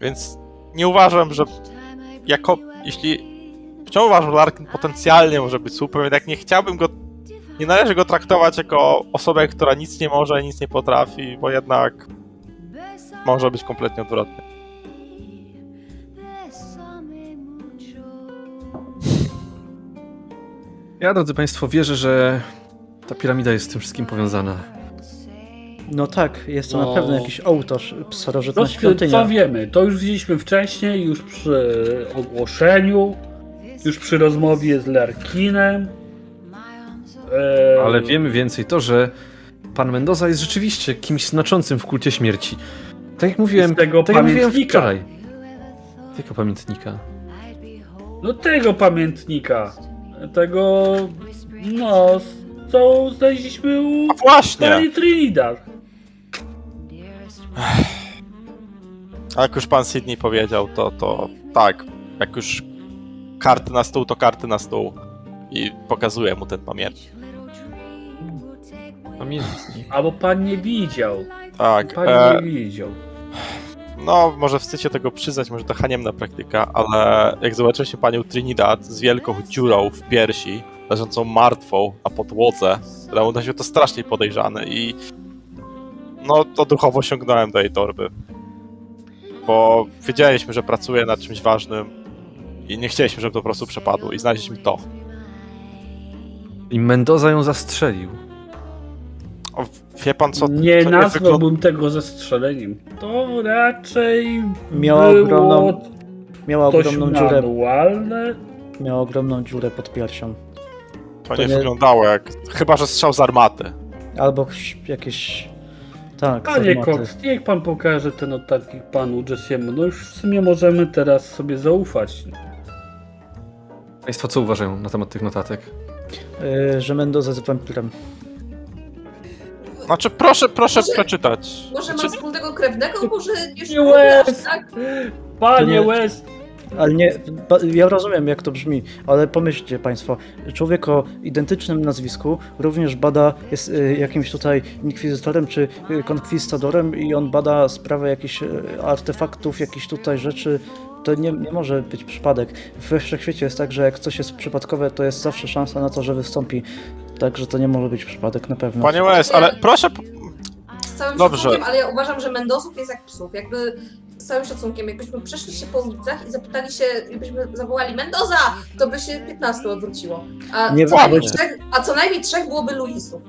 Więc nie uważam, że jako, jeśli wciąż uważam, że Larkin potencjalnie może być super, jednak nie chciałbym go, nie należy go traktować jako osobę, która nic nie może, nic nie potrafi, bo jednak może być kompletnie odwrotnie. Ja, drodzy Państwo, wierzę, że ta piramida jest z tym wszystkim powiązana. No tak, jest to No. na pewno jakiś ołtarz, starożytna No, świątynia. co wiemy? To już widzieliśmy wcześniej, już przy ogłoszeniu, już przy rozmowie z Larkinem. E, Ale wiemy więcej to, że pan Mendoza jest rzeczywiście kimś znaczącym w kulcie śmierci. Tak jak mówiłem, Z tego tak jak mówiłem pamiętnika. wczoraj. Tego pamiętnika. No tego pamiętnika. Tego, no, co znaleźliśmy u A właśnie! pani Trinidad. A jak już pan Sydney powiedział, to, to tak, jak już karty na stół, to karty na stół. I pokazuję mu ten pamiętnik. Pamiętnik. Albo pan nie widział. Tak, Pan e, nie widział. No może wstydźcie tego przyznać, może to haniemna praktyka, ale jak zobaczyliście panią Trinidad z wielką dziurą w piersi, leżącą martwą na podłodze, wydało mi się to strasznie podejrzane i no to duchowo sięgnąłem do jej torby. Bo wiedzieliśmy, że pracuje nad czymś ważnym i nie chcieliśmy, żeby to po prostu przepadło i znaleźliśmy to. I Mendoza ją zastrzelił. O, wie pan co? Nie to nazwałbym tego zestrzeleniem. To raczej Miała było ogromną- Miała coś ogromną dziurę, manualne. miała ogromną dziurę pod piersią. To to nie nie- wyglądało jak... Chyba, że strzał z armaty. Albo jakieś... Tak, Panie. Cox, niech pan pokaże ten notatnik panu Jessiemu. No już w sumie możemy teraz sobie zaufać. Państwo co uważają na temat tych notatek? Y, że Mendoza jest wampirem. Znaczy, proszę, proszę Może- przeczytać. Może ma Znaczy, wspólnego krewnego, może już Nie łez! tak? Panie nie- West, Ale nie, ba- ja rozumiem jak to brzmi, ale pomyślcie Państwo, człowiek o identycznym nazwisku również bada, jest y, jakimś tutaj inkwizytorem czy y, konkwistadorem i on bada sprawę jakichś y, artefaktów, jakichś tutaj rzeczy. To nie, nie może być przypadek. We wszechświecie jest tak, że jak coś jest przypadkowe, to jest zawsze szansa na to, że wystąpi. Także to nie może być przypadek na pewno. Panie West, ale proszę... Z całym Dobrze. szacunkiem, ale ja uważam, że Mendozów jest jak psów. Jakby z całym szacunkiem, jakbyśmy przeszli się po ulicach i zapytali się, jakbyśmy zawołali Mendoza, to by się 15 odwróciło. A, Nie co, najmniej trzech, a co najmniej trzech byłoby Luisów.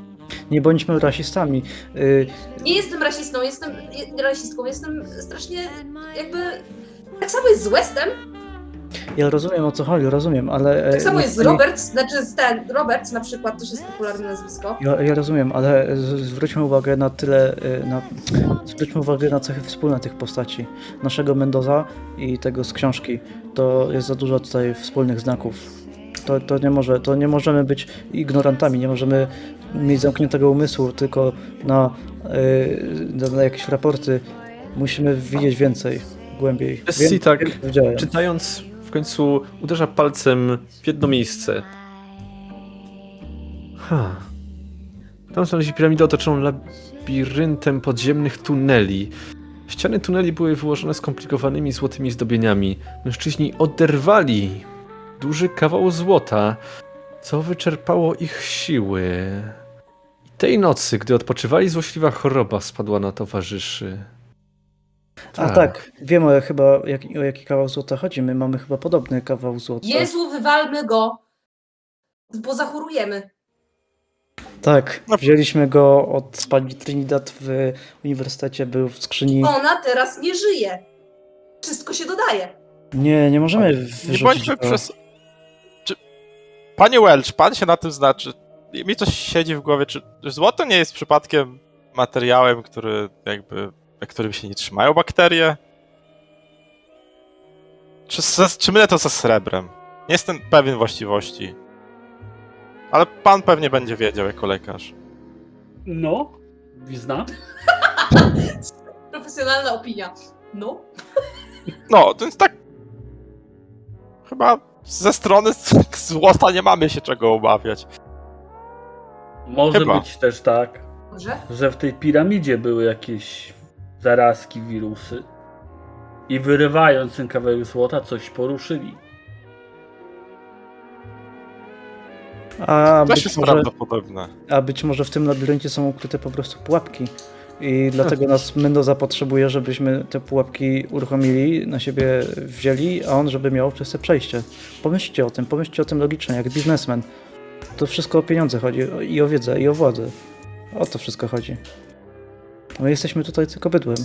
Nie bądźmy rasistami. Y, Nie jestem rasistą, jestem je- rasistką, jestem strasznie jakby... Tak samo jest z Westem, Ja rozumiem o co chodzi, rozumiem, ale... e, tak samo jest Roberts, znaczy z ten, Roberts na przykład, też jest popularne nazwisko. Ja, ja rozumiem, ale zwróćmy uwagę na tyle, y, na, zwróćmy uwagę na cechy wspólne tych postaci. Naszego Mendoza i tego z książki. To jest za dużo tutaj wspólnych znaków. To, to, nie może, to nie możemy być ignorantami, nie możemy mieć zamkniętego umysłu tylko na, y, na, na jakieś raporty. Musimy widzieć więcej, głębiej. Jesse Wiem- tak. Czytając, końcu uderza palcem w jedno miejsce. Ha. Tam znaleźli piramidę otoczoną labiryntem podziemnych tuneli. Ściany tuneli były wyłożone skomplikowanymi złotymi zdobieniami. Mężczyźni oderwali duży kawał złota, co wyczerpało ich siły. I tej nocy, gdy odpoczywali, złośliwa choroba spadła na towarzyszy. A tak, wiemy chyba jak, o jaki kawał złota chodzi. My mamy chyba podobny kawał złota. Jezu, wywalmy go, bo zachorujemy. Tak, wzięliśmy go od pani Trinidad w uniwersytecie, był w skrzyni. Ona teraz nie żyje. Wszystko się dodaje. Nie, nie możemy Nie wyrzucić bądźmy go. przez... Czy... Panie Welch, pan się na tym znaczy. Mi coś siedzi w głowie, czy złoto nie jest przypadkiem materiałem, który jakby... na którym się nie trzymają bakterie? Czy, czy mylę to ze srebrem? Nie jestem pewien właściwości. Ale pan pewnie będzie wiedział jako lekarz. no, wizna. Profesjonalna opinia. No. No, to jest tak... Chyba ze strony złota nie mamy się czego obawiać. Może Chyba. być też tak, Dobrze? że w tej piramidzie były jakieś zarazki, wirusy. I wyrywając ten kawałek złota, coś poruszyli. A To być, jest może, prawdopodobne. a być może w tym labiryncie są ukryte po prostu pułapki. I dlatego nas Mendoza potrzebuje, żebyśmy te pułapki uruchomili, na siebie wzięli, a on żeby miał czyste przejście. Pomyślcie o tym, pomyślcie o tym logicznie, jak biznesmen. To wszystko o pieniądze chodzi i o wiedzę, i o władzę. O to wszystko chodzi. My jesteśmy tutaj tylko bydłem.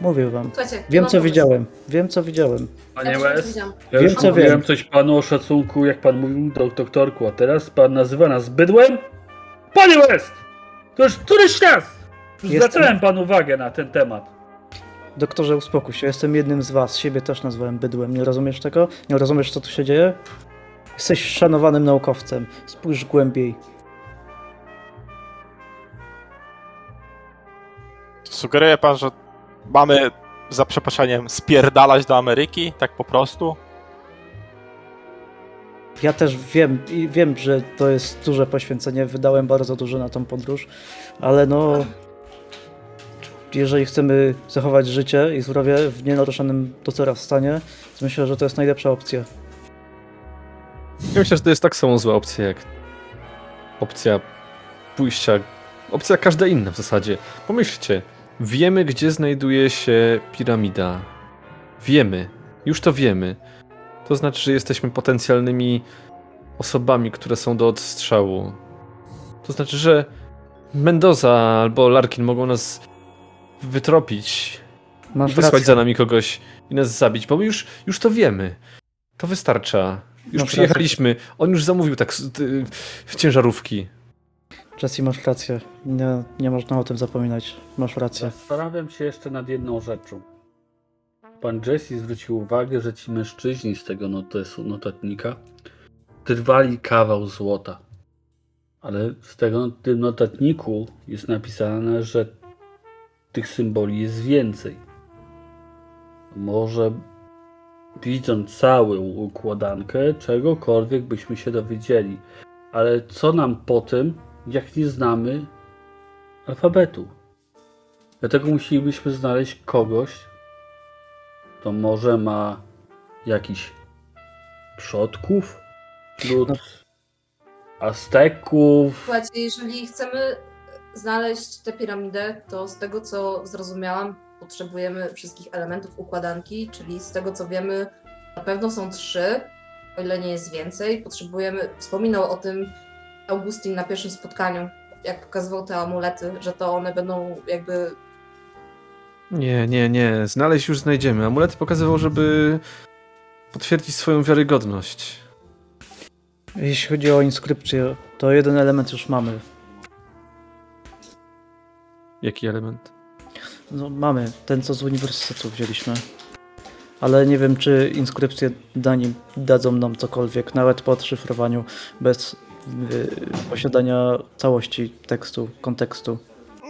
Mówię wam. Słuchajcie, Wiem mam co pomysł. widziałem. Wiem co widziałem. Panie też West, widziałam. ja Wiem, już co mówiłem wiem. coś panu o szacunku, jak pan mówił do doktorku, a teraz pan nazywa nas bydłem? Panie West! To już któryś raz! Już Jestem- Zwracałem pan uwagę na ten temat. Doktorze, uspokój się. Jestem jednym z was. Siebie też nazwałem bydłem. Nie rozumiesz tego? Nie rozumiesz, co tu się dzieje? Jesteś szanowanym naukowcem. Spójrz głębiej. Sugeruje pan, że mamy za przeproszeniem spierdalać do Ameryki, tak po prostu? Ja też wiem i wiem, że to jest duże poświęcenie. Wydałem bardzo dużo na tą podróż, ale no. Jeżeli chcemy zachować życie i zdrowie w nienaruszonym do teraz stanie, to myślę, że to jest najlepsza opcja. Ja myślę, że to jest tak samo zła opcja jak opcja pójścia, opcja każda inna w zasadzie. Pomyślcie, wiemy gdzie znajduje się piramida. Wiemy, już to wiemy. To znaczy, że jesteśmy potencjalnymi osobami, które są do odstrzału. To znaczy, że Mendoza albo Larkin mogą nas wytropić, Masz wysłać rację. za nami kogoś i nas zabić, bo my już, już to wiemy. To wystarcza. Już Masz przyjechaliśmy. On już zamówił tak ty- ciężarówki. Jesse, masz rację. Nie, nie można o tym zapominać. Masz rację. Zastanawiam się jeszcze nad jedną rzeczą. Pan Jesse zwrócił uwagę, że ci mężczyźni z tego notesu, notatnika trwali kawał złota. Ale z tego w tym notatniku jest napisane, że tych symboli jest więcej. Może widząc całą układankę, czegokolwiek byśmy się dowiedzieli. Ale co nam po tym, jak nie znamy alfabetu? Dlatego musielibyśmy znaleźć kogoś, kto może ma jakiś przodków wśród No. Azteków. Słuchajcie, jeżeli chcemy znaleźć tę piramidę, to z tego co zrozumiałam, potrzebujemy wszystkich elementów układanki, czyli z tego co wiemy, na pewno są trzy, o ile nie jest więcej. Potrzebujemy, wspominał o tym Augustin na pierwszym spotkaniu, jak pokazywał te amulety, że to one będą jakby Nie, nie, nie. Znaleźć już znajdziemy. Amulet pokazywał, żeby potwierdzić swoją wiarygodność. Jeśli chodzi o inskrypcję, to jeden element już mamy. Jaki element? No, mamy ten, co z uniwersytetu wzięliśmy. Ale nie wiem, czy inskrypcje dani dadzą nam cokolwiek, nawet po odszyfrowaniu, bez posiadania całości tekstu, kontekstu.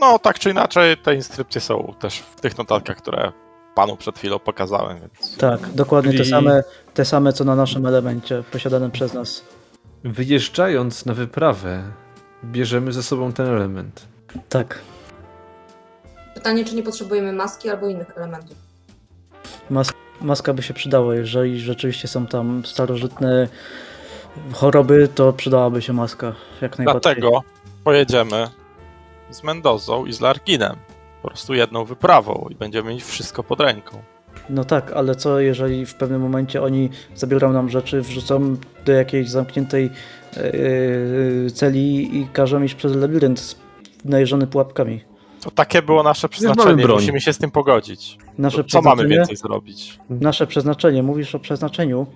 No, tak czy inaczej, te inskrypcje są też w tych notatkach, które panu przed chwilą pokazałem, więc... Tak, dokładnie te Czyli- same, te same, co na naszym elemencie, posiadanym przez nas. Wyjeżdżając na wyprawę, bierzemy ze sobą ten element. Tak, pytanie, czy nie potrzebujemy maski albo innych elementów. mas maska by się przydała, jeżeli rzeczywiście są tam starożytne choroby, to przydałaby się maska, jak najbardziej. Dlatego pojedziemy z Mendozą i z Larkinem. Po prostu jedną wyprawą i będziemy mieć wszystko pod ręką. No tak, ale co jeżeli w pewnym momencie oni zabiorą nam rzeczy, wrzucą do jakiejś zamkniętej yy, celi i każą iść przez labirynt z- najeżony pułapkami? To takie było nasze przeznaczenie. Musimy się z tym pogodzić. Nasze Co mamy więcej zrobić? nasze przeznaczenie, mówisz o przeznaczeniu?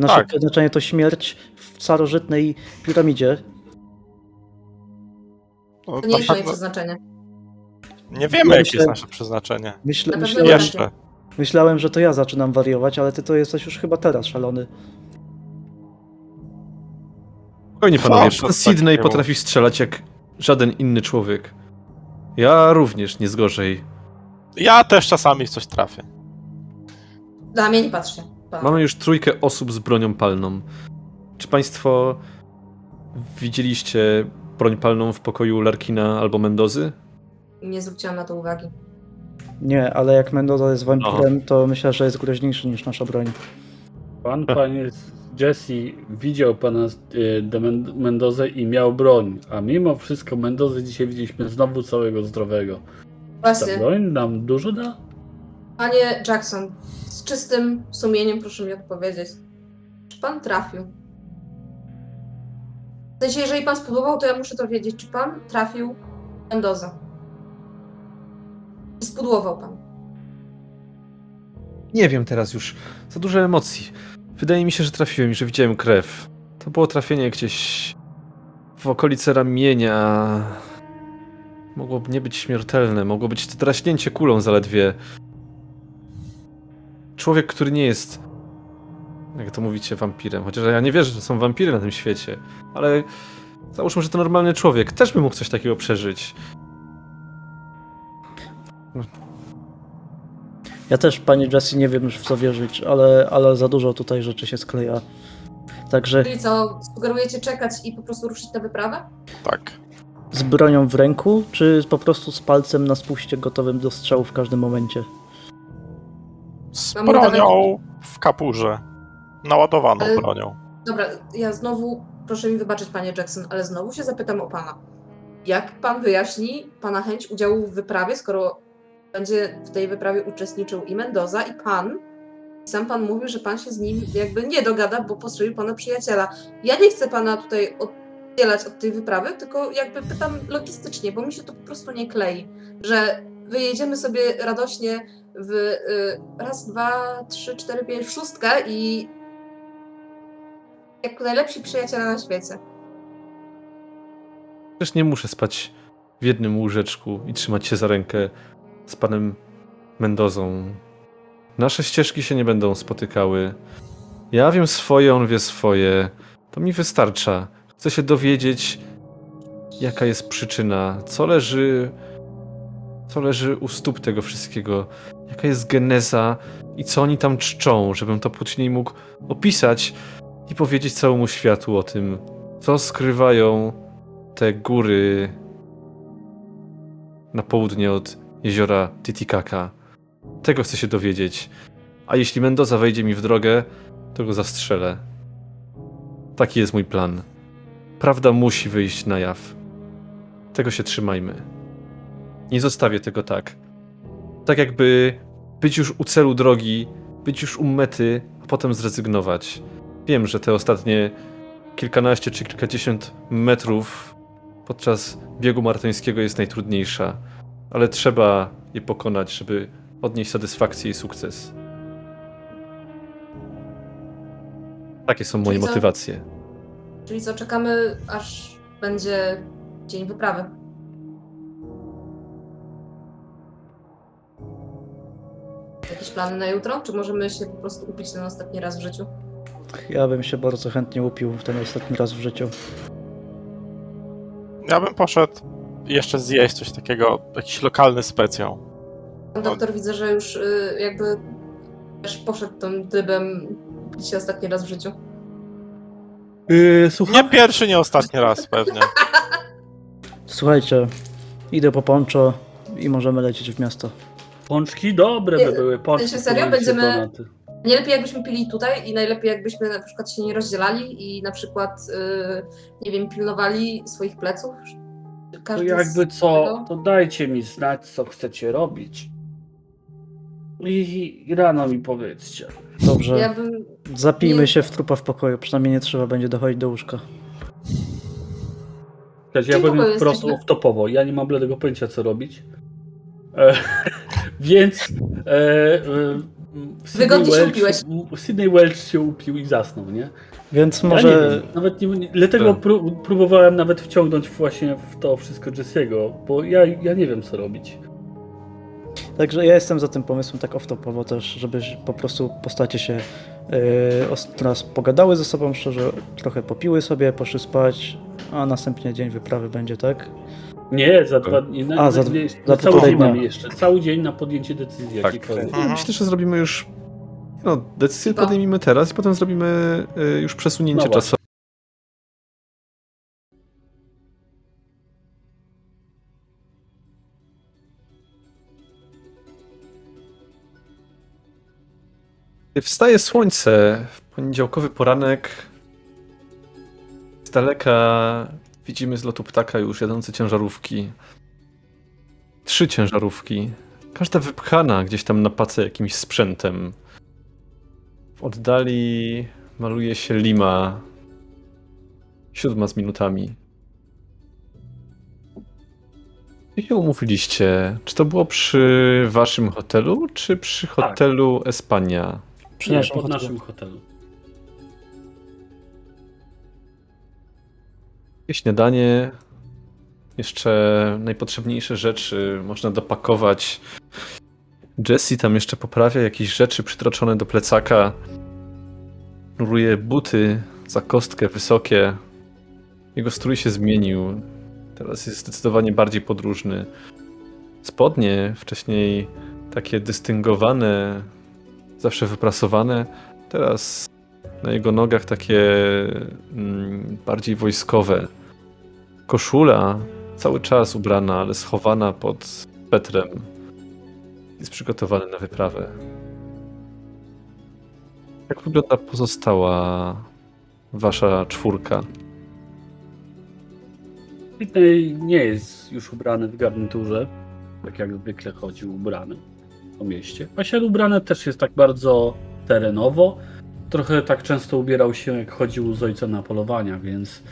Nasze Tak. przeznaczenie to śmierć w starożytnej piramidzie. No, To nie jest na moje przeznaczenie. nie wiemy, jakie Myślę- jest nasze przeznaczenie. Myśl, Na pewno myślałem, nie. Jeszcze. myślałem, że to ja zaczynam wariować, ale ty to jesteś już chyba teraz szalony. Spokojnie panowie, pan tak Sydney było. potrafi strzelać jak żaden inny człowiek. Ja również nie zgorzej. Ja też czasami w coś trafię. Na mnie nie patrzcie. Pa. Mamy już trójkę osób z bronią palną. Czy państwo widzieliście broń palną w pokoju Larkina albo Mendozy? Nie zwróciłam na to uwagi. Nie, ale jak Mendoza jest wampirem, to myślę, że jest groźniejszy niż nasza broń. Pan, panie Jesse, widział pana y, de Men- Mendozę i miał broń, a mimo wszystko Mendozy dzisiaj widzieliśmy znowu całego zdrowego. Ta Właśnie, broń nam dużo da? panie Jackson, z czystym sumieniem proszę mi odpowiedzieć. Czy pan trafił? W sensie, jeżeli pan spróbował, to ja muszę to wiedzieć. Czy pan trafił Mendoza? Czy spudłował pan? Nie wiem teraz już. Za dużo emocji. Wydaje mi się, że trafiłem i że widziałem krew. To było trafienie gdzieś w okolice ramienia. Mogłoby nie być śmiertelne, mogło być to draśnięcie kulą zaledwie. Człowiek, który nie jest, jak to mówicie, wampirem. Chociaż ja nie wierzę, że są wampiry na tym świecie. Ale załóżmy, że to normalny człowiek. Też by mógł coś takiego przeżyć. Ja też, pani Jessie, nie wiem już w co wierzyć, ale, ale za dużo tutaj rzeczy się skleja. Także Czyli co, sugerujecie czekać i po prostu ruszyć na wyprawę? Tak. z bronią w ręku, czy po prostu z palcem na spuście gotowym do strzału w każdym momencie? Z Mam bronią w kapurze. Naładowaną Ale- bronią. Dobra, ja znowu, proszę mi wybaczyć, panie Jackson, ale znowu się zapytam o pana. Jak pan wyjaśni pana chęć udziału w wyprawie, skoro będzie w tej wyprawie uczestniczył i Mendoza, i pan? Sam pan mówił, że pan się z nim jakby nie dogada, bo postrzelił pana przyjaciela. Ja nie chcę pana tutaj oddzielać od tej wyprawy, tylko jakby pytam logistycznie, bo mi się to po prostu nie klei, że wyjedziemy sobie radośnie w y, raz, dwa, trzy, cztery, pięć, w szóstkę i jak najlepsi przyjaciele na świecie. Też nie muszę spać w jednym łóżeczku i trzymać się za rękę z panem Mendozą. Nasze ścieżki się nie będą spotykały. Ja wiem swoje, on wie swoje. To mi wystarcza. Chcę się dowiedzieć, jaka jest przyczyna, co leży, co leży u stóp tego wszystkiego, jaka jest geneza i co oni tam czczą, żebym to później mógł opisać i powiedzieć całemu światu o tym, co skrywają te góry na południe od jeziora Titicaca. Tego chcę się dowiedzieć. A jeśli Mendoza wejdzie mi w drogę, to go zastrzelę. Taki jest mój plan. Prawda musi wyjść na jaw. Tego się trzymajmy. Nie zostawię tego tak. Tak jakby być już u celu drogi, być już u mety, a potem zrezygnować. Wiem, że te ostatnie kilkanaście czy kilkadziesiąt metrów podczas biegu martońskiego jest najtrudniejsza, ale trzeba je pokonać, żeby odnieść satysfakcję i sukces. Takie są moje Czyli co? motywacje. Czyli co, czekamy aż będzie dzień wyprawy. Jakieś plany na jutro? Czy możemy się po prostu upić ten ostatni raz w życiu? Ja bym się bardzo chętnie upił w ten ostatni raz w życiu. Ja bym poszedł jeszcze zjeść coś takiego, jakiś lokalny specjał. Pan doktor widzę, że już y, jakby też poszedł tym trybem upić się ostatni raz w życiu. Yy, słucham? Nie pierwszy, nie ostatni raz pewnie. Słuchajcie, idę po poncho i możemy lecieć w miasto. Pączki dobre by były. Pączki w sensie serio? Będziemy- donaty. Najlepiej jakbyśmy pili tutaj i najlepiej jakbyśmy na przykład się nie rozdzielali i na przykład, y, nie wiem, pilnowali swoich pleców. To Każdy jakby z co, tego. to dajcie mi znać, co chcecie robić. I, i rano mi powiedzcie. Dobrze, Ja bym zapijmy nie- się w trupa w pokoju, przynajmniej nie trzeba będzie dochodzić do łóżka. Słuchajcie, ja powiem ogóle wprost jesteśmy? off-topowo. Ja nie mam bladego pojęcia, co robić. E, więc e, e, Sydney Wygodnie się Welch- upiłeś. Sydney Welch się upił i zasnął, nie? Więc Ja nie może wiem, nawet nie, nie, dlatego Tak. pró, próbowałem nawet wciągnąć właśnie w to wszystko Jesse'ego, bo ja, ja nie wiem, co robić. Także ja jestem za tym pomysłem tak off-topowo też, żeby po prostu postacie się yy, teraz pogadały ze sobą szczerze, trochę popiły sobie, poszły spać, a następnie dzień wyprawy będzie, tak? Nie, za dwa dni. Na, A, za- na, za cały dzień mamy jeszcze. Cały dzień na podjęcie decyzji Tak. jakiejkolwiek. Mhm. Myślę, że zrobimy już. No, decyzję Chyba. podejmijmy teraz i potem zrobimy y, już przesunięcie No czasowe. Wstaje słońce w poniedziałkowy poranek. Z daleka widzimy z lotu ptaka już jadące ciężarówki. Trzy ciężarówki. Każda wypchana gdzieś tam na pacę jakimś sprzętem. W oddali maluje się Lima. Siódma z minutami. Gdzie się umówiliście? Czy to było przy waszym hotelu, czy przy hotelu Espania? Przy Nie, pod hotelu. naszym hotelu. Śniadanie, jeszcze najpotrzebniejsze rzeczy można dopakować. Jesse tam jeszcze poprawia jakieś rzeczy przytroczone do plecaka. Nuruje buty za kostkę wysokie. Jego strój się zmienił. Teraz jest zdecydowanie bardziej podróżny. Spodnie, wcześniej takie dystyngowane, zawsze wyprasowane, teraz na jego nogach takie mm, bardziej wojskowe. Koszula cały czas ubrana, ale schowana pod Petrem. Jest przygotowany na wyprawę. Jak wygląda pozostała wasza czwórka? Sydney nie jest już ubrany w garniturze, tak jak zwykle chodził ubrany po mieście. Asiel ubrany też jest tak bardzo terenowo. Trochę tak często ubierał się, jak chodził z ojcem na polowania, więc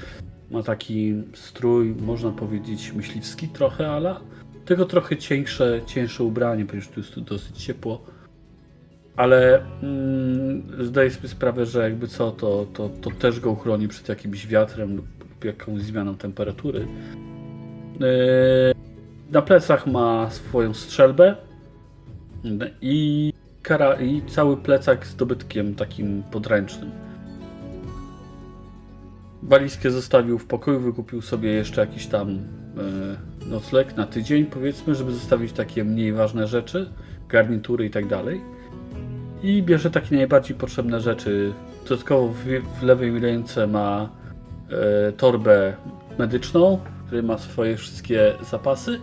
ma taki strój, można powiedzieć, myśliwski trochę, ale tylko trochę cieńsze, cieńsze ubranie, ponieważ tu jest tu dosyć ciepło. Ale mm, zdaję sobie sprawę, że jakby co, to, to, to też go uchroni przed jakimś wiatrem lub, lub jakąś zmianą temperatury. Yy, na plecach ma swoją strzelbę i, kara, i cały plecak z dobytkiem takim podręcznym. Walizkę zostawił w pokoju, wykupił sobie jeszcze jakiś tam e, nocleg na tydzień, powiedzmy, żeby zostawić takie mniej ważne rzeczy, garnitury i tak dalej. I bierze takie najbardziej potrzebne rzeczy. Dodatkowo w, w lewej ręce ma e, torbę medyczną, w której ma swoje wszystkie zapasy.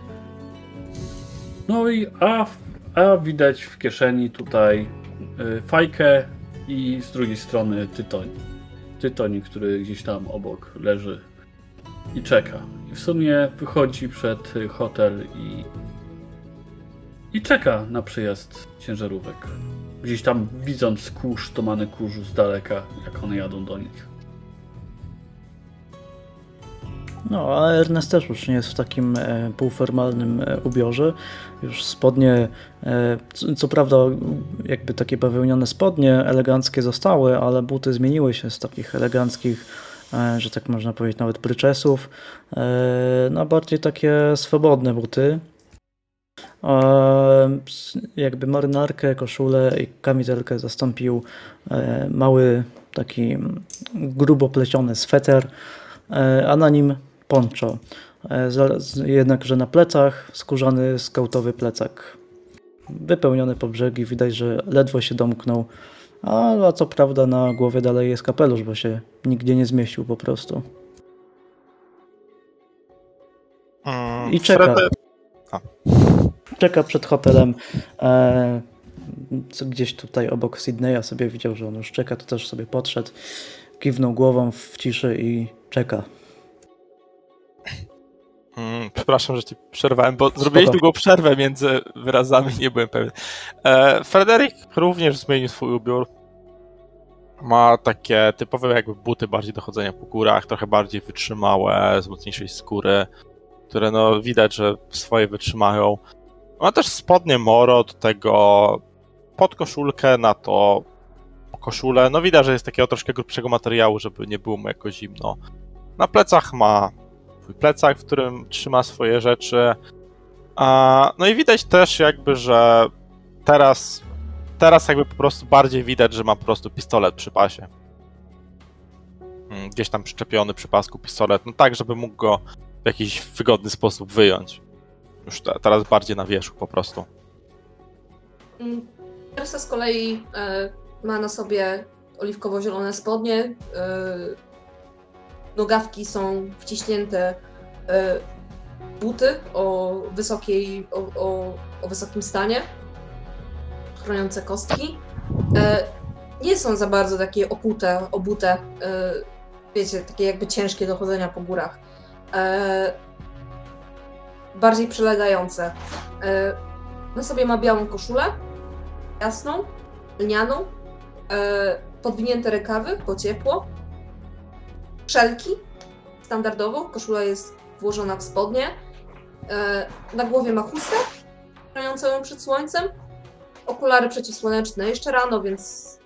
No i a, a widać w kieszeni tutaj e, fajkę i z drugiej strony tytoń. Tytoń, który gdzieś tam obok leży i czeka. I w sumie wychodzi przed hotel i i czeka na przyjazd ciężarówek. Gdzieś tam widząc kurz, tomany kurzu z daleka, jak one jadą do nich. No, a Ernest też już nie jest w takim e, półformalnym e, ubiorze. Już spodnie, e, co, co prawda jakby takie bawełniane spodnie eleganckie zostały, ale buty zmieniły się z takich eleganckich, e, że tak można powiedzieć, nawet pryczesów, e, na bardziej takie swobodne buty. E, jakby marynarkę, koszulę i kamizelkę zastąpił mały taki grubo pleciony sweter, a na nim poncho. E, Jednakże na plecach skórzany skautowy plecak. Wypełniony po brzegi, widać, że ledwo się domknął. A, a co prawda na głowie dalej jest kapelusz, bo się nigdzie nie zmieścił po prostu. Mm, I czeka. Czeka przed hotelem. E, gdzieś tutaj obok Sydneya sobie widział, że on już czeka, to też sobie podszedł. Kiwnął głową w ciszy i czeka. Mm, przepraszam, że ci przerwałem, bo zrobiłeś Spoko. długą przerwę między wyrazami, nie byłem pewien. E, Frederick również zmienił swój ubiór. Ma takie typowe jakby buty bardziej do chodzenia po górach, trochę bardziej wytrzymałe, z mocniejszej skóry, które no widać, że swoje wytrzymają. Ma też spodnie moro, do tego podkoszulkę, na to koszulę. No widać, że jest takiego troszkę grubszego materiału, żeby nie było mu jakoś zimno. Na plecach ma swój plecak, w którym trzyma swoje rzeczy. A, no i widać też jakby, że teraz, teraz jakby po prostu bardziej widać, że ma po prostu pistolet przy pasie. Mm, Gdzieś tam przyczepiony przy pasku pistolet, no tak, żeby mógł go w jakiś wygodny sposób wyjąć. Już te, teraz bardziej na wierzchu po prostu. Mm, Reszta z kolei e, ma na sobie oliwkowo-zielone spodnie. E, nogawki są wciśnięte e, buty o, wysokiej, o, o, o wysokim stanie, chroniące kostki. E, nie są za bardzo takie okute, obute, e, wiecie, takie jakby ciężkie do chodzenia po górach. Bardziej przylegające. E, na sobie ma białą koszulę, jasną, lnianą, podwinięte rękawy, bo ciepło, szelki standardowo, koszula jest włożona w spodnie, e, na głowie ma chustę chroniącą ją przed słońcem, okulary przeciwsłoneczne jeszcze rano, więc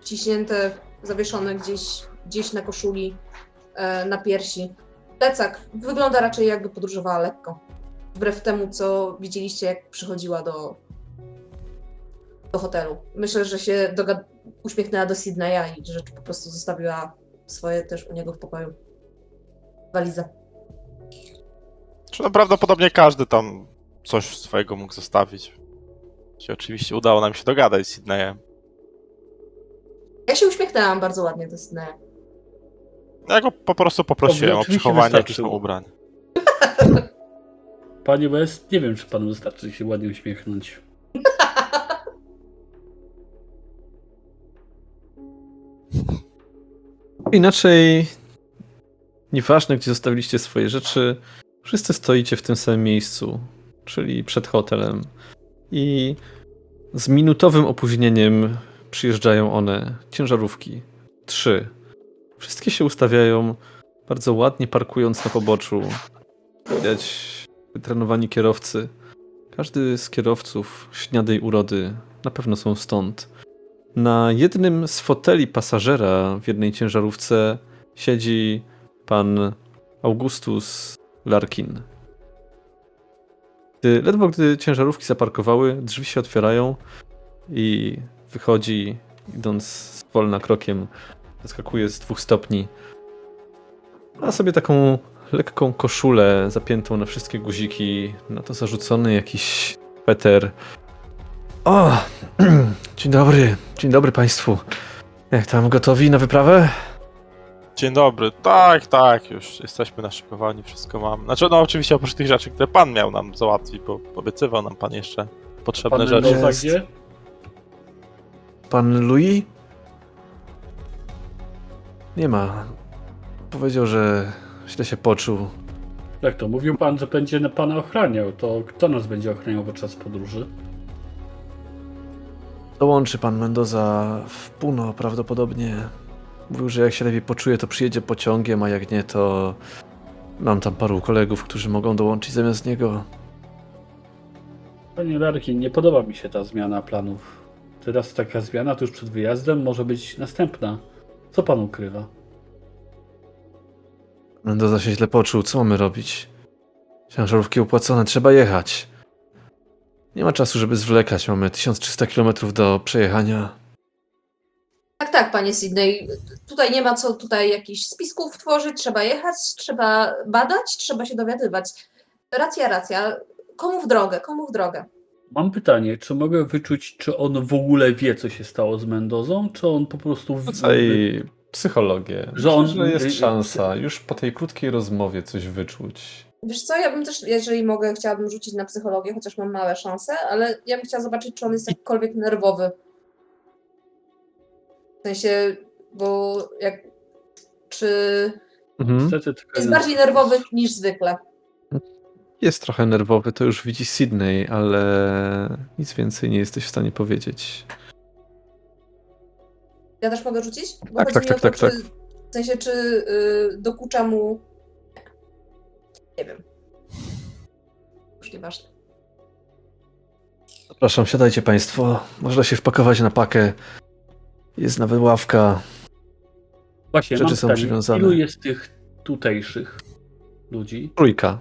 wciśnięte, zawieszone gdzieś, gdzieś na koszuli, e, na piersi. Plecak wygląda raczej jakby podróżowała lekko. Wbrew temu, co widzieliście, jak przychodziła do, do hotelu. Myślę, że się dogad- uśmiechnęła do Sydneya i że po prostu zostawiła swoje też u niego w pokoju. Walizę. Czy no prawdopodobnie każdy tam coś swojego mógł zostawić. I oczywiście udało nam się dogadać z Sydneyem. Ja się uśmiechnęłam bardzo ładnie do Sydneya. Ja go po prostu poprosiłem o oczywiście przechowanie jakichś ubrań. Panie West, nie wiem, czy panu wystarczy się ładnie uśmiechnąć. Inaczej, nieważne gdzie zostawiliście swoje rzeczy, wszyscy stoicie w tym samym miejscu, czyli przed hotelem. I z minutowym opóźnieniem przyjeżdżają one, ciężarówki. Trzy. Wszystkie się ustawiają bardzo ładnie, parkując na poboczu. Widać wytrenowani kierowcy. Każdy z kierowców śniadej urody na pewno są stąd. Na jednym z foteli pasażera w jednej ciężarówce siedzi pan Augustus Larkin. Gdy, ledwo gdy ciężarówki zaparkowały, drzwi się otwierają i wychodzi, idąc wolna krokiem, skakuje z dwóch stopni. Ma sobie taką lekką koszulę zapiętą na wszystkie guziki, na to zarzucony jakiś Peter. O! Dzień dobry, dzień dobry Państwu. Jak tam gotowi na wyprawę? Dzień dobry. Tak, tak, już jesteśmy naszykowani, wszystko mam. Znaczy, no oczywiście oprócz tych rzeczy, które pan miał nam załatwić, bo obiecywał nam pan jeszcze potrzebne Pan rzeczy. Jest. gdzie? Pan Louis? Nie ma. Powiedział, że źle się poczuł. Jak to? Mówił pan, że będzie na pana ochraniał. To kto nas będzie ochraniał podczas podróży? Dołączy pan Mendoza w Puno prawdopodobnie. Mówił, że jak się lepiej poczuje, to przyjedzie pociągiem, a jak nie, to mam tam paru kolegów, którzy mogą dołączyć zamiast niego. Panie Larkin, nie podoba mi się ta zmiana planów. Teraz taka zmiana tuż przed wyjazdem może być następna. Co pan ukrywa? Mendoza się źle poczuł, co mamy robić? Ciężarówki opłacone, trzeba jechać. Nie ma czasu, żeby zwlekać, mamy 1300 km do przejechania. Tak, tak, panie Sydney. Tutaj nie ma co tutaj jakichś spisków tworzyć, trzeba jechać, trzeba badać, trzeba się dowiadywać. Racja, racja. Komu w drogę, komu w drogę. Mam pytanie, czy mogę wyczuć, czy on w ogóle wie, co się stało z Mendozą, czy on po prostu... w- Tutaj psychologię. Że on- Myślę, że jest szansa już po tej krótkiej rozmowie coś wyczuć. Wiesz co, ja bym też, jeżeli mogę, chciałabym rzucić na psychologię, chociaż mam małe szanse, ale ja bym chciała zobaczyć, czy on jest jakkolwiek nerwowy. W sensie, bo jak... Czy Mhm. Jest bardziej nerwowy niż zwykle. Jest trochę nerwowy, to już widzi Sydney, ale nic więcej nie jesteś w stanie powiedzieć. Ja też mogę rzucić? Bo Tak, tak, mi tak, o to, tak, tak. czy, W sensie, czy y, dokucza mu... Nie wiem. Już nieważne. Zapraszam, siadajcie Państwo. Można się wpakować na pakę. Jest nawet ławka. Właśnie, Rzeczy mam są pytanie, przywiązane. ilu jest tych tutejszych ludzi? Trójka.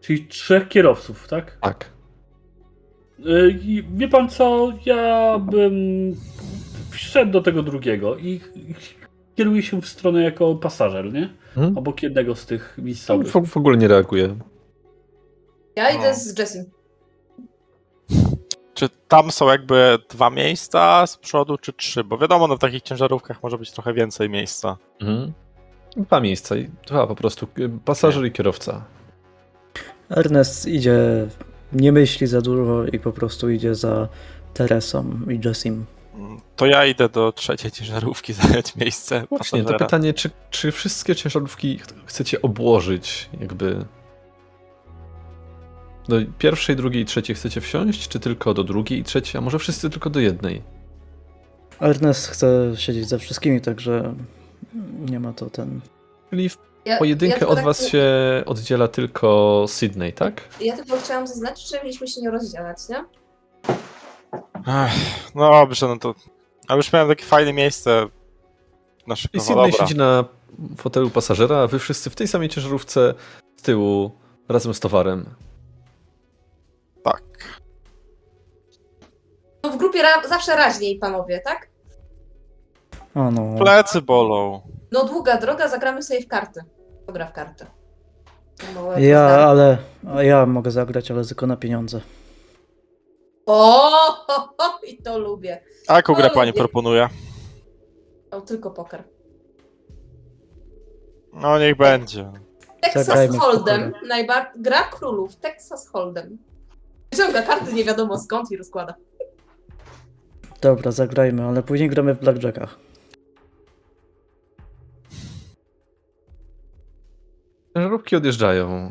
Czyli trzech kierowców, tak? Tak. Y, Wie pan co, ja bym wszedł do tego drugiego i kieruję się w stronę jako pasażer, nie? Mhm. Obok jednego z tych On miejscowych. w, w ogóle nie reaguje. Ja idę No. z Jessim. Czy tam są jakby dwa miejsca z przodu, czy trzy? Bo wiadomo, no w takich ciężarówkach może być trochę więcej miejsca. Mhm. Dwa miejsca. i- Dwa po prostu. Pasażer i kierowca. Ernest idzie, nie myśli za dużo i po prostu idzie za Teresą i Jessim. To ja idę do trzeciej ciężarówki zająć miejsce Właśnie, to pasażera. pytanie, czy, czy wszystkie ciężarówki ch- chcecie obłożyć, jakby. Do pierwszej, drugiej i trzeciej chcecie wsiąść, czy tylko do drugiej i trzeciej, a może wszyscy tylko do jednej? Ernest chce siedzieć ze wszystkimi, także nie ma to ten. Czyli w Ja, Pojedynkę ja od tak- was się oddziela tylko Sydney, tak? Ja tylko chciałam zaznaczyć, że mieliśmy się nie rozdzielać, nie? Ech, no dobrze, no to... A już miałem takie fajne miejsce na I Sydney dobra. siedzi na fotelu pasażera, a wy wszyscy w tej samej ciężarówce z tyłu razem z towarem. Tak. No w grupie ra- zawsze raźniej, panowie, tak? O no. Plecy bolą. No długa droga, zagramy sobie w karty. Dobra, w karty. Ja, ale. Ja mogę zagrać, ale tylko na pieniądze. O, ho, ho, i to lubię. A jaką grę pani proponuje? O, tylko poker. No niech będzie. Texas Zagrajmy w Hold'em. Najbar- gra królów. Texas Hold'em. Wyciąga karty nie wiadomo skąd i rozkłada. Dobra, zagrajmy, ale później gramy w blackjackach. Ciężarówki odjeżdżają.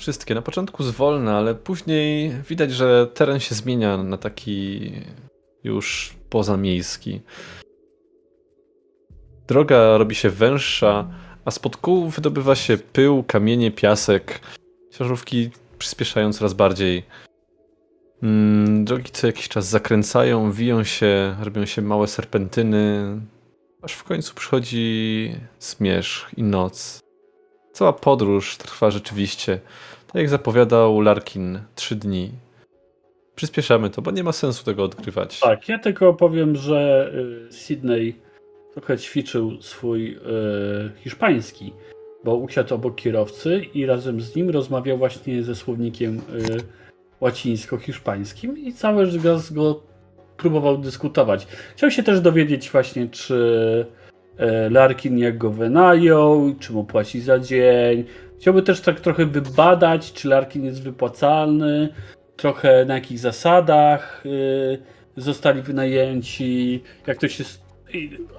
Wszystkie. Na początku zwolna, ale później widać, że teren się zmienia na taki już pozamiejski. Droga robi się węższa, a spod kół wydobywa się pył, kamienie, piasek. Ciężarówki przyspieszają coraz bardziej. Mm, drogi co jakiś czas zakręcają, wiją się, robią się małe serpentyny, aż w końcu przychodzi zmierzch i noc. Cała podróż trwa rzeczywiście, tak jak zapowiadał Larkin, trzy dni. Przyspieszamy to, bo nie ma sensu tego odkrywać. Tak, ja tylko powiem, że y, Sydney trochę ćwiczył swój y, hiszpański, bo usiadł obok kierowcy i razem z nim rozmawiał właśnie ze słownikiem y, łacińsko-hiszpańskim i cały czas go próbował dyskutować. Chciał się też dowiedzieć właśnie, czy Larkin jak go wynajął, czy mu płaci za dzień. Chciałby też tak trochę wybadać, czy Larkin jest wypłacalny, trochę na jakich zasadach y, zostali wynajęci, jak to się.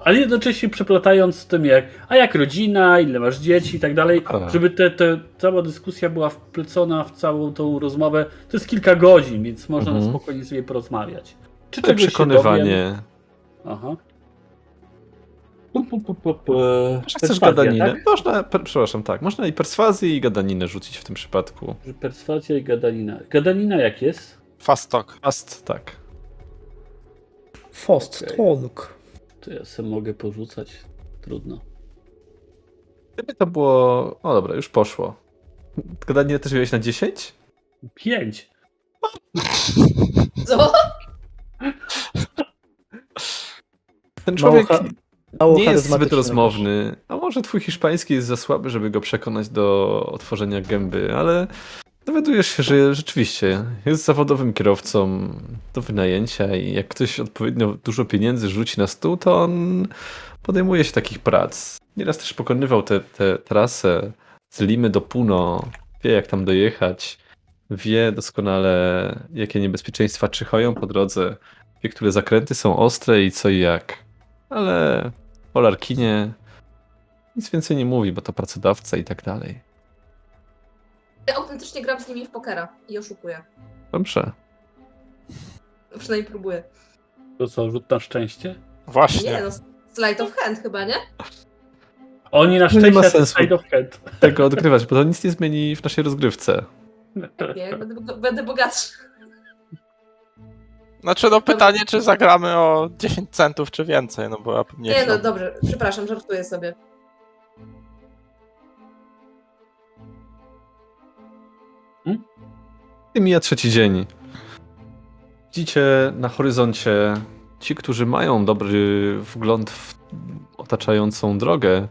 Ale jednocześnie przeplatając z tym, jak, a jak rodzina, ile masz dzieci i tak dalej, żeby te, te, cała dyskusja była wplecona w całą tą rozmowę. To jest kilka godzin, więc można Mhm. spokojnie sobie porozmawiać. Czy To czegoś się dowiem? przekonywanie. Aha. Czy chcesz gadaninę? tak? Można, per, przepraszam, tak. Można i perswazję i gadaninę rzucić w tym przypadku. Perswazja i gadanina. Gadanina jak jest? Fast talk. Fast, tak. Fast Okej. talk. To ja sobie mogę porzucać. Trudno. Gdyby to było... O dobra, już poszło. Gadaninę też wziąłeś na 10? Pięć. Co? Ten człowiek mało nie jest zbyt rozmowny. A może twój hiszpański jest za słaby, żeby go przekonać do otworzenia gęby, ale dowiadujesz się, że rzeczywiście jest zawodowym kierowcą do wynajęcia i jak ktoś odpowiednio dużo pieniędzy rzuci na stół, to on podejmuje się takich prac. Nieraz też pokonywał tę tę trasę z Limy do Puno, wie jak tam dojechać, wie doskonale jakie niebezpieczeństwa czyhają po drodze, wie które zakręty są ostre i co i jak. Ale o Larkinie nic więcej nie mówi, bo to pracodawca i tak dalej. Ja autentycznie gram z nimi w pokera i oszukuję. Dobrze. Przynajmniej próbuję. To co, rzut na szczęście? Właśnie. Nie no, slide of hand chyba, nie? Oni na No nie szczęście ma sensu. side of hand. Tego odgrywać, bo to nic nie zmieni w naszej rozgrywce. Nie, będę, będę bogatszy. Znaczy no pytanie, czy zagramy o 10 centów, czy więcej, no bo ja nie Nie no, dobrze, przepraszam, żartuję sobie. I mija trzeci dzień. Widzicie na horyzoncie ci, którzy mają dobry wgląd w otaczającą drogę,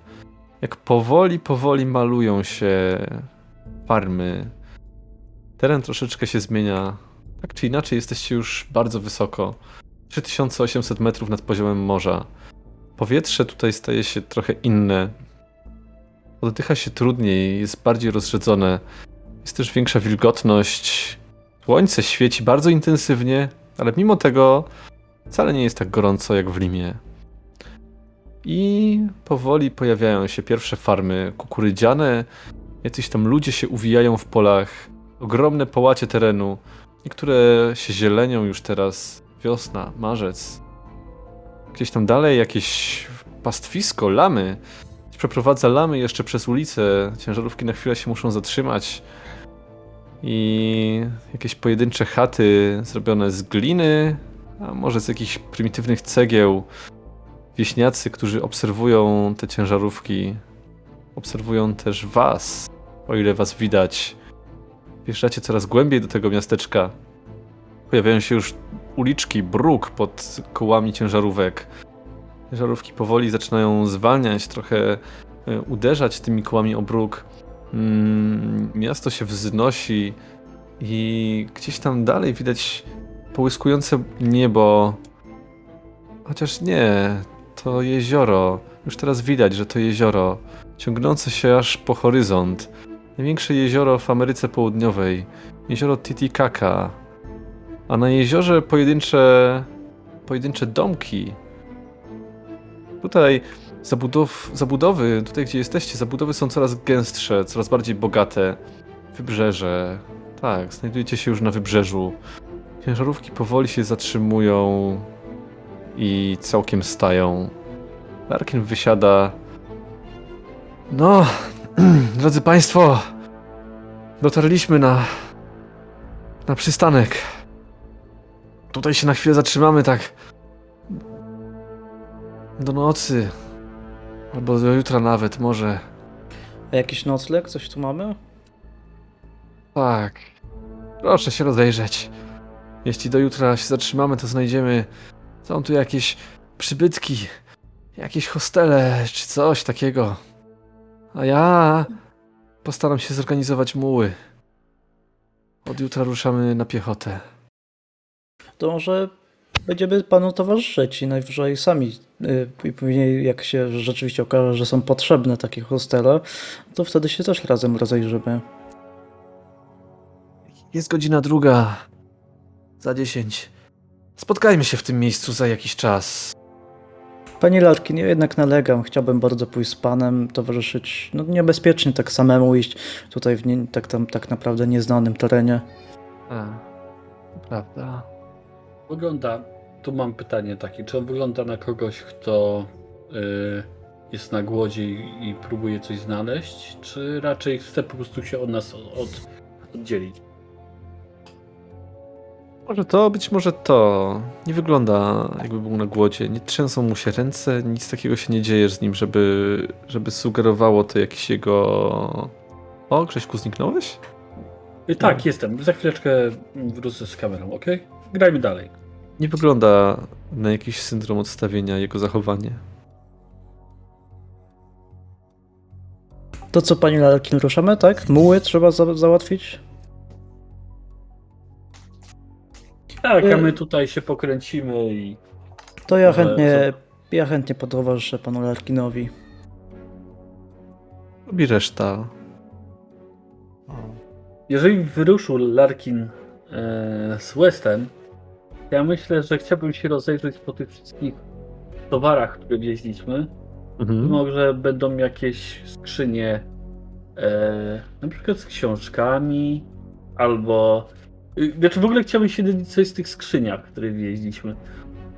jak powoli, powoli malują się farmy. Teren troszeczkę się zmienia. Tak czy inaczej, jesteście już bardzo wysoko. 3800 metrów nad poziomem morza. Powietrze tutaj staje się trochę inne. Oddycha się trudniej, jest bardziej rozrzedzone. Jest też większa wilgotność. Słońce świeci bardzo intensywnie, ale mimo tego wcale nie jest tak gorąco jak w Limie. I powoli pojawiają się pierwsze farmy kukurydziane. Jacyś tam ludzie się uwijają w polach. Ogromne połacie terenu. Niektóre się zielenią już teraz. Wiosna, marzec. Gdzieś tam dalej jakieś pastwisko, lamy. przeprowadza lamy jeszcze przez ulicę. Ciężarówki na chwilę się muszą zatrzymać. I jakieś pojedyncze chaty zrobione z gliny, a może z jakichś prymitywnych cegieł. Wieśniacy, którzy obserwują te ciężarówki, obserwują też was, o ile was widać. Wjeżdżacie coraz głębiej do tego miasteczka. Pojawiają się już uliczki, bruk pod kołami ciężarówek. Ciężarówki powoli zaczynają zwalniać, trochę e, uderzać tymi kołami o bruk. Mm, Miasto się wznosi i gdzieś tam dalej widać połyskujące niebo. Chociaż nie, to jezioro. Już teraz widać, że to jezioro ciągnące się aż po horyzont. Największe jezioro w Ameryce Południowej. Jezioro Titicaca. A na jeziorze pojedyncze, pojedyncze domki. Tutaj zabudow, zabudowy, tutaj gdzie jesteście, zabudowy są coraz gęstsze, coraz bardziej bogate. Wybrzeże. Tak, znajdujecie się już na wybrzeżu. Ciężarówki powoli się zatrzymują i całkiem stają. Larkin wysiada. No, drodzy Państwo, dotarliśmy na, na przystanek. Tutaj się na chwilę zatrzymamy, tak. Do nocy. Albo do jutra nawet, może. A jakiś nocleg? Coś tu mamy? Tak. Proszę się rozejrzeć. Jeśli do jutra się zatrzymamy, to znajdziemy. Są tu jakieś przybytki, jakieś hostele czy coś takiego. A ja postaram się zorganizować muły. Od jutra ruszamy na piechotę. To może będziemy panu towarzyszyć i najwyżej sami. y, I później, jak się rzeczywiście okaże, że są potrzebne takie hostele, to wtedy się też razem rozejrzymy. Jest godzina druga. Za dziesięć. Spotkajmy się w tym miejscu za jakiś czas. Panie Larkin, ja jednak nalegam. Chciałbym bardzo pójść z panem, towarzyszyć. No niebezpiecznie tak samemu iść tutaj w nie, tak, tam, tak naprawdę nieznanym terenie. A, prawda. Wygląda, tu mam pytanie takie, czy on wygląda na kogoś, kto y, jest na głodzie i, i próbuje coś znaleźć, czy raczej chce po prostu się od nas od, oddzielić? Może to, być może to. Nie wygląda jakby był na głodzie. Nie trzęsą mu się ręce, nic takiego się nie dzieje z nim, żeby, żeby sugerowało to jakiś jego... O, Grześku, zniknąłeś? Y, tak, jestem. Za chwileczkę wrócę z kamerą, ok? Grajmy dalej. Nie wygląda na jakiś syndrom odstawienia jego zachowanie. To co, panie Larkin, ruszamy, tak? Muły trzeba za załatwić? Tak, a Y- my tutaj się pokręcimy i To ja chętnie, ja chętnie potowarzyszę panu Larkinowi. Robi reszta. jeżeli wyruszył Larkin e, z Westem, ja myślę, że chciałbym się rozejrzeć po tych wszystkich towarach, które wieźliśmy. Mhm. Może będą jakieś skrzynie, e, na przykład z książkami, albo. Y, Znaczy w ogóle chciałbym się dowiedzieć coś z tych skrzyniach, które wieźliśmy.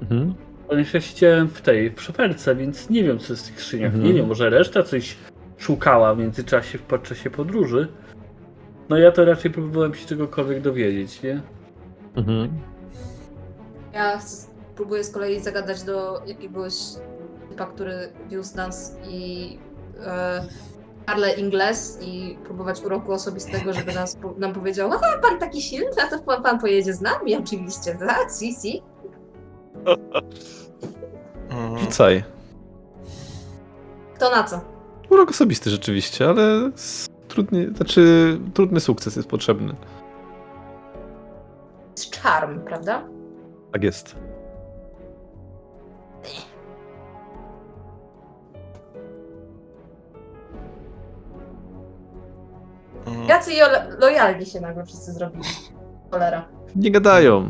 Mhm. Ponieważ ja siedziałem w tej, w szoferce, więc nie wiem co jest w tych skrzyniach. Mhm. Nie wiem, może reszta coś szukała w międzyczasie, w podczasie podróży. No ja to raczej próbowałem się czegokolwiek dowiedzieć, nie? Mhm. Ja próbuję z kolei zagadać do jakiegoś typa, który wiózł nas i e, Carle Ingles i próbować uroku osobistego, żeby nas, nam powiedział, a pan taki silny, a to pan, pan pojedzie z nami oczywiście, tak? Si, si. Mhm. Rzucaj. Kto na co? Urok osobisty rzeczywiście, ale trudnie, znaczy trudny sukces jest potrzebny. Jest charm, prawda? Tak jest. Jacy jo- lojalni się nagle wszyscy zrobili. Cholera. Nie gadają.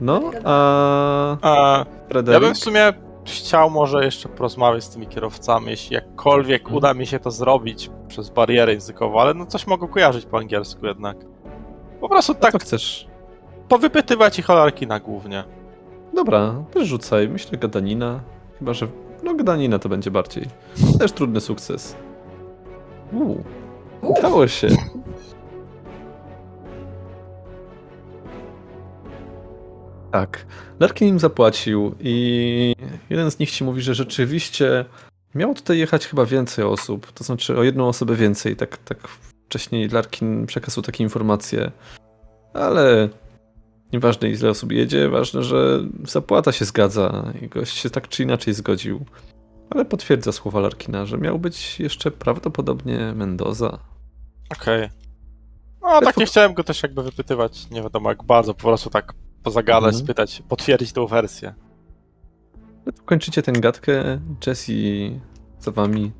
No, a A, ja bym w sumie chciał może jeszcze porozmawiać z tymi kierowcami, jeśli jakkolwiek Mhm. uda mi się to zrobić przez barierę językową, ale no coś mogę kojarzyć po angielsku jednak. Po prostu Tak chcesz. powypytywać ich o głównie. Dobra, też rzucaj. Myślę gadanina. Chyba, że no gdanina to będzie bardziej. Też trudny sukces. Uuu, udało się. Tak. Larkin im zapłacił i jeden z nich ci mówi, że rzeczywiście miało tutaj jechać chyba więcej osób, to znaczy o jedną osobę więcej, tak, tak wcześniej Larkin przekazał takie informacje, ale nieważne ile osób jedzie, ważne, że zapłata się zgadza i gość się tak czy inaczej zgodził. Ale potwierdza słowa Larkina, że miał być jeszcze prawdopodobnie Mendoza. Okej. No tak nie chciałem go też jakby wypytywać, nie wiadomo jak bardzo, po prostu tak pozagadać, Mhm. spytać, potwierdzić tą wersję. No kończycie tę gadkę. Jesse za wami.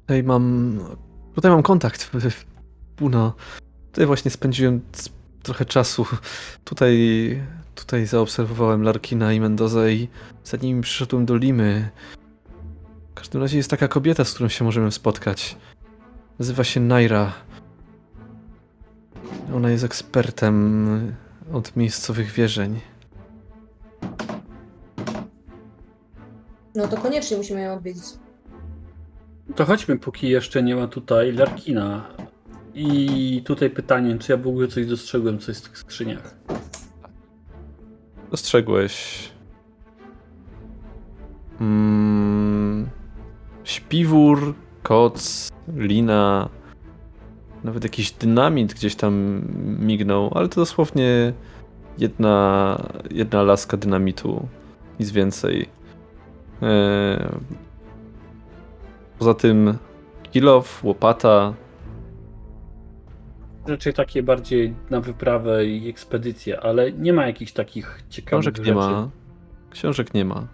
Tutaj mam. Tutaj mam kontakt. Puno. Tutaj właśnie spędziłem trochę czasu. Tutaj. Tutaj zaobserwowałem Larkina i Mendoza i za nimi przyszedłem do Limy. W każdym razie jest taka kobieta, z którą się możemy spotkać. Nazywa się Naira. Ona jest ekspertem od miejscowych wierzeń. no to koniecznie musimy ją odwiedzić. To chodźmy, póki jeszcze nie ma tutaj Larkina. I tutaj pytanie, czy ja w ogóle coś dostrzegłem, coś w tych skrzyniach. Dostrzegłeś. Mm, śpiwór, koc, lina, nawet jakiś dynamit gdzieś tam mignął, ale to dosłownie jedna, jedna laska dynamitu, nic więcej. Eee, poza tym kilof, łopata, Raczej takie bardziej na wyprawę i ekspedycję, ale nie ma jakichś takich ciekawych książek rzeczy. nie ma. Książek nie ma.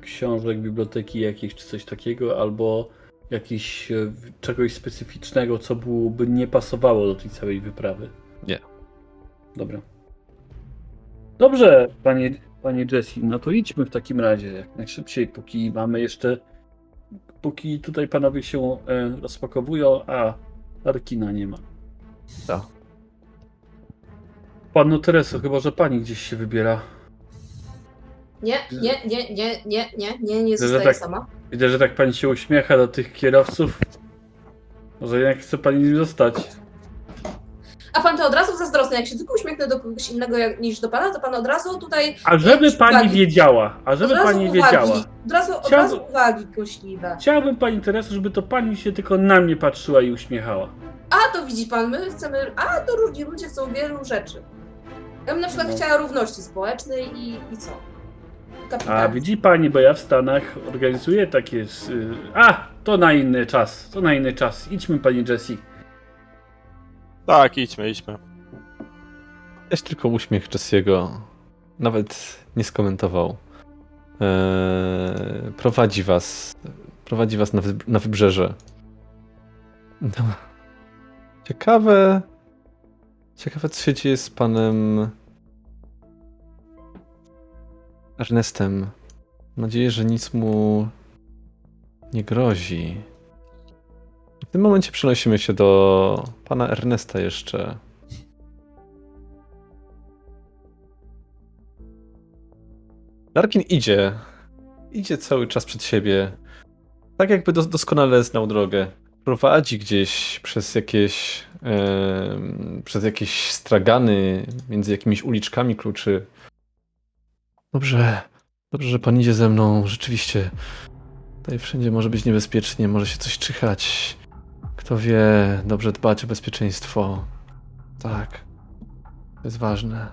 Książek, biblioteki jakieś czy coś takiego, albo jakiś e, czegoś specyficznego, co byłoby nie pasowało do tej całej wyprawy. Nie. Dobra. Dobrze, panie, panie Jesse, no to idźmy w takim razie jak najszybciej, póki mamy jeszcze, póki tutaj panowie się e, rozpakowują, a Arkina nie ma. Tak. Panno Tereso, chyba że pani gdzieś się wybiera. Nie, nie, nie, nie, nie, nie, nie, nie zostaję tak- sama. Widzę, że tak pani się uśmiecha do tych kierowców. Może jak chce pani nim zostać? A pan to od razu zazdrosny, jak się tylko uśmiechnę do kogoś innego jak, niż do pana, to pan od razu tutaj... A żeby pani uwagi. wiedziała, a żeby od razu pani uwagi, wiedziała. Od razu, od Chciałbym- razu uwagi kośliwe. Chciałbym pani Tereso, żeby to pani się tylko na mnie patrzyła i uśmiechała. A to widzi pan, my chcemy... A to różni ludzie chcą wielu rzeczy. Ja bym na przykład No. chciała równości społecznej i, i co? A Kapitalizm. widzi pani, bo ja w Stanach organizuję takie. y, A! To na inny czas, to na inny czas. Idźmy pani Jessie. Tak, idźmy, idźmy. Też tylko uśmiech Jesse'ego. Nawet nie skomentował. Eee, prowadzi was. Prowadzi was na, na wybrzeże. No. Ciekawe. Ciekawe, co się dzieje z panem. Ernestem. Mam nadzieję, że nic mu nie grozi. W tym momencie przenosimy się do pana Ernesta jeszcze. Larkin idzie. Idzie cały czas przed siebie. Tak jakby dos- doskonale znał drogę. Prowadzi gdzieś przez jakieś em, przez jakieś stragany, między jakimiś uliczkami kluczy. Dobrze. Dobrze, że pan idzie ze mną. Rzeczywiście. Tutaj wszędzie może być niebezpiecznie, może się coś czyhać. Kto wie, dobrze dbać o bezpieczeństwo. Tak. To jest ważne.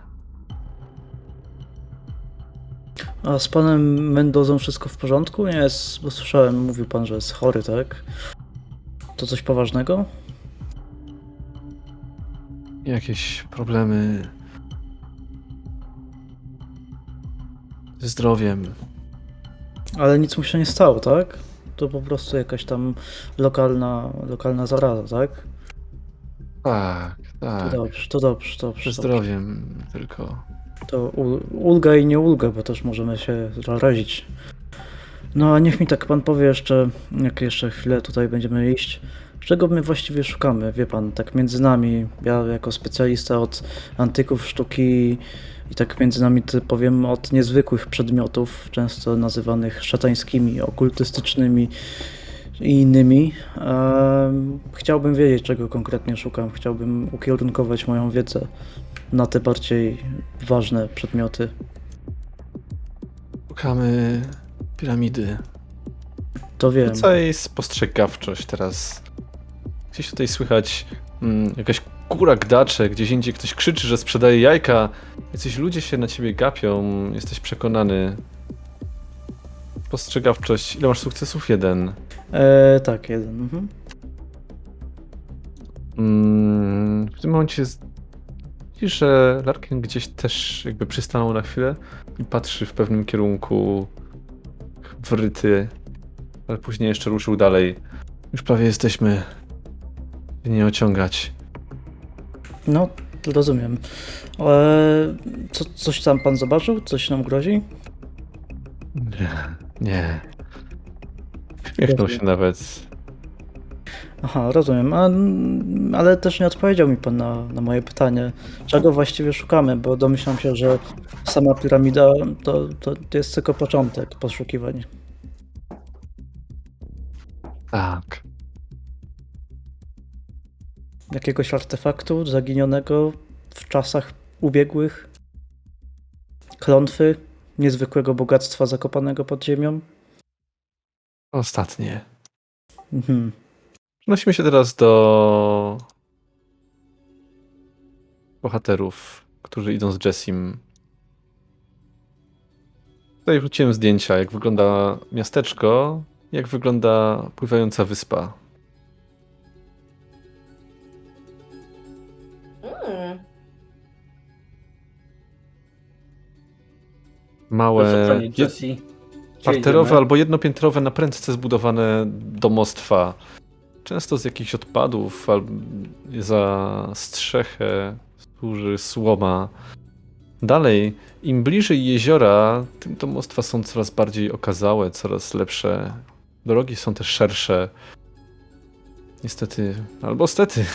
A z panem Mendozą wszystko w porządku? Nie jest, bo słyszałem, mówił pan, że jest chory, tak? To coś poważnego? Jakieś problemy ze zdrowiem. Ale nic mu się nie stało, tak? To po prostu jakaś tam lokalna, lokalna zaraza, tak? Tak, To tak. dobrze, to dobrze, to dobrze. Ze dobrze. zdrowiem tylko. To ul- ulga i nie ulga, bo też możemy się zarazić. No a niech mi tak pan powie jeszcze, jak jeszcze chwilę tutaj będziemy iść, Czego my właściwie szukamy, wie pan, tak między nami, ja jako specjalista od antyków, sztuki i tak między nami to powiem od niezwykłych przedmiotów, często nazywanych szatańskimi, okultystycznymi i innymi. Chciałbym wiedzieć, czego konkretnie szukam. Chciałbym ukierunkować moją wiedzę na te bardziej ważne przedmioty. Szukamy piramidy. To wiem. Co jest spostrzegawczość teraz? Gdzieś tutaj słychać mm, jakaś kura gdacze, gdzieś indziej ktoś krzyczy, że sprzedaje jajka. Jacyś ludzie się na ciebie gapią, jesteś przekonany. Spostrzegawczość. Ile masz sukcesów? Jeden. E, tak, jeden. Mhm. Mm, w tym momencie jest... widzisz, że Larkin gdzieś też jakby przystanął na chwilę i patrzy w pewnym kierunku wryty, ale później jeszcze ruszył dalej. Już prawie jesteśmy. Nie ociągać. No, rozumiem. E, co, coś tam pan zobaczył? Coś nam grozi? Nie. Nie. Śmiechnął się nawet. Aha, rozumiem. A, ale też nie odpowiedział mi pan na, na moje pytanie, czego właściwie szukamy, bo domyślam się, że sama piramida to, to jest tylko początek poszukiwań. Tak. Jakiegoś artefaktu zaginionego w czasach ubiegłych? Klątwy? Niezwykłego bogactwa zakopanego pod ziemią? Ostatnie. Mhm. Przenosimy się teraz do bohaterów, którzy idą z Jessim. Tutaj wróciłem zdjęcia, jak wygląda miasteczko, jak wygląda pływająca wyspa. Małe, parterowe albo jednopiętrowe, na prędce zbudowane domostwa. Często z jakichś odpadów, albo za strzechę służy słoma. Dalej, im bliżej jeziora, tym domostwa są coraz bardziej okazałe, coraz lepsze. Drogi są też szersze. Niestety, albo stety,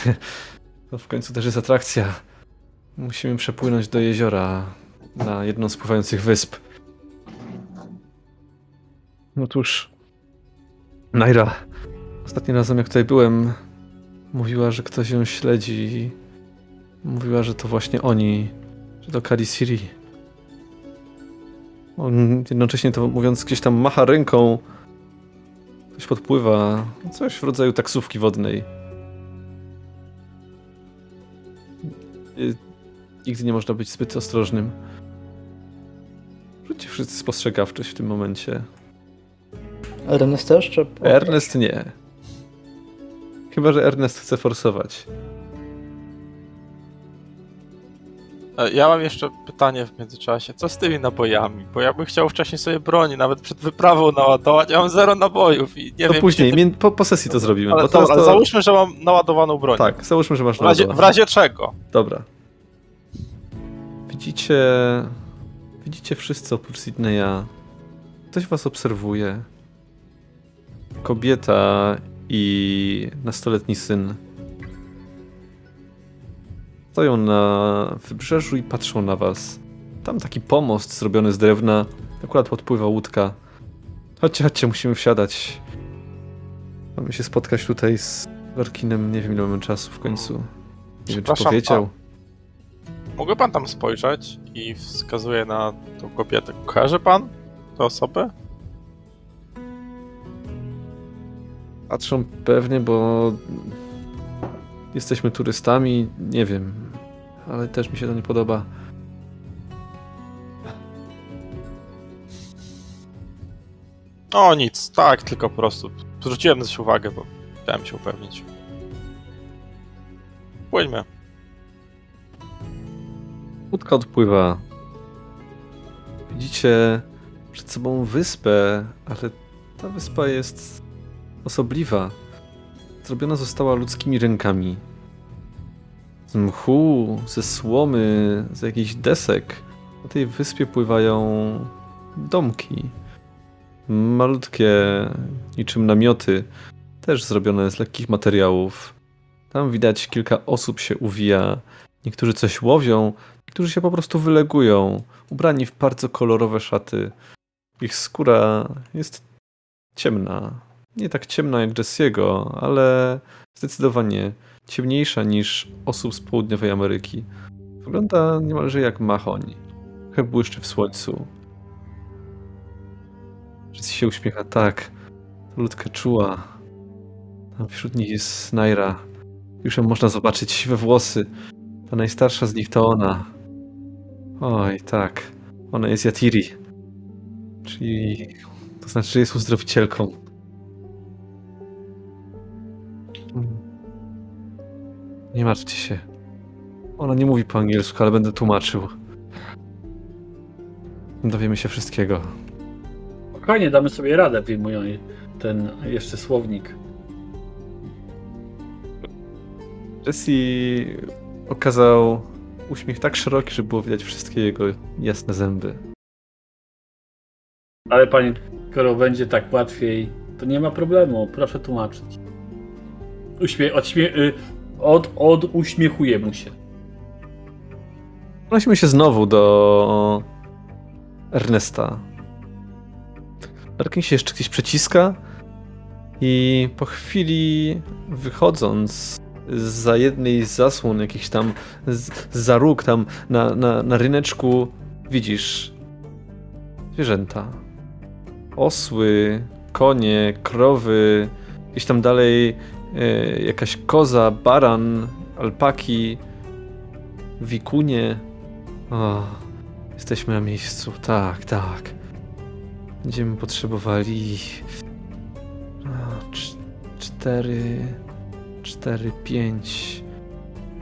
to w końcu też jest atrakcja. Musimy przepłynąć do jeziora na jedną z pływających wysp. Otóż, Naira, ostatnim razem jak tutaj byłem, mówiła, że ktoś ją śledzi. Mówiła, że to właśnie oni, że to Karisiri. On jednocześnie to mówiąc gdzieś tam macha ręką. Ktoś podpływa. Coś w rodzaju taksówki wodnej. Y, Nigdy nie można być zbyt ostrożnym. Rzućcie wszyscy spostrzegawczość w tym momencie. Ernest też? Czy... Ernest nie. Chyba, że Ernest chce forsować. E, Ja mam jeszcze pytanie w międzyczasie. Co z tymi nabojami? Bo ja bym chciał wcześniej sobie broni, nawet przed wyprawą naładować. Ja mam zero nabojów i nie to wiem. później, ty- po, po sesji to zrobimy. Ale, ale to... załóżmy, że mam naładowaną broń. Tak, załóżmy, że masz W razie, naładowane. w razie czego? Dobra. Widzicie... Widzicie wszyscy oprócz Sydneya. Ktoś was obserwuje. Kobieta i nastoletni syn. Stoją na wybrzeżu i patrzą na was. Tam taki pomost zrobiony z drewna. Akurat podpływa łódka. Chodźcie, chodźcie, musimy wsiadać. Mamy się spotkać tutaj z Larkinem. Nie wiem, ile mamy czasu w końcu. Nie wiem, czy powiedział. Mógłby pan tam spojrzeć i wskazuje na tą kobietę. Kojarzy pan tę osobę? Patrzą pewnie, bo jesteśmy turystami, nie wiem, ale też mi się to nie podoba. O nic, tak, tylko po prostu zwróciłem na coś uwagę, bo chciałem się upewnić. Płyńmy. Łódka odpływa. Widzicie przed sobą wyspę, ale ta wyspa jest osobliwa. Zrobiona została ludzkimi rękami. Z mchu, ze słomy, z jakichś desek. Na tej wyspie pływają domki. Malutkie, niczym namioty. też zrobione z lekkich materiałów. Tam widać kilka osób się uwija. Niektórzy coś łowią, niektórzy się po prostu wylegują, ubrani w bardzo kolorowe szaty. Ich skóra jest ciemna. Nie tak ciemna jak Jessiego, ale zdecydowanie ciemniejsza niż osób z południowej Ameryki. Wygląda niemalże jak machoń. Trochę błyszczy w słońcu. Jessie się uśmiecha tak. To ludka czuła. Tam wśród nich jest Naira. Już ją można zobaczyć siwe włosy. Ta najstarsza z nich to ona. Oj, tak. Ona jest Yatiri. Czyli to znaczy, że jest uzdrowicielką. Nie martwcie się. Ona nie mówi po angielsku, ale będę tłumaczył. Dowiemy się wszystkiego. Spokojnie, damy sobie radę, wyjmują ten jeszcze słownik. Jesse okazał uśmiech tak szeroki, że było widać wszystkie jego jasne zęby. Ale panie, skoro będzie tak łatwiej, to nie ma problemu, proszę tłumaczyć. Uśmie odśmie y od, od uśmiechuje mu się. Przenosimy się znowu do Ernesta. Larkin się jeszcze gdzieś przeciska i po chwili wychodząc za jednej z zasłon, jakiś tam za róg tam na, na, na ryneczku widzisz zwierzęta. Osły, konie, krowy, gdzieś tam dalej e, jakaś koza, baran, alpaki, wikunie. O, jesteśmy na miejscu. Tak, tak. Będziemy potrzebowali a, cz- cztery, cztery, pięć.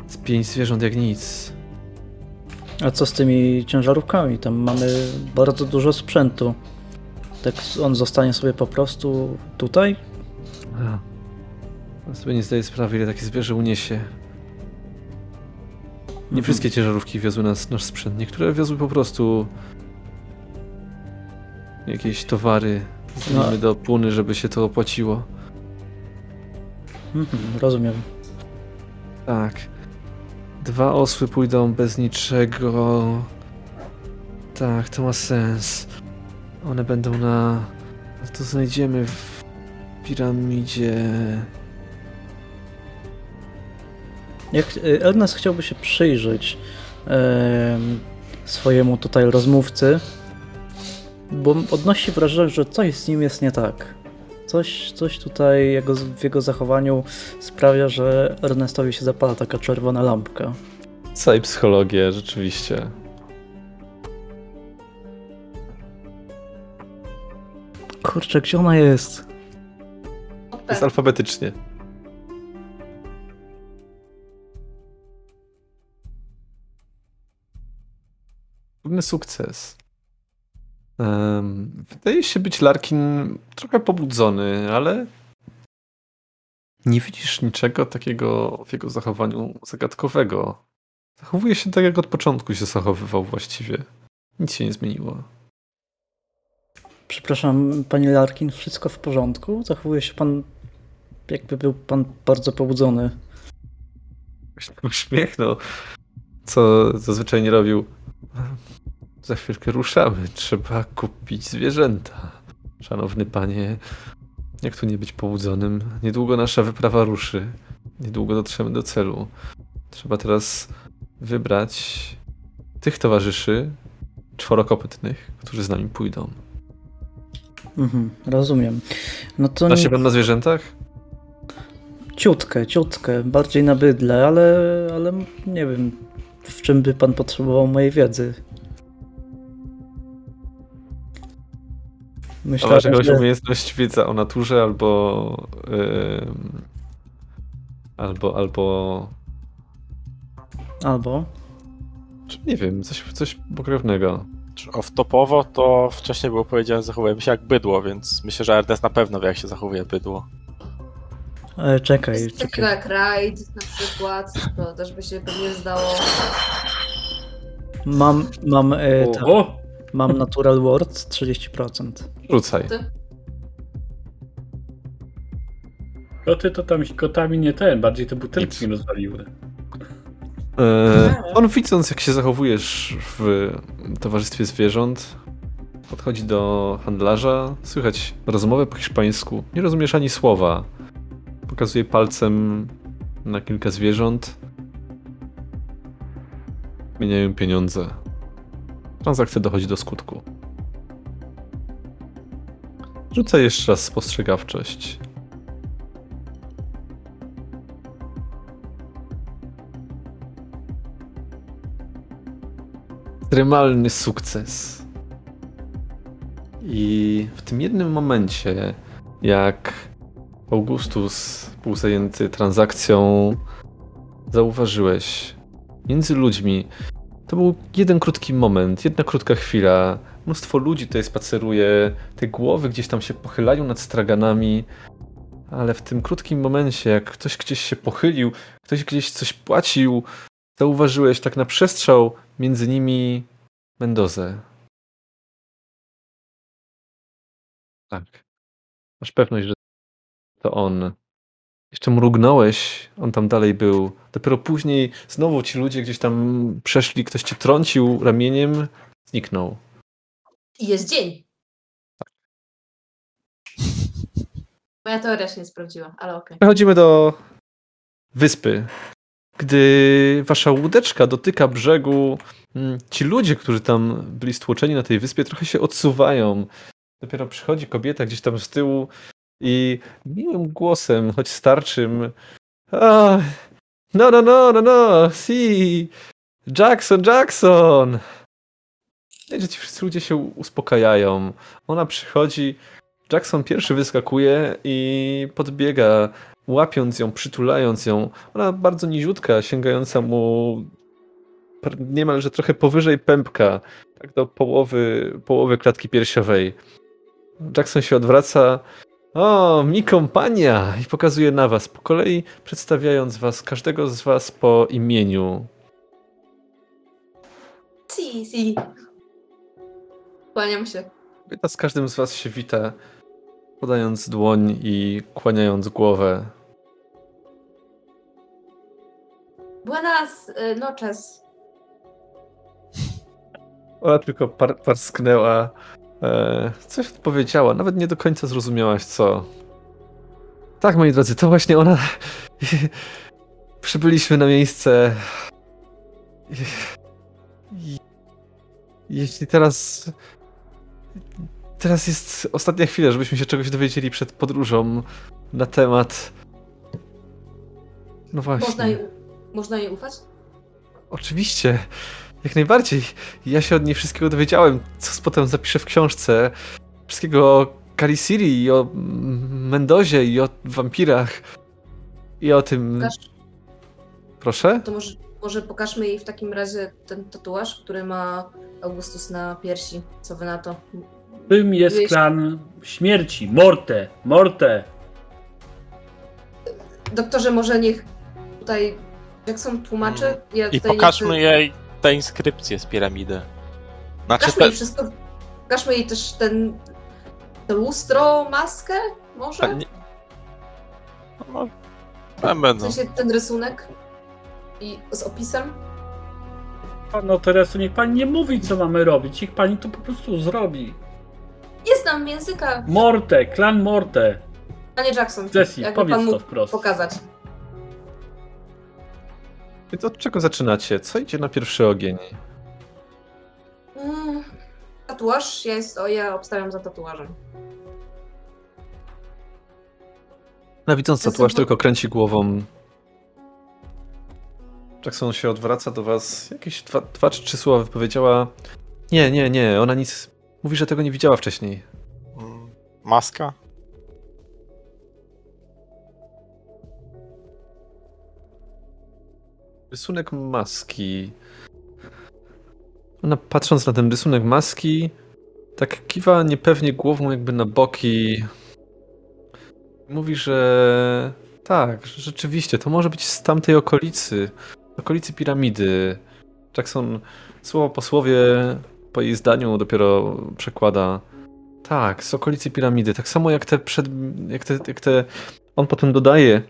Z pięć zwierząt jak nic. A co z tymi ciężarówkami? Tam mamy bardzo dużo sprzętu. Tak on zostanie sobie po prostu tutaj? A. Ja sobie nie zdaję sprawy, ile takie zwierzę uniesie. Nie Mhm. wszystkie ciężarówki wiozły nas, nasz sprzęt. Niektóre wiozły po prostu jakieś towary z No. do Puny, żeby się to opłaciło. Mhm, rozumiem. Tak. Dwa osły pójdą bez niczego. Tak, to ma sens. One będą na. To znajdziemy w piramidzie. Jak Ernest chciałby się przyjrzeć em, swojemu tutaj rozmówcy, bo odnosi wrażenie, że coś z nim jest nie tak. Coś, coś tutaj jego, w jego zachowaniu sprawia, że Ernestowi się zapala taka czerwona lampka. Całej psychologię, rzeczywiście. Kurczę, gdzie ona jest? Jest alfabetycznie. Trudny sukces. Wydaje się być Larkin trochę pobudzony, ale nie widzisz niczego takiego w jego zachowaniu zagadkowego. Zachowuje się tak, jak od początku się zachowywał właściwie. Nic się nie zmieniło. Przepraszam, panie Larkin, wszystko w porządku? Zachowuje się pan, jakby był pan bardzo pobudzony. uśmiechnął, co zazwyczaj nie robił. Za chwilkę ruszamy. Trzeba kupić zwierzęta. Szanowny panie, jak tu nie być pobudzonym? Niedługo nasza wyprawa ruszy. Niedługo dotrzemy do celu. Trzeba teraz wybrać tych towarzyszy czworokopytnych, którzy z nami pójdą. Mhm, rozumiem. No to się pan na zwierzętach? ciutkę, ciutkę, bardziej na bydle, ale, ale nie wiem, w czym by pan potrzebował mojej wiedzy. Myślę, masz jakąś że... umiejętność wiedza o naturze albo... ym, albo, albo Albo... Czy nie wiem, coś, coś pokrewnego. Off-topowo to wcześniej było powiedziane, że zachowujemy się jak bydło, więc myślę, że Ernest na pewno wie, jak się zachowuje bydło. E, czekaj, Jest takiego czekaj. jak Raid na przykład, to też by się pewnie zdało. Mam, mam, e, ta, Oho! mam Natural Words 30%. Rzucaj. Ty? Koty to tam kotami nie ten, bardziej te butelki Nic. rozwaliły. E, on widząc, jak się zachowujesz w towarzystwie zwierząt, podchodzi do handlarza. Słychać rozmowę po hiszpańsku. Nie rozumiesz ani słowa. Pokazuje palcem na kilka zwierząt. Zmieniają pieniądze. Transakcja dochodzi do skutku. Rzucę jeszcze raz spostrzegawczość. Ekstremalny sukces. I w tym jednym momencie, jak Augustus był zajęty transakcją, zauważyłeś między ludźmi. To był jeden krótki moment, jedna krótka chwila. Mnóstwo ludzi tutaj spaceruje, te głowy gdzieś tam się pochylają nad straganami, ale w tym krótkim momencie, jak ktoś gdzieś się pochylił, ktoś gdzieś coś płacił, zauważyłeś tak na przestrzał między nimi Mendozę. Tak. Masz pewność, że to on. Jeszcze mrugnąłeś, on tam dalej był. Dopiero później znowu ci ludzie gdzieś tam przeszli, ktoś cię trącił ramieniem, zniknął. I jest dzień. Moja teoria się nie sprawdziła, ale okej. Przechodzimy do wyspy. Gdy wasza łódeczka dotyka brzegu, mm, ci ludzie, którzy tam byli stłoczeni na tej wyspie, trochę się odsuwają. Dopiero przychodzi kobieta gdzieś tam z tyłu i miłym głosem, choć starczym. A, no, no, no, no, no, si, Jackson, Jackson. I że ci wszyscy ludzie się uspokajają. Ona przychodzi, Jackson pierwszy wyskakuje i podbiega, łapiąc ją, przytulając ją. Ona bardzo niziutka, sięgająca mu niemalże trochę powyżej pępka, tak do połowy, połowy klatki piersiowej. Jackson się odwraca. O, mi kompania! I pokazuje na was, po kolei przedstawiając was, każdego z was po imieniu. Si, si. Kłaniam się. Kobieta z każdym z was się wita, podając dłoń i kłaniając głowę. Buenas y, noches. Ona tylko par parsknęła. E, coś odpowiedziała, nawet nie do końca zrozumiałaś co. Tak, moi drodzy, to właśnie ona. Przybyliśmy na miejsce. Jeśli teraz. Teraz jest ostatnia chwila, żebyśmy się czegoś dowiedzieli przed podróżą na temat. No właśnie. Można jej, można jej ufać? Oczywiście, jak najbardziej. Ja się od niej wszystkiego dowiedziałem, co potem zapiszę w książce. Wszystkiego o Kalisiri i o Mendozie i o wampirach. I o tym... Pokaż, Proszę? to może, może pokażmy jej w takim razie ten tatuaż, który ma Augustus na piersi. Co wy na to? Czym jest klan śmierci? Morte! Morte! Doktorze, może niech tutaj Jackson tłumaczy? Ja I pokażmy chcę- jej te inskrypcje z piramidy. Znaczy Pokażmy te, jej wszystko. Pokażmy jej też ten. To lustro, maskę? Może? te nie... No, tam W będą. sensie ten rysunek i z opisem. No teraz niech pani nie mówi, co mamy robić. Niech pani to po prostu zrobi. Nie znam języka. Morte! Klan Morte! Panie Jackson, Jessie, jakby pan powiedz to wprost. pokazać. Więc od czego zaczynacie? Co idzie na pierwszy ogień? Mm, tatuaż, ja, jest, o, ja obstawiam za tatuażem. No widząc To tatuaż tylko kręci głową. Jackson się odwraca do was. Jakieś dwa, dwa czy trzy słowa wypowiedziała. Nie, nie, nie, ona nic... Mówi, że tego nie widziała wcześniej. Mm, Maska? Rysunek maski. Ona patrząc na ten rysunek maski, tak kiwa niepewnie głową jakby na boki. Mówi, że tak, rzeczywiście, to może być z tamtej okolicy, okolicy piramidy. Jackson słowo po słowie, po jej zdaniu dopiero przekłada. Tak, z okolicy piramidy. Tak samo jak te, przed, jak te, jak te On potem dodaje,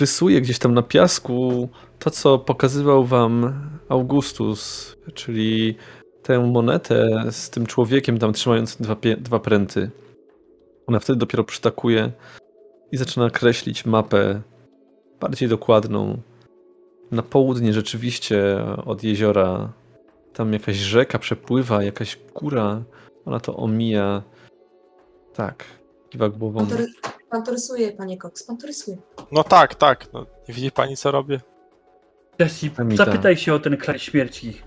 rysuje gdzieś tam na piasku to, co pokazywał wam Augustus, czyli tę monetę z tym człowiekiem tam trzymającym dwa, dwa pręty. Ona wtedy dopiero przytakuje i zaczyna kreślić mapę bardziej dokładną. Na południe rzeczywiście od jeziora tam jakaś rzeka przepływa, jakaś góra. Ona to omija. Tak, kiwa głową. Pan to, ry- pan to rysuje, panie Cox, pan to rysuje. No tak, tak. No, nie widzi pani, co robię? Jessie, Amita. zapytaj się o ten kraj śmierci.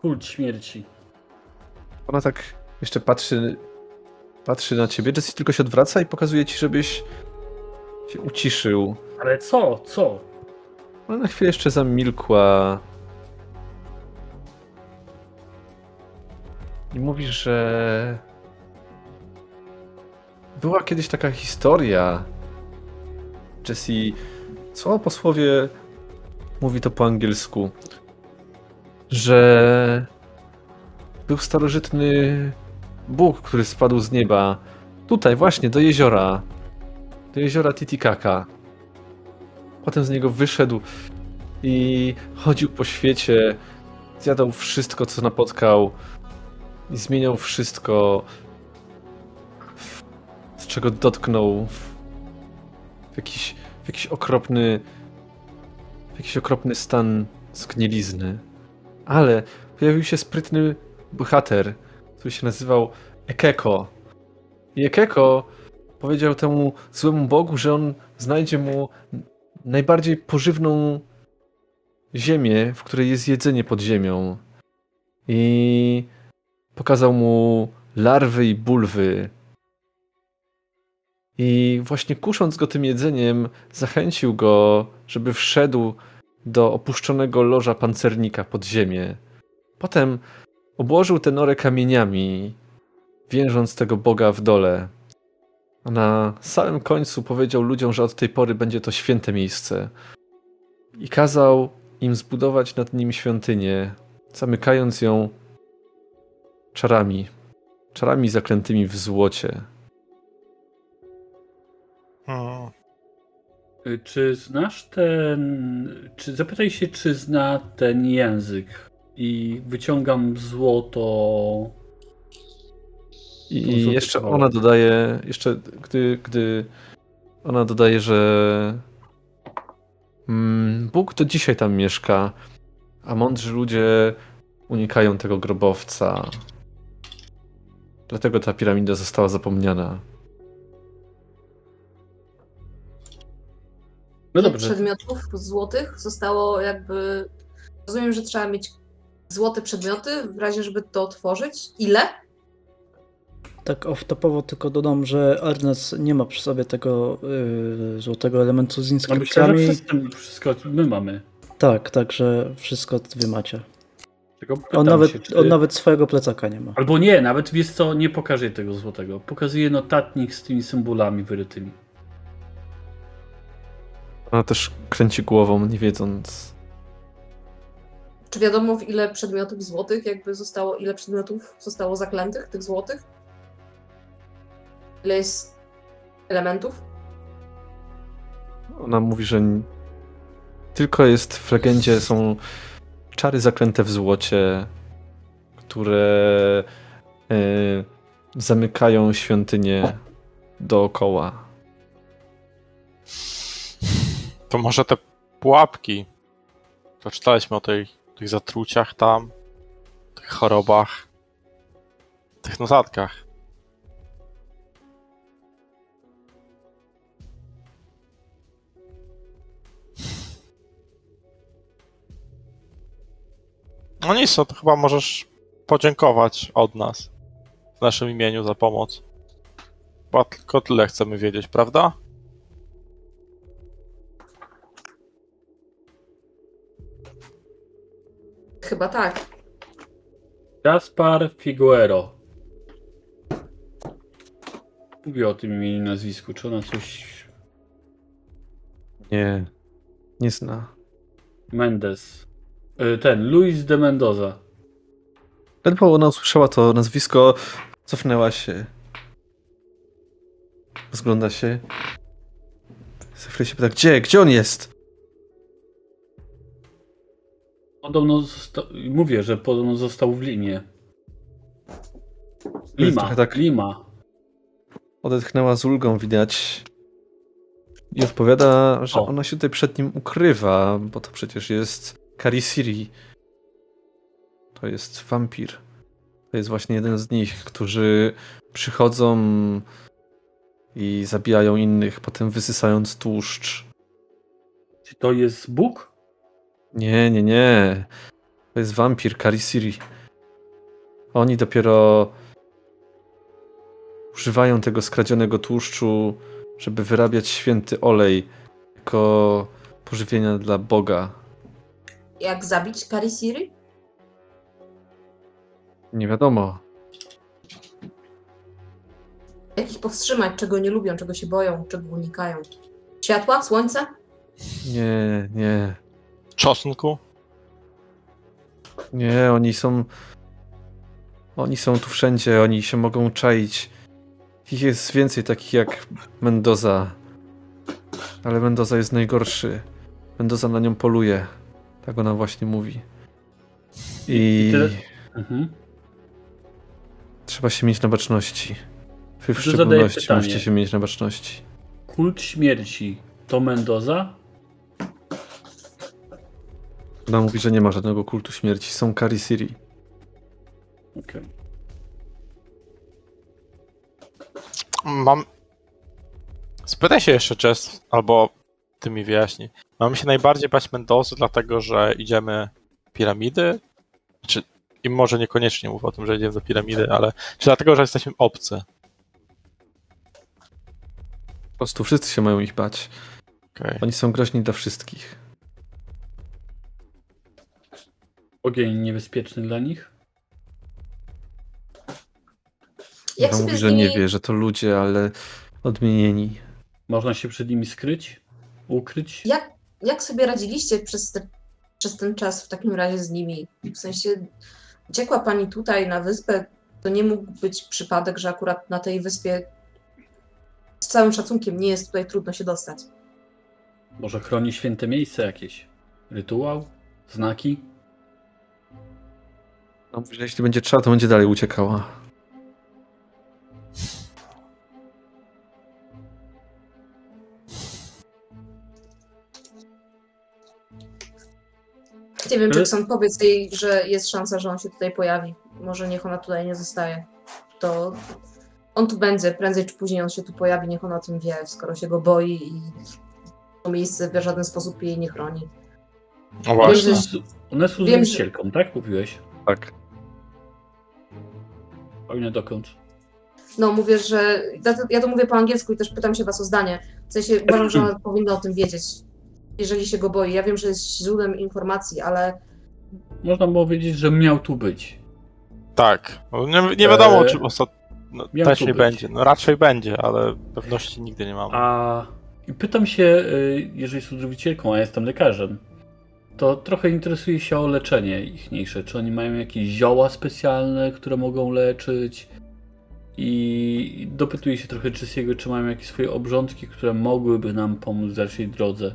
Kult śmierci. Ona tak jeszcze patrzy, patrzy na ciebie. Jessie tylko się odwraca i pokazuje ci, żebyś się uciszył. Ale co? Co? Ona na chwilę jeszcze zamilkła. I mówi, że była kiedyś taka historia. Jessie, słowo po słowie mówi to po angielsku, że był starożytny Bóg, który spadł z nieba. Tutaj właśnie, do jeziora. Do jeziora Titicaca. Potem z niego wyszedł i chodził po świecie, zjadał wszystko, co napotkał i zmieniał wszystko, czego dotknął w, jakiś, w jakiś okropny w jakiś okropny stan zgnilizny. Ale pojawił się sprytny bohater, który się nazywał Ekeko. I Ekeko powiedział temu złemu bogu, że on znajdzie mu najbardziej pożywną ziemię, w której jest jedzenie pod ziemią. I pokazał mu larwy i bulwy. I właśnie kusząc go tym jedzeniem, zachęcił go, żeby wszedł do opuszczonego loża pancernika pod ziemię. Potem obłożył tę norę kamieniami, więżąc tego boga w dole. A na samym końcu powiedział ludziom, że od tej pory będzie to święte miejsce. I kazał im zbudować nad nim świątynię, zamykając ją czarami. Czarami zaklętymi w złocie. Hmm. Y, Czy znasz ten. Czy zapytaj się, czy zna ten język? I wyciągam złoto. I To co jeszcze ona dodaje, jeszcze gdy, gdy ona dodaje, że mm, Bóg do dzisiaj tam mieszka, a mądrzy ludzie unikają tego grobowca. Dlatego ta piramida została zapomniana. No dobrze. przedmiotów złotych zostało jakby... Rozumiem, że trzeba mieć złote przedmioty w razie, żeby to otworzyć. Ile? Tak off-topowo tylko dodam, że Ernest nie ma przy sobie tego yy, złotego elementu z A myślę, że inskrypcjami. wszystko, wszystko my mamy. Tak, także wszystko wy macie. On nawet, się, czy... on nawet swojego plecaka nie ma. Albo nie, nawet wiesz co, nie pokażę tego złotego. Pokazuję notatnik z tymi symbolami wyrytymi. Ona też kręci głową, nie wiedząc. Czy wiadomo w ile przedmiotów złotych jakby zostało, ile przedmiotów zostało zaklętych, tych złotych? Ile jest elementów? Ona mówi, że tylko jest w legendzie są czary zaklęte w złocie, które e, zamykają świątynię dookoła. To może te pułapki. To czytaliśmy o tej, tych zatruciach tam, tych chorobach, tych notatkach. No nic, no to chyba możesz podziękować od nas w naszym imieniu za pomoc. Chyba tylko tyle chcemy wiedzieć, prawda? Chyba tak. Gaspar Figuero. Mówię o tym imieniu i nazwisku. Czy ona coś. Nie, nie zna. Mendes. Y, Ten, Luis de Mendoza. Ledwo ona usłyszała to nazwisko, cofnęła się. Rozgląda się. Za chwilę się pyta, gdzie? Gdzie on jest? Podobno zosta... mówię, że podobno został w Limie. Lima, tak- Lima. Odetchnęła z ulgą, widać. I odpowiada, że O. ona się tutaj przed nim ukrywa, bo to przecież jest Karisiri. To jest wampir. To jest właśnie jeden z nich, którzy przychodzą i zabijają innych, potem wysysając tłuszcz. Czy to jest Bóg? Nie, nie, nie. To jest wampir Karisiri. Oni dopiero używają tego skradzionego tłuszczu, żeby wyrabiać święty olej jako pożywienia dla Boga. Jak zabić Karisiri? Nie wiadomo. Jak ich powstrzymać? Czego nie lubią, czego się boją, czego unikają? Światła? Słońce? Nie, nie. Czosnku? Nie, oni są. Oni są tu wszędzie, oni się mogą czaić. Ich jest więcej takich jak Mendoza. Ale Mendoza jest najgorszy. Mendoza na nią poluje. Tak ona właśnie mówi. I? Mhm. trzeba się mieć na baczności. Wy w To szczególności musicie się mieć na baczności. Kult śmierci to Mendoza? Ona mówi, że nie ma żadnego kultu śmierci. Są Karisiri. Okej. Mam. Spytaj się jeszcze, Jess, albo ty mi wyjaśnij. Mamy się najbardziej bać Mendozy, dlatego że idziemy piramidy? Czy i może niekoniecznie mówię o tym, że idziemy do piramidy, ale czy dlatego, że jesteśmy obcy? Po prostu wszyscy się mają ich bać. Okej. Oni są groźni dla wszystkich. Ogień niebezpieczny dla nich? Jak Ona sobie mówi, z że nimi... nie wie, że to ludzie, ale odmienieni. Można się przed nimi skryć? Ukryć? Jak, jak sobie radziliście przez, te, przez ten czas w takim razie z nimi? W sensie, uciekła pani tutaj na wyspę, to nie mógł być przypadek, że akurat na tej wyspie z całym szacunkiem nie jest tutaj trudno się dostać. Może chroni święte miejsce jakieś? Rytuał? Znaki? No, że jeśli będzie trzeba, to będzie dalej uciekała. Nie wiem, Jackson, powiedz jej, że jest szansa, że on się tutaj pojawi. Może niech ona tutaj nie zostaje. To on tu będzie, prędzej czy później on się tu pojawi, niech ona o tym wie, skoro się go boi i to miejsce w żaden sposób jej nie chroni. No właśnie. Wiem, że- Ona jest Wiem, że- uzdrowicielką, tak? Mówiłeś? Tak. Pełnia dokąd? No, mówię, że. ja to- mówię po angielsku i też pytam się was o zdanie. W sensie uważam, że ona powinna o tym wiedzieć, jeżeli się go boi. Ja wiem, że jest źródłem informacji, ale Można było wiedzieć, że miał tu być. Tak. No, nie, nie wiadomo, Eee, czy ostat... no, miał też nie będzie. No raczej będzie, ale pewności nigdy nie mamy. A i pytam się, y, jeżeli jest uzdrowicielką, a ja jestem lekarzem, to trochę interesuje się o leczenie ichniejsze. Czy oni mają jakieś zioła specjalne, które mogą leczyć? I dopytuję się trochę Jesse'ego, czy mają jakieś swoje obrządki, które mogłyby nam pomóc w dalszej drodze.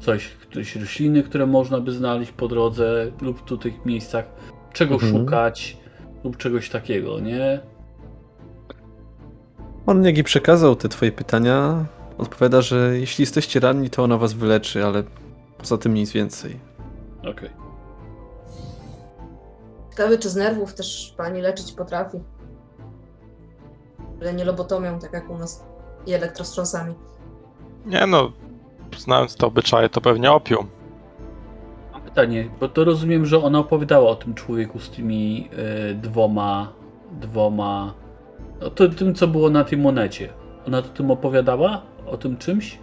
Coś, jakieś rośliny, które można by znaleźć po drodze lub tu tych miejscach. Czego Mhm. szukać lub czegoś takiego, nie? On jak i przekazał te twoje pytania, odpowiada, że jeśli jesteście ranni, to ona was wyleczy, ale poza tym nic więcej. Okej. ciekawe, czy z nerwów też pani leczyć potrafi. Ale nie lobotomią, tak jak u nas. I elektrostrząsami. Nie no, znając te obyczaje, to pewnie opium. Mam pytanie, bo to rozumiem, że ona opowiadała o tym człowieku z tymi y, dwoma, dwoma, o to, tym, co było na tej monecie. Ona o tym opowiadała? O tym czymś?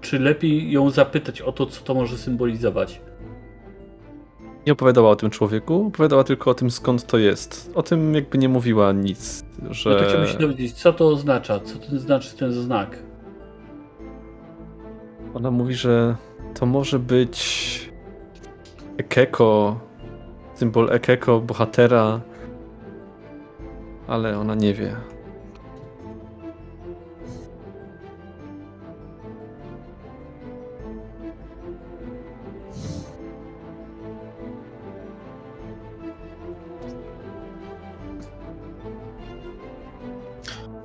Czy lepiej ją zapytać o to, co to może symbolizować? Nie opowiadała o tym człowieku, opowiadała tylko o tym, skąd to jest. O tym jakby nie mówiła nic, że... No to chciałbym się dowiedzieć, co to oznacza, co to znaczy ten znak. Ona mówi, że to może być Ekeko, symbol Ekeko, bohatera, ale ona nie wie.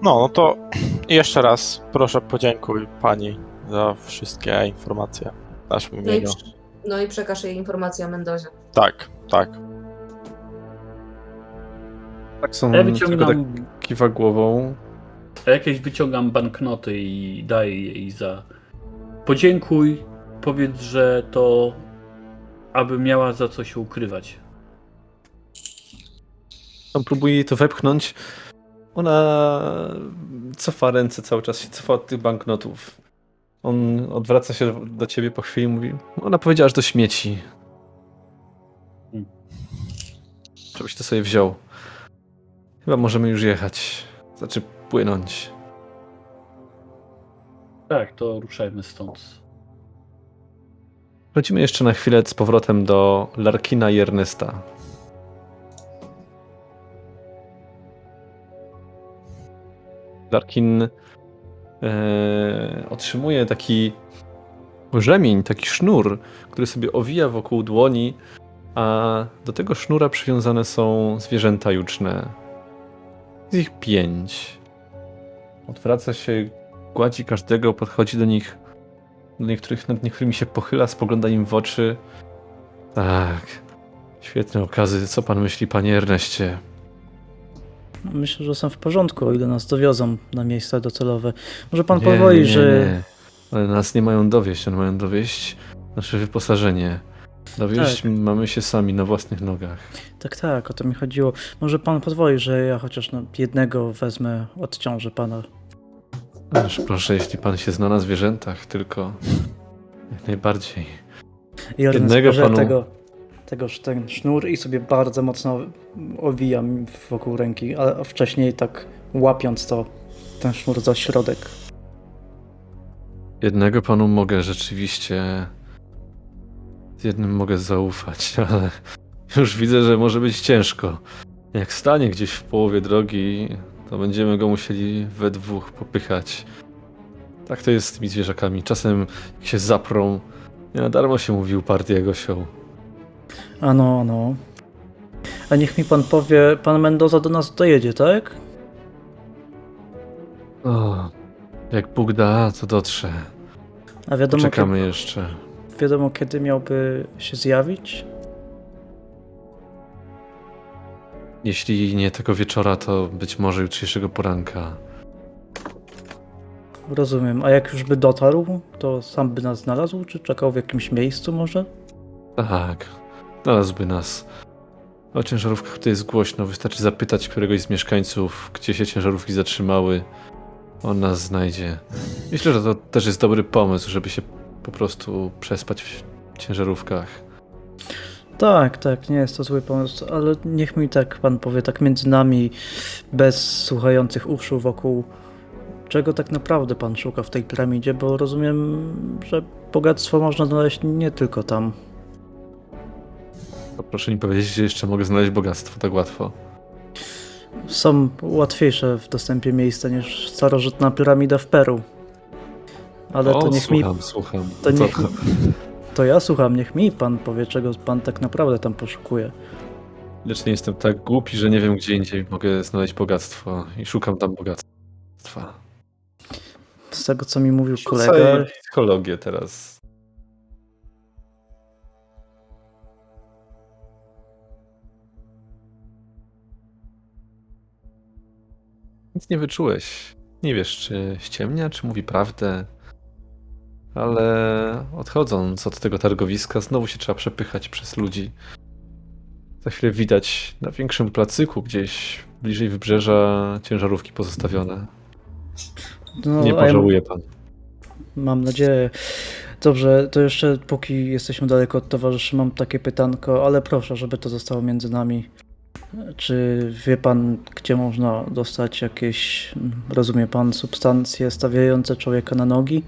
No, no to jeszcze raz proszę podziękuj pani za wszystkie informacje. Dasz mi No i, imieniu. no i przekaż jej informację o Mendozie. Tak, tak. Tak są Ja tylko tak wyciągam kiwa głową. jakieś wyciągam banknoty i daję jej za. Podziękuj, powiedz, że to aby miała za co się ukrywać. On próbuje jej to wepchnąć. Ona cofa ręce cały czas, się cofa od tych banknotów. On odwraca się do ciebie po chwili i mówi, ona powiedziała, że do śmieci. Hmm. Żebyś to sobie wziął. Chyba możemy już jechać. Znaczy płynąć. Tak, to ruszajmy stąd. Wrócimy jeszcze na chwilę z powrotem do Larkina i Ernesta. Larkin e, otrzymuje taki rzemień, taki sznur, który sobie owija wokół dłoni, a do tego sznura przywiązane są zwierzęta juczne. Jest ich pięć. Odwraca się, gładzi każdego, podchodzi do nich do niektórych, nad niektórymi się pochyla, spogląda im w oczy. Tak. Świetne okazy. Co pan myśli, panie Erneście? Myślę, że są w porządku, o ile nas dowiozą na miejsca docelowe. Może pan Nie, powoli, nie, że... Ale nas nie mają dowieść, one mają dowieść nasze wyposażenie. Dowieść Tak. mamy się sami na własnych nogach. Tak, tak, o to mi chodziło. Może pan pozwoli, że ja chociaż no, jednego wezmę, odciążę pana. Ależ proszę, jeśli pan się zna na zwierzętach, tylko jak najbardziej. I Jednego panu- tego, tegoż ten sznur i sobie bardzo mocno owijam wokół ręki, a wcześniej tak łapiąc to, ten sznur za środek. Jednego panu mogę rzeczywiście. Jednym mogę zaufać, ale już widzę, że może być ciężko. Jak stanie gdzieś w połowie drogi, to będziemy go musieli we dwóch popychać. Tak to jest z tymi zwierzakami. Czasem się zaprą. Nie na darmo się mówi uparty jak osioł. Ano, no. A niech mi pan powie, pan Mendoza do nas dojedzie, tak? O, jak Bóg da, to dotrze. A wiadomo, Czekamy jeszcze. Wiadomo kiedy miałby się zjawić? Jeśli nie tego wieczora, to być może jutrzejszego poranka. Rozumiem. A jak już by dotarł, to sam by nas znalazł, czy czekał w jakimś miejscu może? Tak, znalazłby nas. O ciężarówkach to jest głośno, wystarczy zapytać któregoś z mieszkańców, gdzie się ciężarówki zatrzymały. On nas znajdzie. Myślę, że to też jest dobry pomysł, żeby się po prostu przespać w ciężarówkach. Tak, tak, nie jest to zły pomysł, ale niech mi tak pan powie, tak między nami, bez słuchających uszu wokół, czego tak naprawdę pan szuka w tej piramidzie, bo rozumiem, że bogactwo można znaleźć nie tylko tam. To proszę mi powiedzieć, gdzie jeszcze mogę znaleźć bogactwo tak łatwo. Są łatwiejsze w dostępie miejsca niż starożytna piramida w Peru. Ale o, to niech mi słucham, słucham. to niech- To ja słucham, niech mi pan powie, czego pan tak naprawdę tam poszukuje. Lecz nie jestem tak głupi, że nie wiem, gdzie indziej mogę znaleźć bogactwo i szukam tam bogactwa. Z tego, co mi mówił Rzucaj kolega, psychologię teraz. Nic nie wyczułeś. Nie wiesz, czy ściemnia, czy mówi prawdę. Ale odchodząc od tego targowiska, znowu się trzeba przepychać przez ludzi. Za chwilę widać na większym placyku, gdzieś bliżej wybrzeża, ciężarówki pozostawione. no, Nie pożałuje pan. mam nadzieję. Dobrze, to jeszcze póki jesteśmy daleko od towarzyszy, mam takie pytanko, ale proszę, żeby to zostało między nami. Czy wie pan, gdzie można dostać jakieś, rozumie pan, substancje stawiające człowieka na nogi?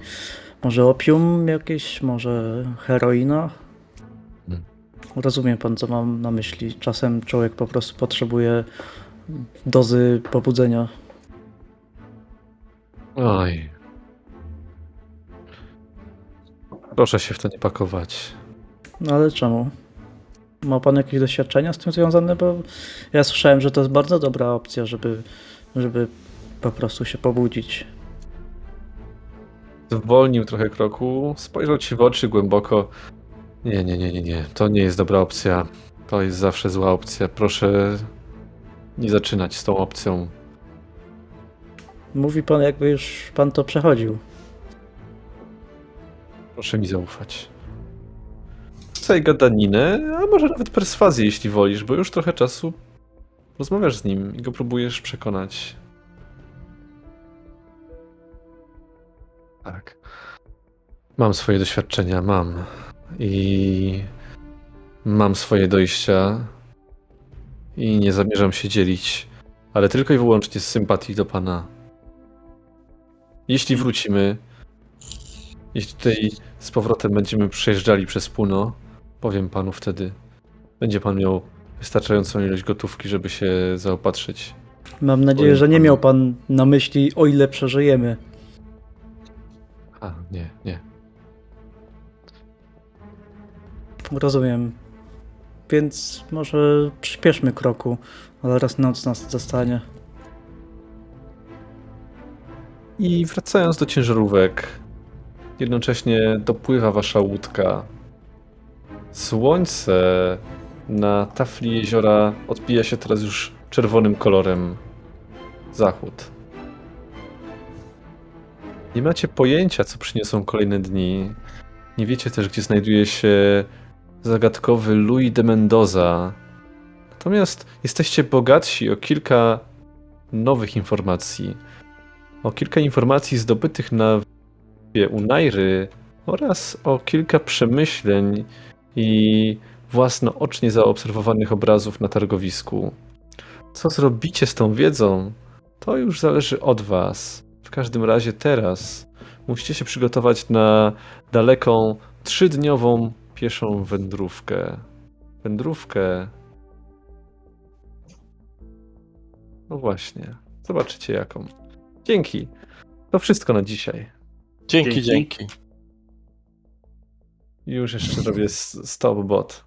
Może opium jakieś, może heroina? Hmm. Rozumie pan, co mam na myśli. Czasem człowiek po prostu potrzebuje dozy pobudzenia. Oj. Proszę się w to nie pakować. No ale czemu? Ma pan jakieś doświadczenia z tym związane? Bo ja słyszałem, że to jest bardzo dobra opcja, żeby, żeby po prostu się pobudzić. Zwolnił trochę kroku, spojrzał ci w oczy głęboko. Nie, nie, nie, nie, nie. To nie jest dobra opcja. To jest zawsze zła opcja. Proszę nie zaczynać z tą opcją. Mówi pan, jakby już pan to przechodził. Proszę mi zaufać. Rzucaj gadaninę, a może nawet perswazję, jeśli wolisz, bo już trochę czasu rozmawiasz z nim i go próbujesz przekonać. Tak. Mam swoje doświadczenia, mam. I mam swoje dojścia. I nie zamierzam się dzielić, ale tylko i wyłącznie z sympatii do pana. Jeśli wrócimy, jeśli tutaj z powrotem będziemy przejeżdżali przez Puno, powiem panu wtedy. Będzie pan miał wystarczającą ilość gotówki, żeby się zaopatrzyć. Mam nadzieję, że nie miał pan na myśli, o ile przeżyjemy. A, nie, nie. Rozumiem. Więc może przyspieszmy kroku, ale raz noc nas zostanie. I wracając do ciężarówek, jednocześnie dopływa wasza łódka. Słońce na tafli jeziora odbija się teraz już czerwonym kolorem. Zachód. Nie macie pojęcia, co przyniosą kolejne dni. Nie wiecie też, gdzie znajduje się zagadkowy Louis de Mendoza. Natomiast jesteście bogatsi o kilka nowych informacji o kilka informacji zdobytych na wyspie Unairy oraz o kilka przemyśleń i własnoocznie zaobserwowanych obrazów na targowisku. Co zrobicie z tą wiedzą, to już zależy od was. W każdym razie teraz musicie się przygotować na daleką, trzydniową pieszą wędrówkę. Wędrówkę. No właśnie, zobaczycie jaką. Dzięki. To wszystko na dzisiaj. Dzięki, Dzięki. dzięki. Już jeszcze robię stop bot.